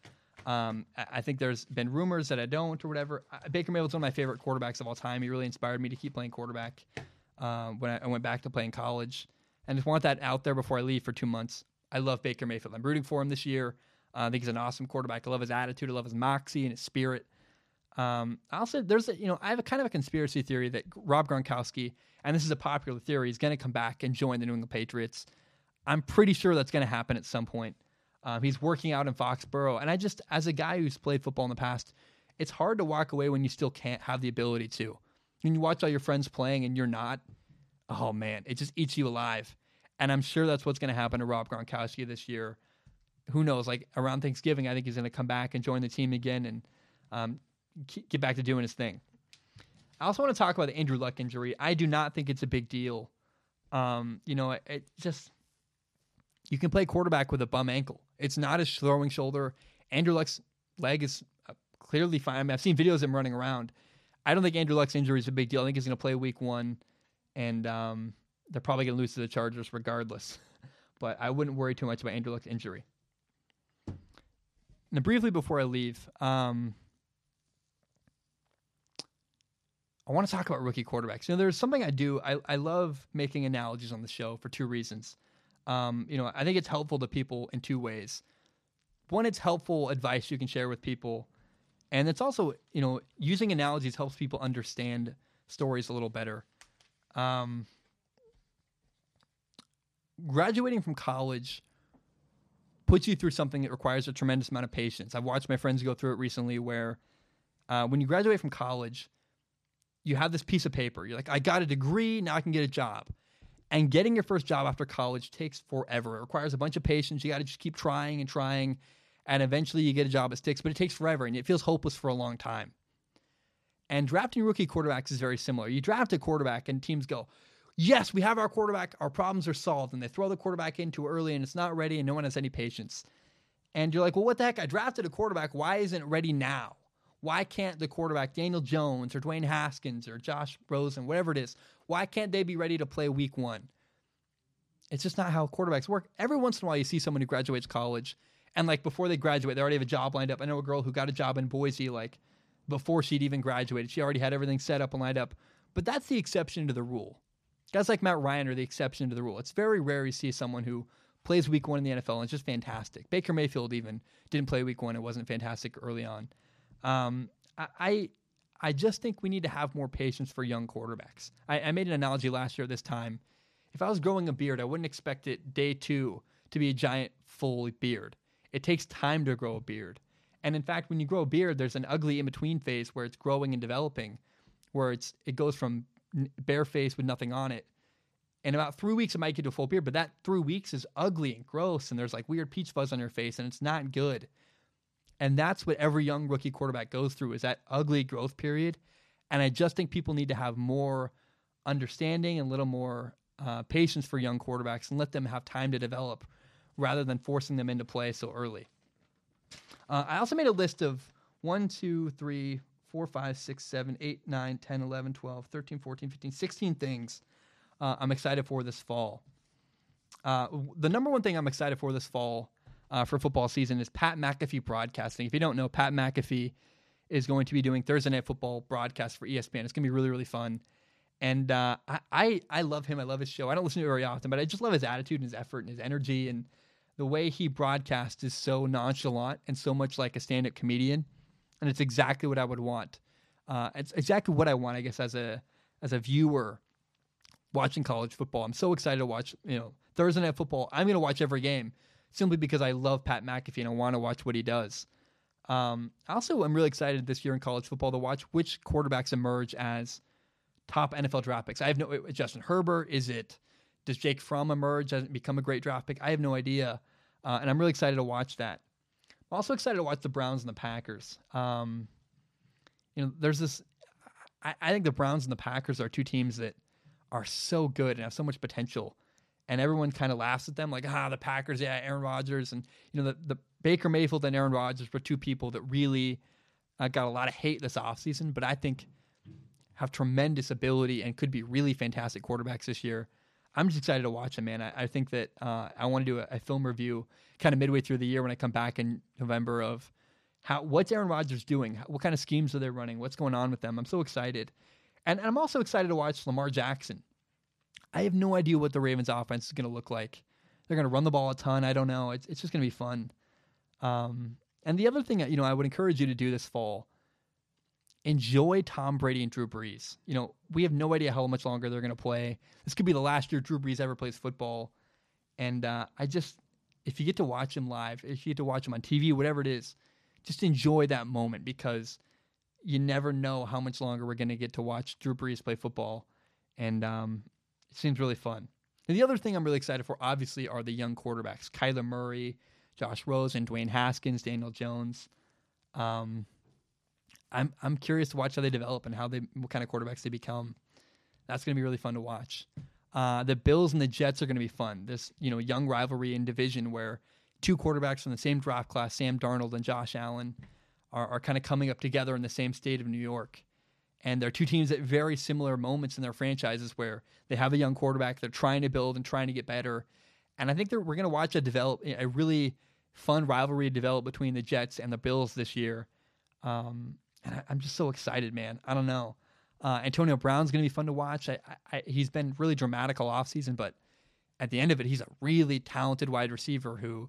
Um, I, I, think there's been rumors that I don't or whatever. I, Baker Mayfield's one of my favorite quarterbacks of all time. He really inspired me to keep playing quarterback uh, when I, I, went back to playing college. And just want that out there before I leave for two months. I love Baker Mayfield. I'm rooting for him this year. Uh, I think he's an awesome quarterback. I love his attitude. I love his moxie and his spirit. Um, also, there's a, you know I have a kind of a conspiracy theory that Rob Gronkowski, and this is a popular theory, is going to come back and join the New England Patriots. I'm pretty sure that's going to happen at some point. Um, he's working out in Foxborough, and I just, as a guy who's played football in the past, it's hard to walk away when you still can't have the ability to. When you watch all your friends playing and you're not, oh man, it just eats you alive. And I'm sure that's what's going to happen to Rob Gronkowski this year. Who knows? Like around Thanksgiving, I think he's going to come back and join the team again and um, get back to doing his thing. I also want to talk about the Andrew Luck injury. I do not think it's a big deal. Um, you know, it, it, just you can play quarterback with a bum ankle. It's not a throwing shoulder. Andrew Luck's leg is uh, clearly fine. I mean, I've seen videos of him running around. I don't think Andrew Luck's injury is a big deal. I think he's going to play Week One, and um, they're probably going to lose to the Chargers regardless. but I wouldn't worry too much about Andrew Luck's injury. Now, briefly before I leave, um, I want to talk about rookie quarterbacks. You know, there's something I do. I, I love making analogies on the show for two reasons. Um, you know, I think it's helpful to people in two ways. One, it's helpful advice you can share with people, and it's also you know using analogies helps people understand stories a little better. Um, graduating from college puts you through something that requires a tremendous amount of patience. I've watched my friends go through it recently, where uh, when you graduate from college, you have this piece of paper. You're like, I got a degree, now I can get a job. And getting your first job after college takes forever. It requires a bunch of patience. You got to just keep trying and trying and eventually you get a job that sticks, but it takes forever and it feels hopeless for a long time. And drafting rookie quarterbacks is very similar. You draft a quarterback and teams go, Yes, we have our quarterback, our problems are solved. And they throw the quarterback in too early and it's not ready and no one has any patience. And you're like, Well, what the heck? I drafted a quarterback. Why isn't it ready now? Why can't the quarterback, Daniel Jones or Dwayne Haskins or Josh Rosen, whatever it is, why can't they be ready to play week one? It's just not how quarterbacks work. Every once in a while, you see someone who graduates college and like before they graduate, they already have a job lined up. I know a girl who got a job in Boise like before she'd even graduated. She already had everything set up and lined up. But that's the exception to the rule. Guys like Matt Ryan are the exception to the rule. It's very rare you see someone who plays week one in the NFL and it's just fantastic. Baker Mayfield even didn't play week one. It wasn't fantastic early on. Um, I, I just think we need to have more patience for young quarterbacks. I, I made an analogy last year at this time. If I was growing a beard, I wouldn't expect it day two to be a giant full beard. It takes time to grow a beard. And in fact, when you grow a beard, there's an ugly in between phase where it's growing and developing, where it's it goes from bare face with nothing on it. In about three weeks, it might get to a full beard, but that three weeks is ugly and gross, and there's like weird peach fuzz on your face, and it's not good. And that's what every young rookie quarterback goes through is that ugly growth period. And I just think people need to have more understanding and a little more uh, patience for young quarterbacks and let them have time to develop rather than forcing them into play so early. Uh, I also made a list of 1, 2, 3, 4, 5, 6, 7, 8, 9, 10, 11, 12, 13, 14, 15, 16 things uh, I'm excited for this fall. Uh, the number one thing I'm excited for this fall uh, for football season is Pat McAfee broadcasting. If you don't know, Pat McAfee is going to be doing Thursday Night Football broadcast for ESPN. It's going to be really, really fun. And uh, I, I love him. I love his show. I don't listen to it very often, but I just love his attitude and his effort and his energy and the way he broadcasts is so nonchalant and so much like a stand-up comedian, and it's exactly what I would want. Uh, it's exactly what I want, I guess, as a as a viewer watching college football. I'm so excited to watch. You know, Thursday night football. I'm going to watch every game simply because I love Pat McAfee and I want to watch what he does. Um, I also, I'm really excited this year in college football to watch which quarterbacks emerge as top NFL draft picks. I have no Justin Herbert. Is it does Jake Fromm emerge and become a great draft pick? I have no idea, uh, and I'm really excited to watch that. I'm also excited to watch the Browns and the Packers. Um, you know, there's this. I, I think the Browns and the Packers are two teams that are so good and have so much potential, and everyone kind of laughs at them like, ah, the Packers, yeah, Aaron Rodgers, and you know, the, the Baker Mayfield and Aaron Rodgers were two people that really uh, got a lot of hate this offseason, but I think have tremendous ability and could be really fantastic quarterbacks this year. I'm just excited to watch them, man. I, I think that uh, I want to do a, a, film review kind of midway through the year when I come back in November of how what's Aaron Rodgers doing, what kind of schemes are they running, what's going on with them. I'm so excited, and, and I'm also excited to watch Lamar Jackson. I have no idea what the Ravens' offense is going to look like. They're going to run the ball a ton. I don't know. It's it's just going to be fun. Um, and the other thing, you know, I would encourage you to do this fall enjoy Tom Brady and Drew Brees. You know, we have no idea how much longer they're going to play. This could be the last year Drew Brees ever plays football. And uh, I just, if you get to watch him live, if you get to watch him on TV, whatever it is, just enjoy that moment because you never know how much longer we're going to get to watch Drew Brees play football. And um, it seems really fun. And the other thing I'm really excited for, obviously, are the young quarterbacks Kyler Murray, Josh Rosen, Dwayne Haskins, Daniel Jones. Um, I'm I'm curious to watch how they develop and how they what kind of quarterbacks they become. That's going to be really fun to watch. Uh, the Bills and the Jets are going to be fun. This you know young rivalry in division where two quarterbacks from the same draft class, Sam Darnold and Josh Allen, are, are kind of coming up together in the same state of New York. And they're two teams at very similar moments in their franchises where they have a young quarterback, they're trying to build and trying to get better. And I think we're going to watch a develop a really fun rivalry develop between the Jets and the Bills this year. Um, and I, am just so excited, man. I don't know. Uh, Antonio Brown's going to be fun to watch. I, I, he's been really dramatic all offseason, but at the end of it, he's a really talented wide receiver who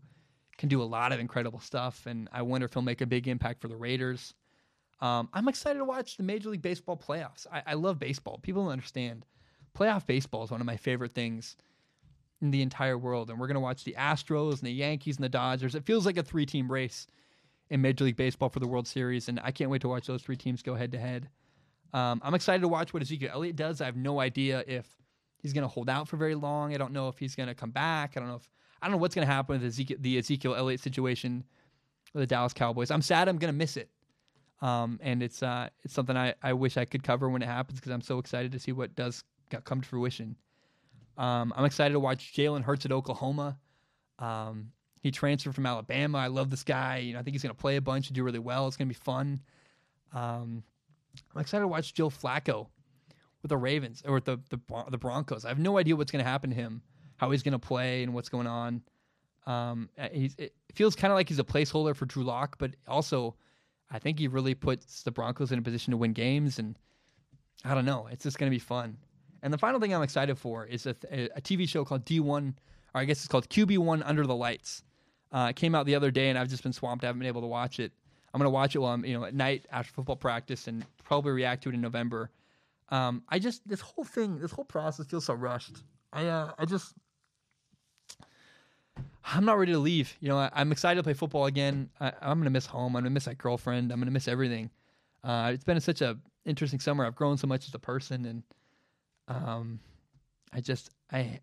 can do a lot of incredible stuff. And I wonder if he'll make a big impact for the Raiders. Um, I'm excited to watch the Major League Baseball playoffs. I, I love baseball. People don't understand. Playoff baseball is one of my favorite things in the entire world. And we're going to watch the Astros and the Yankees and the Dodgers. It feels like a three team race in Major League Baseball for the World Series. And I can't wait to watch those three teams go head to head. I'm excited to watch what Ezekiel Elliott does. I have no idea if he's going to hold out for very long. I don't know if he's going to come back. I don't know if I don't know what's going to happen with Ezekiel, the Ezekiel Elliott situation with the Dallas Cowboys. I'm sad. I'm going to miss it. Um, and it's uh, it's something I, I wish I could cover when it happens because I'm so excited to see what does come to fruition. Um, I'm excited to watch Jalen Hurts at Oklahoma. Um, he transferred from Alabama. I love this guy. You know, I think he's going to play a bunch and do really well. It's going to be fun. Um, I'm excited to watch Joe Flacco with the Ravens or with the, the the Broncos. I have no idea what's going to happen to him, how he's going to play, and what's going on. Um, he's, it feels kind of like he's a placeholder for Drew Lock, but also I think he really puts the Broncos in a position to win games. And I don't know, it's just going to be fun. And the final thing I'm excited for is a, a TV show called D1, or I guess it's called QB1 Under the Lights. Uh, it came out the other day, and I've just been swamped. I haven't been able to watch it. I'm going to watch it while I'm, you know, at night after football practice, and probably react to it in November. Um, I just this whole thing, this whole process feels so rushed. I, uh, I just, I'm not ready to leave. You know, I, am excited to play football again. I, am going to miss home. I'm going to miss my girlfriend. I'm going to miss everything. Uh, it's been such a interesting summer. I've grown so much as a person, and um, I just I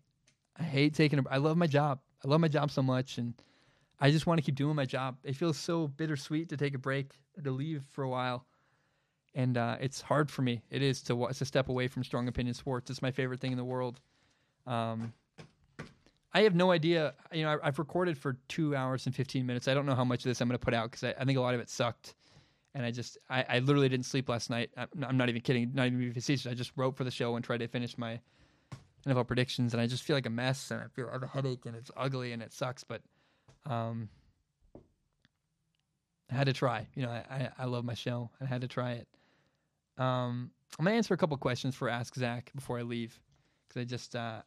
I hate taking. A, I love my job. I love my job so much, and I just want to keep doing my job. It feels so bittersweet to take a break to leave for a while, and uh, it's hard for me. It is to to step away from Strong Opinion Sports. It's my favorite thing in the world. Um, I have no idea. You know, I, have recorded for two hours and fifteen minutes. I don't know how much of this I'm going to put out because I, I, think a lot of it sucked and I just I, I literally didn't sleep last night. I'm not even kidding, not even facetious. I just wrote for the show and tried to finish my NFL predictions, and I just feel like a mess, and I feel I have a headache, and it's ugly, and it sucks. But um, I had to try. You know, I, I, I love my show. I had to try it. Um, I'm gonna answer a couple questions for Ask Zac before I leave, because I just uh,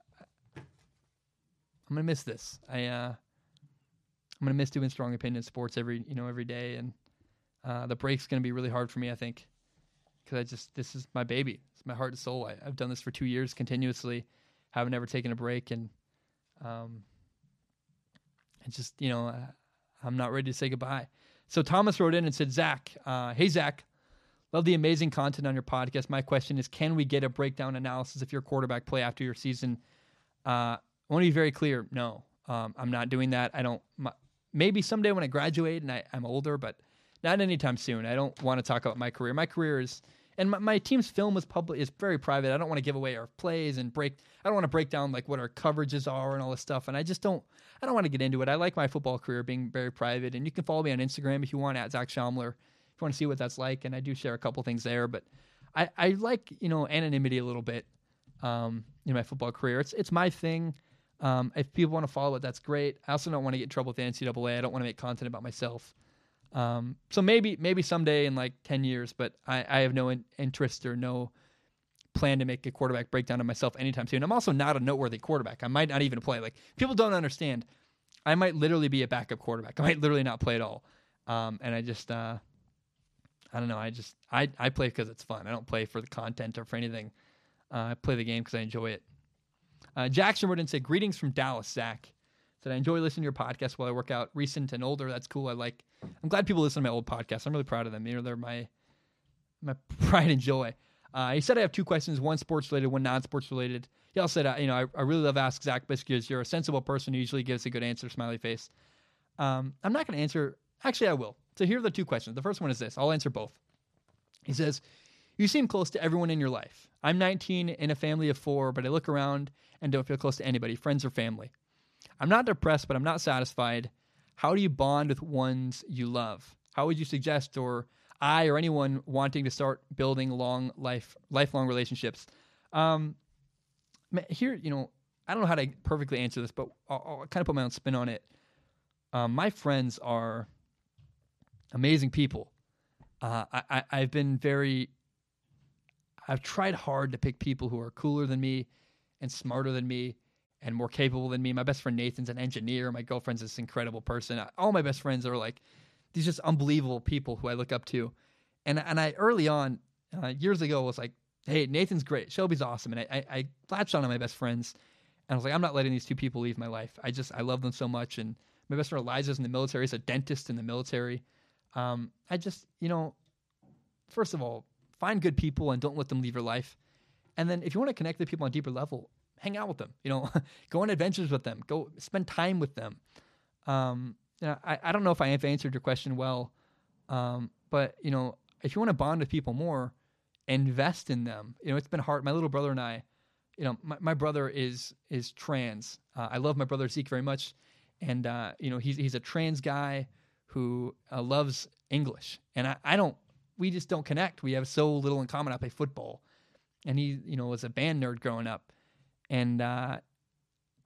I'm gonna miss this. I uh, I'm gonna miss doing strong opinion sports every you know every day, and uh, the break's to be really hard for me, I think, because I just this is my baby. It's my heart and soul. I, have done this for two years continuously, haven't ever taken a break, and um, just you know, uh, I'm not ready to say goodbye. So Thomas wrote in and said, Zac, uh, hey Zac, love the amazing content on your podcast. My question is, can we get a breakdown analysis of your quarterback play after your season? Uh, I want to be very clear. No, um, I'm not doing that. I don't. My, maybe someday when I graduate and I, I'm older, but not anytime soon. I don't want to talk about my career. My career is, and my, my team's film is public is very private. I don't want to give away our plays and break. I don't want to break down like what our coverages are and all this stuff. And I just don't. I don't want to get into it. I like my football career being very private. And you can follow me on Instagram if you want at Zac Shomler. If you want to see what that's like, and I do share a couple things there. But I, I like you know anonymity a little bit um, in my football career. It's it's my thing. Um, if people want to follow it, that's great. I also don't want to get in trouble with the NCAA. I don't want to make content about myself. Um, so maybe maybe someday in like ten years, but I, I have no in, interest or no plan to make a quarterback breakdown of myself anytime soon. I'm also not a noteworthy quarterback. I might not even play. Like people don't understand. I might literally be a backup quarterback. I might literally not play at all. Um, and I just uh, I don't know. I just I I play because it's fun. I don't play for the content or for anything. Uh, I play the game because I enjoy it. Uh, Jackson wrote and said, "Greetings from Dallas, Zac." Said I enjoy listening to your podcast while I work out. Recent and older, that's cool. I like. I'm glad people listen to my old podcast. I'm really proud of them. You know, they're my my pride and joy. Uh, he said I have two questions: one sports related, one non-sports related. He also said, uh, you know, I, I, really love Ask Zac because you're a sensible person who usually gives a good answer. Smiley face. Um, I'm not going to answer. Actually, I will. So here are the two questions. The first one is this. I'll answer both. He says, "You seem close to everyone in your life. I'm 19 in a family of four, but I look around and don't feel close to anybody, friends or family. I'm not depressed, but I'm not satisfied. How do you bond with ones you love? How would you suggest, or I or anyone wanting to start building long life, lifelong relationships? Um, here, you know, I don't know how to perfectly answer this, but I'll, I'll kind of put my own spin on it. Um, my friends are amazing people. Uh, I, I, have been very, I've tried hard to pick people who are cooler than me and smarter than me and more capable than me. My best friend Nathan's an engineer. My girlfriend's this incredible person. All my best friends are like these just unbelievable people who I look up to. and and I early on uh, years ago was like, hey, Nathan's great, Shelby's awesome, and I, I, I latched on to my best friends, and I was like, I'm not letting these two people leave my life. I just I love them so much, and my best friend Eliza's in the military. He's a dentist in the military. Um, I just you know, first of all, find good people and don't let them leave your life, and then if you want to connect with people on a deeper level, hang out with them. You know, go on adventures with them. Go spend time with them. Um, you know, I, I don't know if I have answered your question well, um, but you know, if you want to bond with people more, invest in them. You know, it's been hard. My little brother and I, you know, my, my brother is is trans. Uh, I love my brother Zeke very much, and uh, you know, he's he's a trans guy who uh, loves English, and I, I don't. We just don't connect. We have so little in common. I play football, and he, you know, was a band nerd growing up, and uh,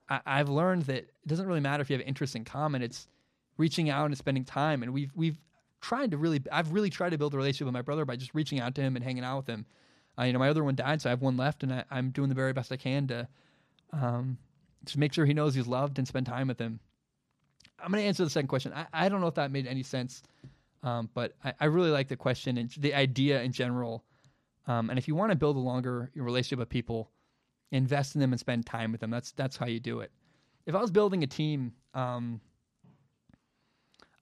I, I've learned that it doesn't really matter if you have interests in common. It's reaching out and spending time, and we've we've tried to really, I've really tried to build a relationship with my brother by just reaching out to him and hanging out with him. Uh, you know, my other one died, so I have one left, and I, am doing the very best I can to um, just make sure he knows he's loved and spend time with him. I'm going to answer the second question. I, I, don't know if that made any sense, um, but I, I, really like the question and the idea in general. Um, and if you want to build a longer relationship with people, invest in them and spend time with them. That's that's how you do it. If I was building a team, um,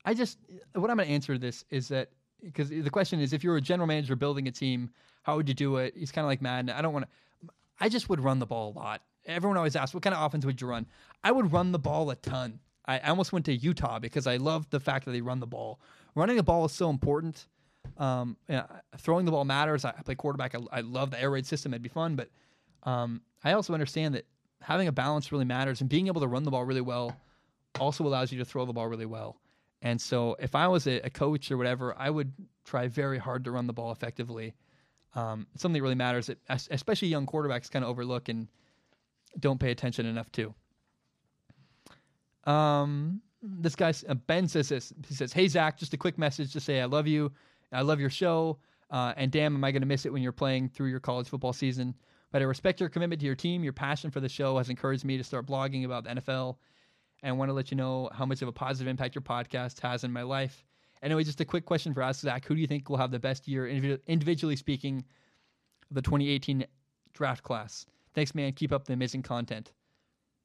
I just what I'm going to answer to this is that because the question is if you're a general manager building a team, how would you do it? He's kind of like Madden. I don't want to. I just would run the ball a lot. Everyone always asks, "What kind of offense would you run?" I would run the ball a ton. I almost went to Utah because I love the fact that they run the ball. Running the ball is so important. Um, throwing the ball matters. I, I play quarterback. I, I, love the air raid system. It'd be fun, but um, I also understand that having a balance really matters, and being able to run the ball really well also allows you to throw the ball really well. And so, if I was a, a coach or whatever, I would try very hard to run the ball effectively. Um, something that really matters, that especially young quarterbacks kind of overlook and don't pay attention enough to. Um, this guy uh, Ben says this. He says, "Hey Zac, just a quick message to say I love you. I love your show. Uh, and damn, am I going to miss it when you're playing through your college football season? But I respect your commitment to your team. Your passion for the show has encouraged me to start blogging about the NFL and want to let you know how much of a positive impact your podcast has in my life. Anyway, just a quick question for us, Zac. Who do you think will have the best year, individually speaking, of the 2018 draft class? Thanks, man. Keep up the amazing content.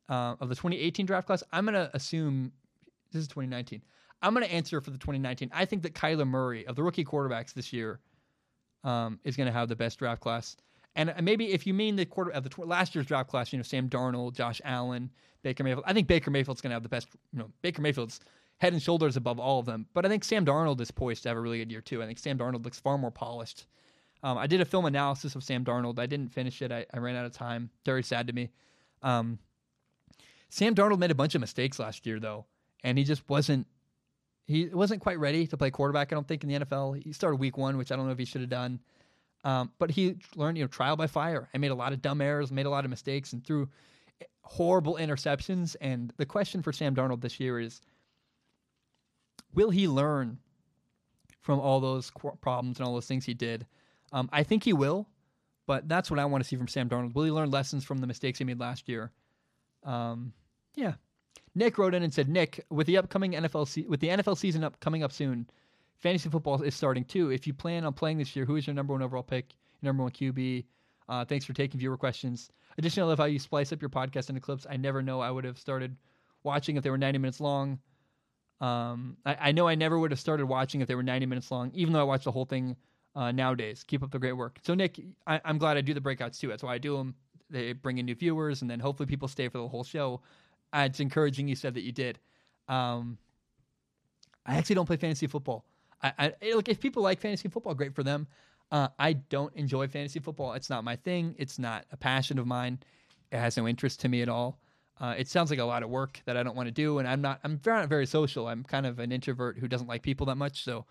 Uh, of the 2018 draft class, I'm going to assume this is 2019. I'm going to answer for the 2019. I think that Kyler Murray, of the rookie quarterbacks this year, um, is going to have the best draft class. And maybe if you mean the quarter of the tw- last year's draft class, you know Sam Darnold, Josh Allen, Baker Mayfield. I think Baker Mayfield's going to have the best. You know, Baker Mayfield's head and shoulders above all of them. But I think Sam Darnold is poised to have a really good year too. I think Sam Darnold looks far more polished. Um, I did a film analysis of Sam Darnold. I didn't finish it. I, I ran out of time. Very sad to me. Um, Sam Darnold made a bunch of mistakes last year though, and he just wasn't. He wasn't quite ready to play quarterback. I don't think in the NFL. He started week one, which I don't know if he should have done. Um, but he learned, you know, trial by fire. I made a lot of dumb errors, made a lot of mistakes, and threw horrible interceptions. And the question for Sam Darnold this year is, will he learn from all those problems and all those things he did? Um, I think he will, but that's what I want to see from Sam Darnold. Will he learn lessons from the mistakes he made last year? Um, yeah. Nick wrote in and said, Nick, with the upcoming NFL se- with the NFL season up coming up soon, fantasy football is starting too. If you plan on playing this year, who is your number one overall pick, your number one QB? Uh, thanks for taking viewer questions. Additionally, I love how you splice up your podcast into clips. I never know I would have started watching if they were 90 minutes long. Um, I, I, know I never would have started watching if they were 90 minutes long, even though I watch the whole thing uh, nowadays. Keep up the great work. So, Nick, I, am glad I do the breakouts too. That's why I do them. They bring in new viewers, and then hopefully people stay for the whole show. Uh, it's encouraging you said that you did. Um, I actually don't play fantasy football. I, I look if people like fantasy football, great for them. Uh, I don't enjoy fantasy football. It's not my thing. It's not a passion of mine. It has no interest to me at all. Uh, it sounds like a lot of work that I don't want to do, and I'm not. I'm not very social. I'm kind of an introvert who doesn't like people that much. So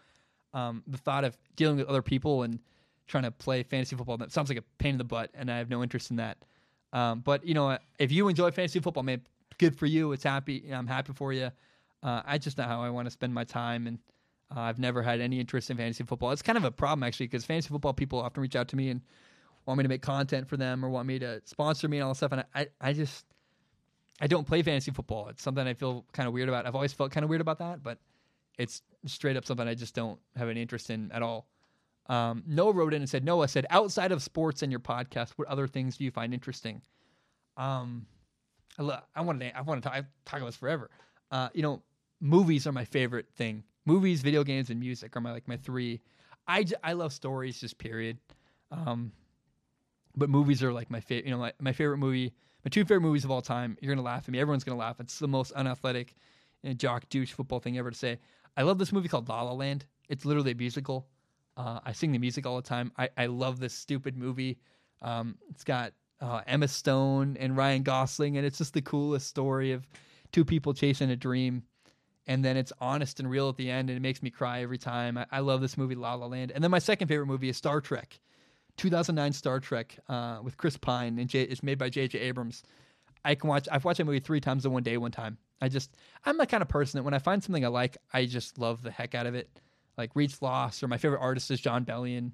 um, the thought of dealing with other people and trying to play fantasy football that sounds like a pain in the butt, and I have no interest in that. Um, but you know, if you enjoy fantasy football, man, good for you. It's happy. I'm happy for you. Uh, I just know how I want to spend my time and uh, I've never had any interest in fantasy football. It's kind of a problem actually because fantasy football people often reach out to me and want me to make content for them or want me to sponsor me and all this stuff. And I, I just, I don't play fantasy football. It's something I feel kind of weird about. I've always felt kind of weird about that, but it's straight up something I just don't have any interest in at all. Um, Noah wrote in and said, Noah said, outside of sports and your podcast, what other things do you find interesting? Um, I, lo- I want to I want to talk, talk about this forever. Uh, you know, movies are my favorite thing. Movies, video games, and music are my like my three. I, j- I love stories, just period. Um, but movies are like my favorite. You know, my, my favorite movie, my two favorite movies of all time. You're gonna laugh at me. Everyone's gonna laugh. It's the most unathletic, you know, jock douche football thing ever to say. I love this movie called La La Land. It's literally a musical. Uh, I sing the music all the time. I, I love this stupid movie. Um, it's got uh, Emma Stone and Ryan Gosling, and it's just the coolest story of two people chasing a dream. And then it's honest and real at the end, and it makes me cry every time. I, I love this movie, La La Land. And then my second favorite movie is Star Trek, 2009 Star Trek uh, with Chris Pine, and J- it's made by J.J. Abrams. I can watch. I've watched that movie three times in one day, one time. I just, I'm the kind of person that when I find something I like, I just love the heck out of it. Like Reach Lost, or my favorite artist is Jon Bellion.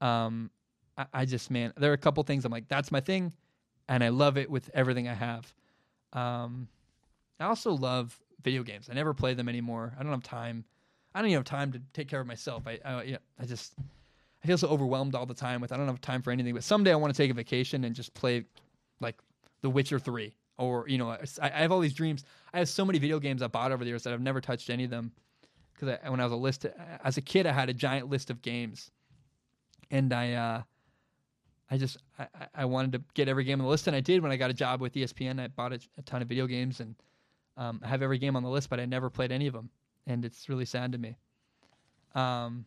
Um, I, I just, man, there are a couple things I'm like, that's my thing, and I love it with everything I have. Um, I also love video games. I never play them anymore. I don't have time. I don't even have time to take care of myself. I, I yeah, I just, I feel so overwhelmed all the time with I don't have time for anything. But someday I want to take a vacation and just play, like, The Witcher Three, or you know, I, I have all these dreams. I have so many video games I bought over the years that I've never touched any of them. Because when I was a list, as a kid, I had a giant list of games, and I, uh, I just I, I wanted to get every game on the list, and I did. When I got a job with ESPN, I bought a, a ton of video games, and um, I have every game on the list, but I never played any of them, and it's really sad to me. Um,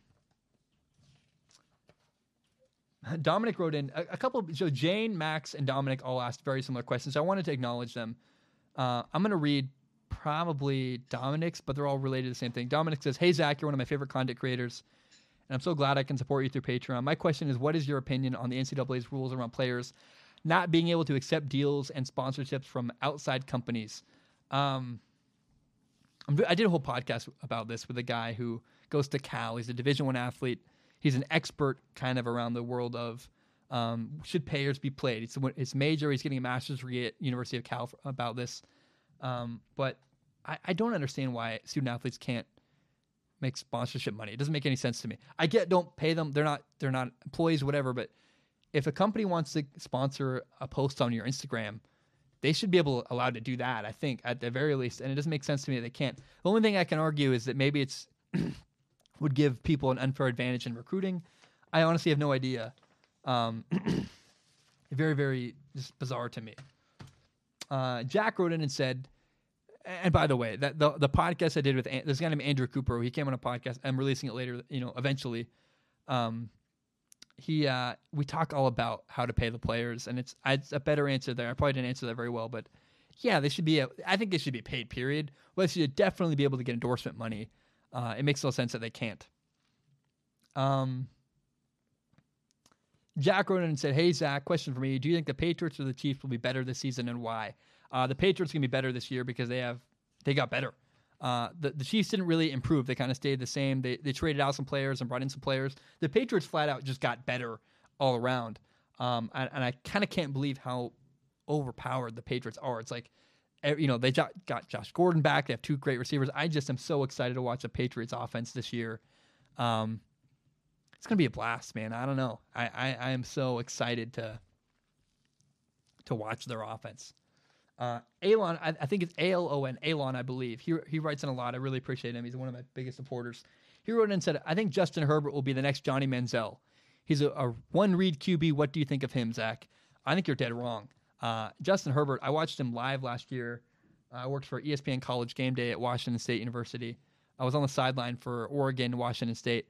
Dominic wrote in a, a couple. So Jane, Max, and Dominic all asked very similar questions. I wanted to acknowledge them. Uh, I'm going to read probably Dominic's, but they're all related to the same thing. Dominic says, "Hey Zac, you're one of my favorite content creators, and I'm so glad I can support you through Patreon. My question is, what is your opinion on the NCAA's rules around players not being able to accept deals and sponsorships from outside companies?" Um, I'm- did a whole podcast about this with a guy who goes to Cal. He's a Division One athlete. He's an expert kind of around the world of um, should payers be played. It's it's major. He's getting a master's degree at University of Cal for, about this. Um, but I, I don't understand why student athletes can't make sponsorship money. It doesn't make any sense to me. I get don't pay them. They're not they're not employees, whatever. But if a company wants to sponsor a post on your Instagram, they should be able allowed to do that. I think at the very least, and it doesn't make sense to me that they can't. The only thing I can argue is that maybe it's would give people an unfair advantage in recruiting. I honestly have no idea. Um, very very just bizarre to me. Uh, Jack wrote in and said, and by the way, that the the podcast I did with this guy named Andrew Cooper, he came on a podcast. I'm releasing it later, you know, eventually. Um, he uh, we talk all about how to pay the players, and it's a better answer there. I probably didn't answer that very well, but yeah, they should be. A, I think they should be paid. Period. Well, they should definitely be able to get endorsement money. Uh, it makes no sense that they can't. Um, Jack wrote in and said, "Hey Zac, question for me: Do you think the Patriots or the Chiefs will be better this season, and why? Uh, the Patriots can be better this year because they have they got better. Uh, the the Chiefs didn't really improve; they kind of stayed the same. They they traded out some players and brought in some players. The Patriots flat out just got better all around. Um, and, and I kind of can't believe how overpowered the Patriots are. It's like, eh, you know, they got, got Josh Gordon back. They have two great receivers. I just am so excited to watch the Patriots offense this year. Um, it's gonna be a blast, man. I don't know. I, I, I am so excited to to watch their offense. Uh, Alon, I, I think it's A L O N, Alon, I believe. He he writes in a lot. I really appreciate him. He's one of my biggest supporters. He wrote in and said, "I think Justin Herbert will be the next Johnny Manziel. He's a, a one read QB. What do you think of him, Zac? I think you're dead wrong. Uh, Justin Herbert. I watched him live last year. I worked for ESPN College Game Day at Washington State University. I was on the sideline for Oregon, Washington State.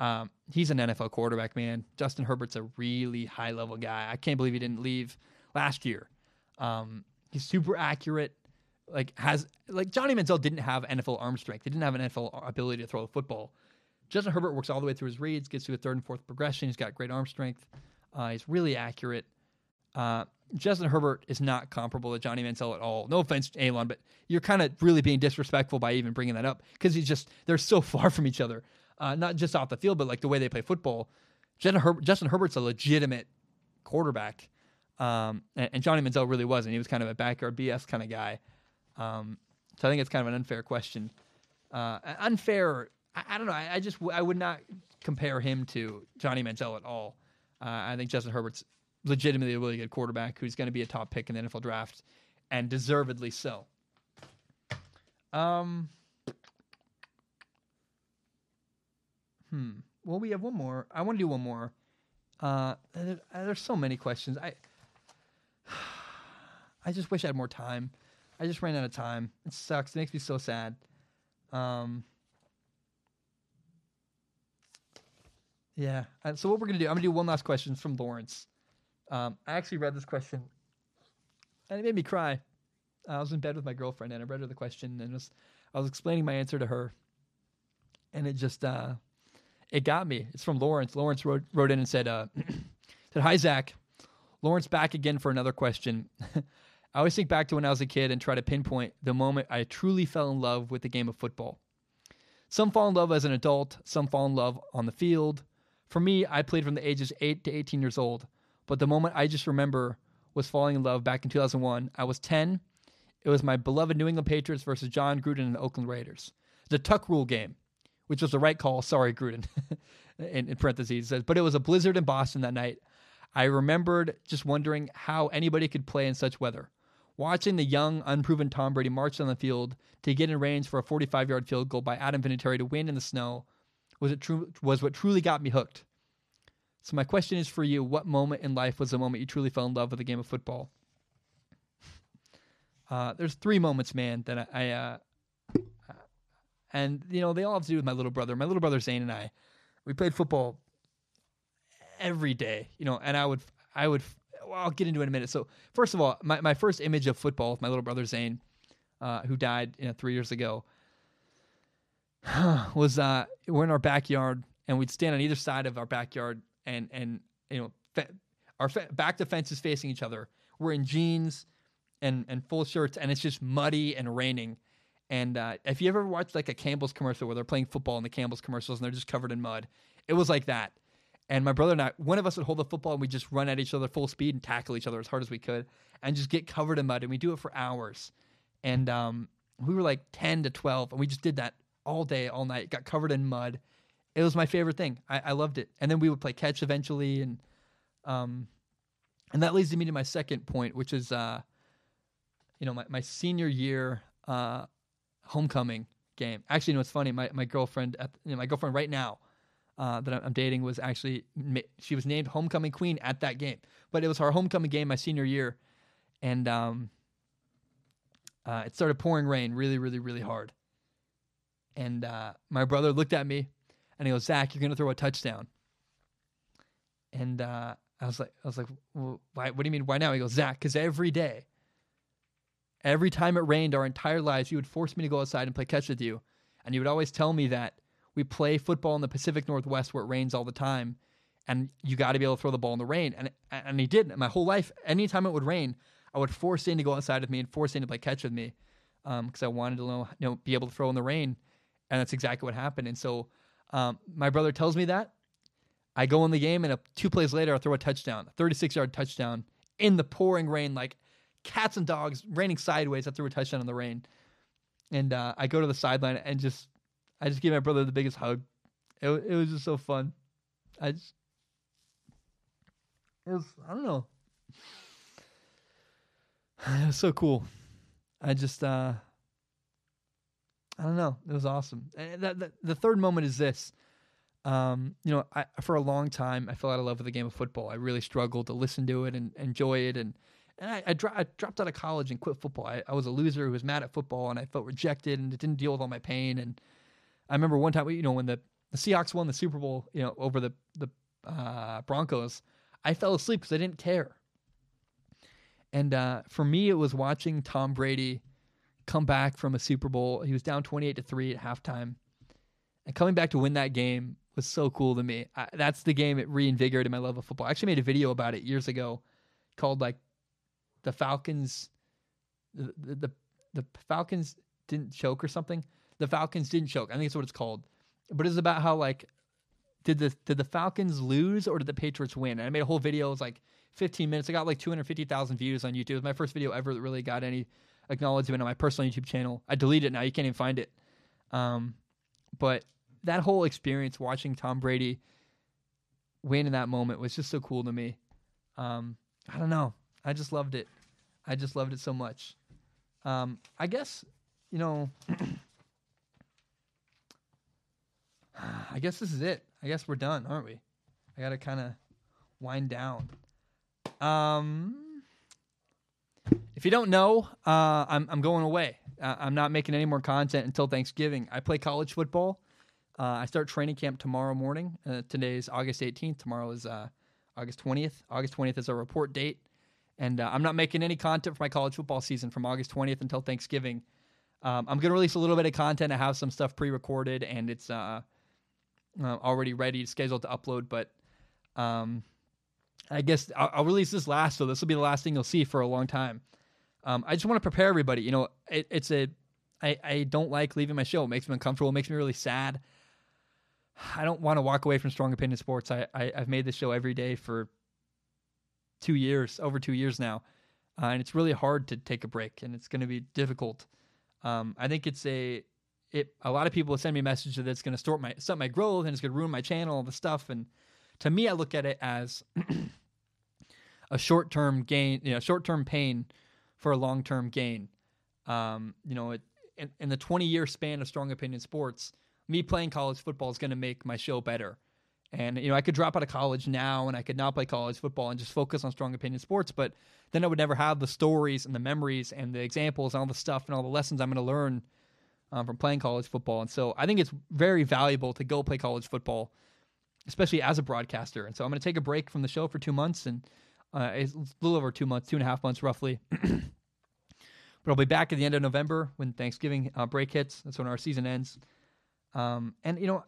Um, he's an NFL quarterback, man. Justin Herbert's a really high level guy. I can't believe he didn't leave last year. Um, he's super accurate. Like has like Johnny Manziel didn't have NFL arm strength. He didn't have an NFL ability to throw the football. Justin Herbert works all the way through his reads, gets to a third and fourth progression. He's got great arm strength. Uh, he's really accurate. Uh, Justin Herbert is not comparable to Johnny Manziel at all. No offense, Alon, but you're kind of really being disrespectful by even bringing that up because he's just they're so far from each other. Uh, not just off the field, but like the way they play football. Justin, Her- Justin Herbert's a legitimate quarterback, um, and, and Johnny Manziel really wasn't. He was kind of a backyard BS kind of guy. Um, so I think it's kind of an unfair question. Uh, unfair. I, I don't know. I, I just w- I would not compare him to Johnny Manziel at all. Uh, I think Justin Herbert's legitimately a really good quarterback who's going to be a top pick in the NFL draft, and deservedly so. Um. Hmm. Well, we have one more. I want to do one more. Uh, there- there's so many questions. I. I just wish I had more time. I just ran out of time. It sucks. It makes me so sad. Um. Yeah. Uh, so what we're gonna do? I'm gonna do one last question from Lawrence. Um, I actually read this question, and it made me cry. I was in bed with my girlfriend, and I read her the question, and was I was explaining my answer to her, and it just uh, it got me. It's from Lawrence. Lawrence wrote wrote in and said, uh, said Hi Zac, Lawrence back again for another question. I always think back to when I was a kid and try to pinpoint the moment I truly fell in love with the game of football. Some fall in love as an adult, some fall in love on the field. For me, I played from the ages 8 to 18 years old, but the moment I just remember was falling in love back in 2001. I was 10. It was my beloved New England Patriots versus Jon Gruden and the Oakland Raiders. The Tuck Rule game, which was the right call. Sorry, Gruden, in, in parentheses. But it was a blizzard in Boston that night. I remembered just wondering how anybody could play in such weather. Watching the young, unproven Tom Brady march down the field to get in range for a 45 yard field goal by Adam Vinatieri to win in the snow was, it true, was what truly got me hooked. So, my question is for you what moment in life was the moment you truly fell in love with the game of football? Uh, there's three moments, man, that I, I uh, and you know they all have to do with my little brother. My little brother Zane and I, we played football every day, you know, and I would, I would, well, I'll get into it in a minute. So first of all, my, my first image of football with my little brother Zane, uh, who died you know, three years ago, was uh, we're in our backyard and we'd stand on either side of our backyard and and you know fe- our fe- back to fences facing each other. We're in jeans and and full shirts and it's just muddy and raining. And uh, if you ever watched like a Campbell's commercial where they're playing football in the Campbell's commercials and they're just covered in mud, it was like that. And my brother and I, one of us would hold the football and we just run at each other full speed and tackle each other as hard as we could and just get covered in mud. And we do it for hours. And um, we were like 10 to 12 and we just did that all day, all night, got covered in mud. It was my favorite thing. I, I loved it. And then we would play catch eventually. And, um, and that leads me to my second point, which is, uh, you know, my, my senior year, uh, homecoming game. Actually, you know, it's funny. My, my girlfriend, at, you know, my girlfriend right now, uh, that I'm dating was actually she was named homecoming queen at that game. But it was our homecoming game my senior year, and um, uh, it started pouring rain really, really, really hard. And uh, my brother looked at me, and he goes, "Zac, you're gonna throw a touchdown." And uh, I was like, "I was like, well, why, what do you mean? Why now?" He goes, "Zac, because every day, every time it rained our entire lives, you would force me to go outside and play catch with you, and you would always tell me that." We play football in the Pacific Northwest where it rains all the time, and you got to be able to throw the ball in the rain. And and he did. My whole life, anytime it would rain, I would force Zane to go outside with me and force Zane to play catch with me, because um, I wanted to know, you know, be able to throw in the rain, and that's exactly what happened. And so, um, my brother tells me that. I go in the game, and a, two plays later, I throw a touchdown, a 36 yard touchdown in the pouring rain, like cats and dogs, raining sideways. I threw a touchdown in the rain, and uh, I go to the sideline and just I just gave my brother the biggest hug. It, it was just so fun. I just, it was, I don't know. It was so cool. I just, uh, I don't know. It was awesome. And the third moment is this. Um, you know, I, for a long time, I fell out of love with the game of football. I really struggled to listen to it and enjoy it. And, and I, I, dro- I dropped out of college and quit football. I, I was a loser who was mad at football and I felt rejected and it didn't deal with all my pain. And, I remember one time, you know, when the, the Seahawks won the Super Bowl, you know, over the the uh, Broncos, I fell asleep because I didn't care. And uh, for me, it was watching Tom Brady come back from a Super Bowl. He was down twenty-eight to three at halftime, and coming back to win that game was so cool to me. I, that's the game it reinvigorated my love of football. I actually made a video about it years ago, called like the Falcons. The, the, the Falcons didn't choke or something the Falcons didn't choke. I think that's what it's called. But it's about how like did the did the Falcons lose or did the Patriots win? And I made a whole video. It was like 15 minutes. I got like 250,000 views on YouTube. It was my first video ever that really got any acknowledgement on my personal YouTube channel. I deleted it now. You can't even find it. Um, but that whole experience watching Tom Brady win in that moment was just so cool to me. Um, I don't know. I just loved it. I just loved it so much. Um, I guess, you know, I guess this is it. I guess we're done, aren't we? I got to kind of wind down. Um, if you don't know, uh, I'm I'm going away. Uh, I'm not making any more content until Thanksgiving. I play college football. Uh, I start training camp tomorrow morning. Uh, today is August 18th. Tomorrow is uh, August 20th. August 20th is our report date. And uh, I'm not making any content for my college football season from August 20th until Thanksgiving. Um, I'm going to release a little bit of content. I have some stuff pre recorded and it's uh, already ready, scheduled to upload. But um, I guess I'll, I'll, release this last, so this will be the last thing you'll see for a long time. Um, I just want to prepare everybody. You know, it, it's a I, I don't like leaving my show. It makes me uncomfortable. It makes me really sad. I don't want to walk away from Strong Opinion Sports. I, I have made this show every day for two years, over two years now, uh, and it's really hard to take a break, and it's going to be difficult. Um, I think it's a it. A lot of people send me a message that it's going to stop my stop my growth and it's going to ruin my channel, all the stuff. And to me, I look at it as a short term gain, you know, short term pain for a long term gain. Um, you know, it, in, in the 20 year span of Strong Opinion Sports, me playing college football is going to make my show better. And you know, I could drop out of college now and I could not play college football and just focus on strong opinion sports, but then I would never have the stories and the memories and the examples and all the stuff and all the lessons I'm going to learn um, from playing college football. And so I think it's very valuable to go play college football, especially as a broadcaster. And so I'm going to take a break from the show for two months and uh, it's a little over two months, two and a half months roughly. but I'll be back at the end of November when Thanksgiving uh, break hits. That's when our season ends. Um, and you know,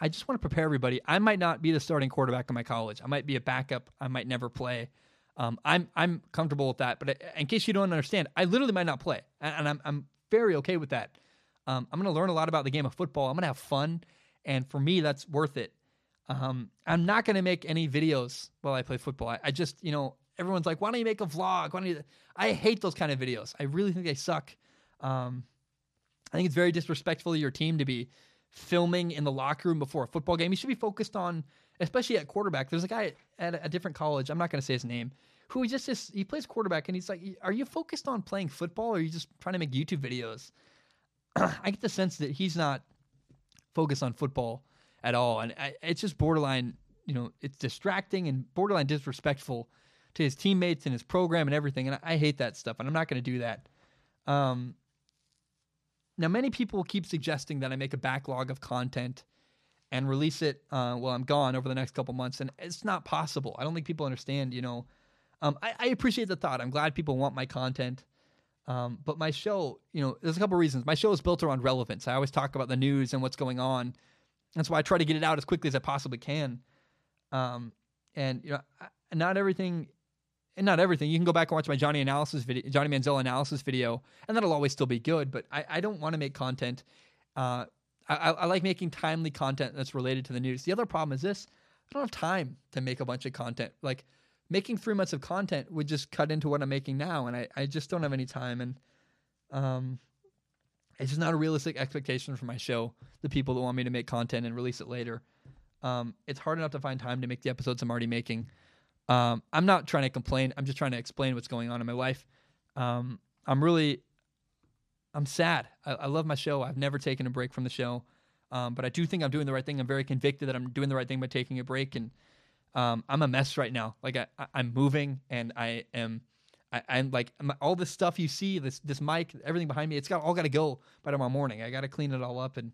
I just want to prepare everybody. I might not be the starting quarterback in my college. I might be a backup. I might never play. Um, I'm I'm comfortable with that. But in case you don't understand, I literally might not play, and I'm I'm very okay with that. Um, I'm going to learn a lot about the game of football. I'm going to have fun, and for me, that's worth it. Um, I'm not going to make any videos while I play football. I, I, just, you know, everyone's like, "Why don't you make a vlog?" Why don't you? I hate those kind of videos. I really think they suck. Um, I think it's very disrespectful to your team to be filming in the locker room before a football game. You should be focused on, especially at quarterback. There's a guy at a different college. I'm not going to say his name. Who he just, just he plays quarterback, and he's like, "Are you focused on playing football, or are you just trying to make YouTube videos?" I get the sense that he's not focused on football at all, and I, it's just borderline. You know, it's distracting and borderline disrespectful to his teammates and his program and everything. And I, I hate that stuff, and I'm not going to do that. Um, now, many people keep suggesting that I make a backlog of content and release it uh, while I'm gone over the next couple months, and it's not possible. I don't think people understand. You know, um, I, I, appreciate the thought. I'm glad people want my content, um, but my show, you know, there's a couple reasons. My show is built around relevance. I always talk about the news and what's going on. That's why I try to get it out as quickly as I possibly can. Um, and you know, not everything and not everything. You can go back and watch my Johnny analysis video, Johnny Manziel analysis video, and that'll always still be good. But I, I don't want to make content. Uh, I, I, like making timely content that's related to the news. The other problem is this: I don't have time to make a bunch of content. Like making three months of content would just cut into what I'm making now, and I, I just don't have any time. And um, it's just not a realistic expectation for my show. The people that want me to make content and release it later. Um, it's hard enough to find time to make the episodes I'm already making. Um, I'm not trying to complain. I'm just trying to explain what's going on in my life. Um, I'm really, I'm sad. I, I, love my show. I've never taken a break from the show, um, but I do think I'm doing the right thing. I'm very convicted that I'm doing the right thing by taking a break, and um, I'm a mess right now. Like I, I am moving, and I am, I, am like all this stuff you see, this this mic, everything behind me. It's got all got to go by tomorrow morning. I got to clean it all up and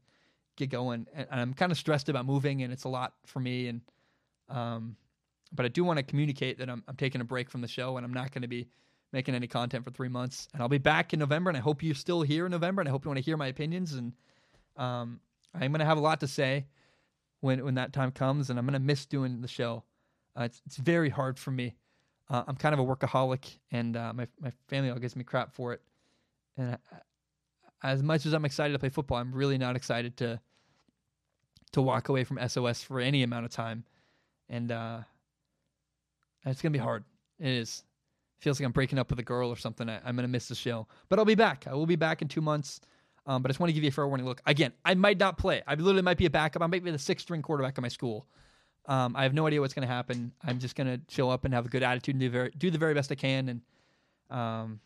get going. And, and I'm kind of stressed about moving, and it's a lot for me. And um, but I do want to communicate that I'm, I'm taking a break from the show and I'm not going to be making any content for three months. And I'll be back in November. And I hope you're still here in November. And I hope you want to hear my opinions. And um, I'm going to have a lot to say when when that time comes. And I'm to miss doing the show. Uh, it's it's very hard for me. Uh, I'm kind of a workaholic, and uh, my my family all gives me crap for it. And I, as much as I'm excited to play football, I'm really not excited to to walk away from SOS for any amount of time. And uh, it's gonna be hard. It is. Feels like I'm breaking up with a girl or something. I, am gonna miss the show, but I'll be back. I will be back in two months. Um, but I just want to give you a fair warning. Look, again, I might not play. I literally might be a backup. I might be the sixth string quarterback in my school. Um, I have no idea what's going to happen. I'm just going to show up and have a good attitude and do, very, do the very best I can. And um,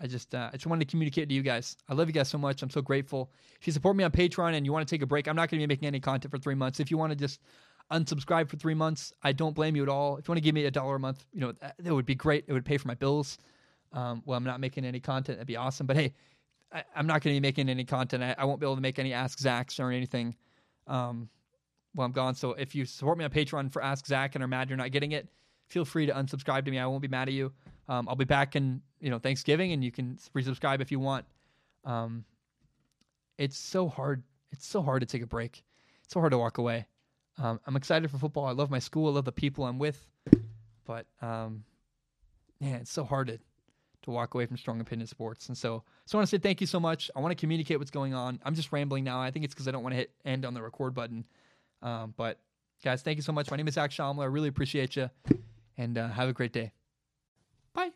I just uh, I just wanted to communicate to you guys. I love you guys so much. I'm so grateful. If you support me on Patreon and you want to take a break, I'm not going to be making any content for three months. If you want to just unsubscribe for three months, I don't blame you at all. If you want to give me a dollar a month, you know that, that would be great. It would pay for my bills. Um, well, I'm not making any content. That'd be awesome. But hey, I, am not going to be making any content. I, I, won't be able to make any Ask Zacs or anything um, while I'm gone. So if you support me on Patreon for Ask Zac and are mad you're not getting it, feel free to unsubscribe to me. I won't be mad at you. Um, I'll be back in you know Thanksgiving, and you can resubscribe if you want. Um, it's so hard. It's so hard to take a break. It's so hard to walk away. Um, I'm excited for football. I love my school. I love the people I'm with. But um, yeah, it's so hard to to walk away from strong opinion sports. And so, so I want to say thank you so much. I want to communicate what's going on. I'm just rambling now. I think it's because I don't want to hit end on the record button. Um, but guys, thank you so much. My name is Zac Shomler. I really appreciate you, and uh, have a great day. Bye.